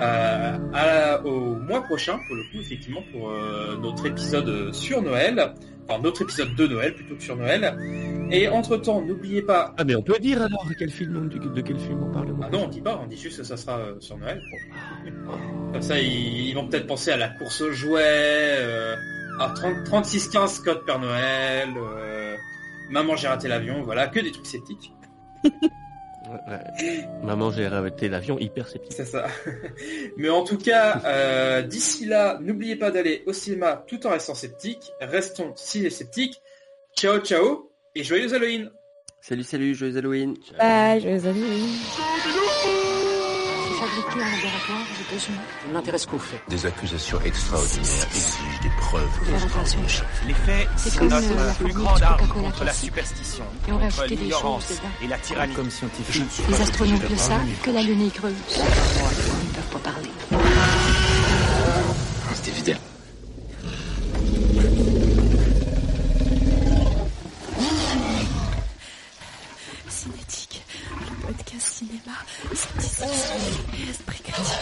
Euh, au mois prochain, pour le coup, effectivement, pour notre épisode sur Noël enfin notre épisode de Noël plutôt que sur Noël. Et entre temps, n'oubliez pas. Ah mais on peut dire alors quel film, de, quel film on parle Ah non, on dit pas, on dit juste que ça sera euh, sur Noël. Comme ça, ils, vont peut-être penser à la course aux jouets, euh, à 3615 code Père Noël, euh, Maman j'ai raté l'avion, voilà, que des trucs sceptiques. Maman, j'ai arrêté l'avion hyper sceptique. C'est ça. Mais en tout cas, euh, d'ici là, n'oubliez pas d'aller au cinéma tout en restant sceptique. Restons ciné-sceptiques. Ciao, ciao et joyeux Halloween. Salut, salut, joyeux Halloween. Bye, joyeux Halloween fabriqué en laboratoire aux États-Unis. M'intéresse qu'on fait? Des accusations extraordinaires exigent des preuves. Les faits sont notre plus grande arme contre la superstition, et on contre l'ignorance et la tyrannie. Comme scientifique. Les astronautes le savent que la Lune est creuse. Ils ne peuvent pas parler. C'est évident. cinéma, c'est 19 brigadier.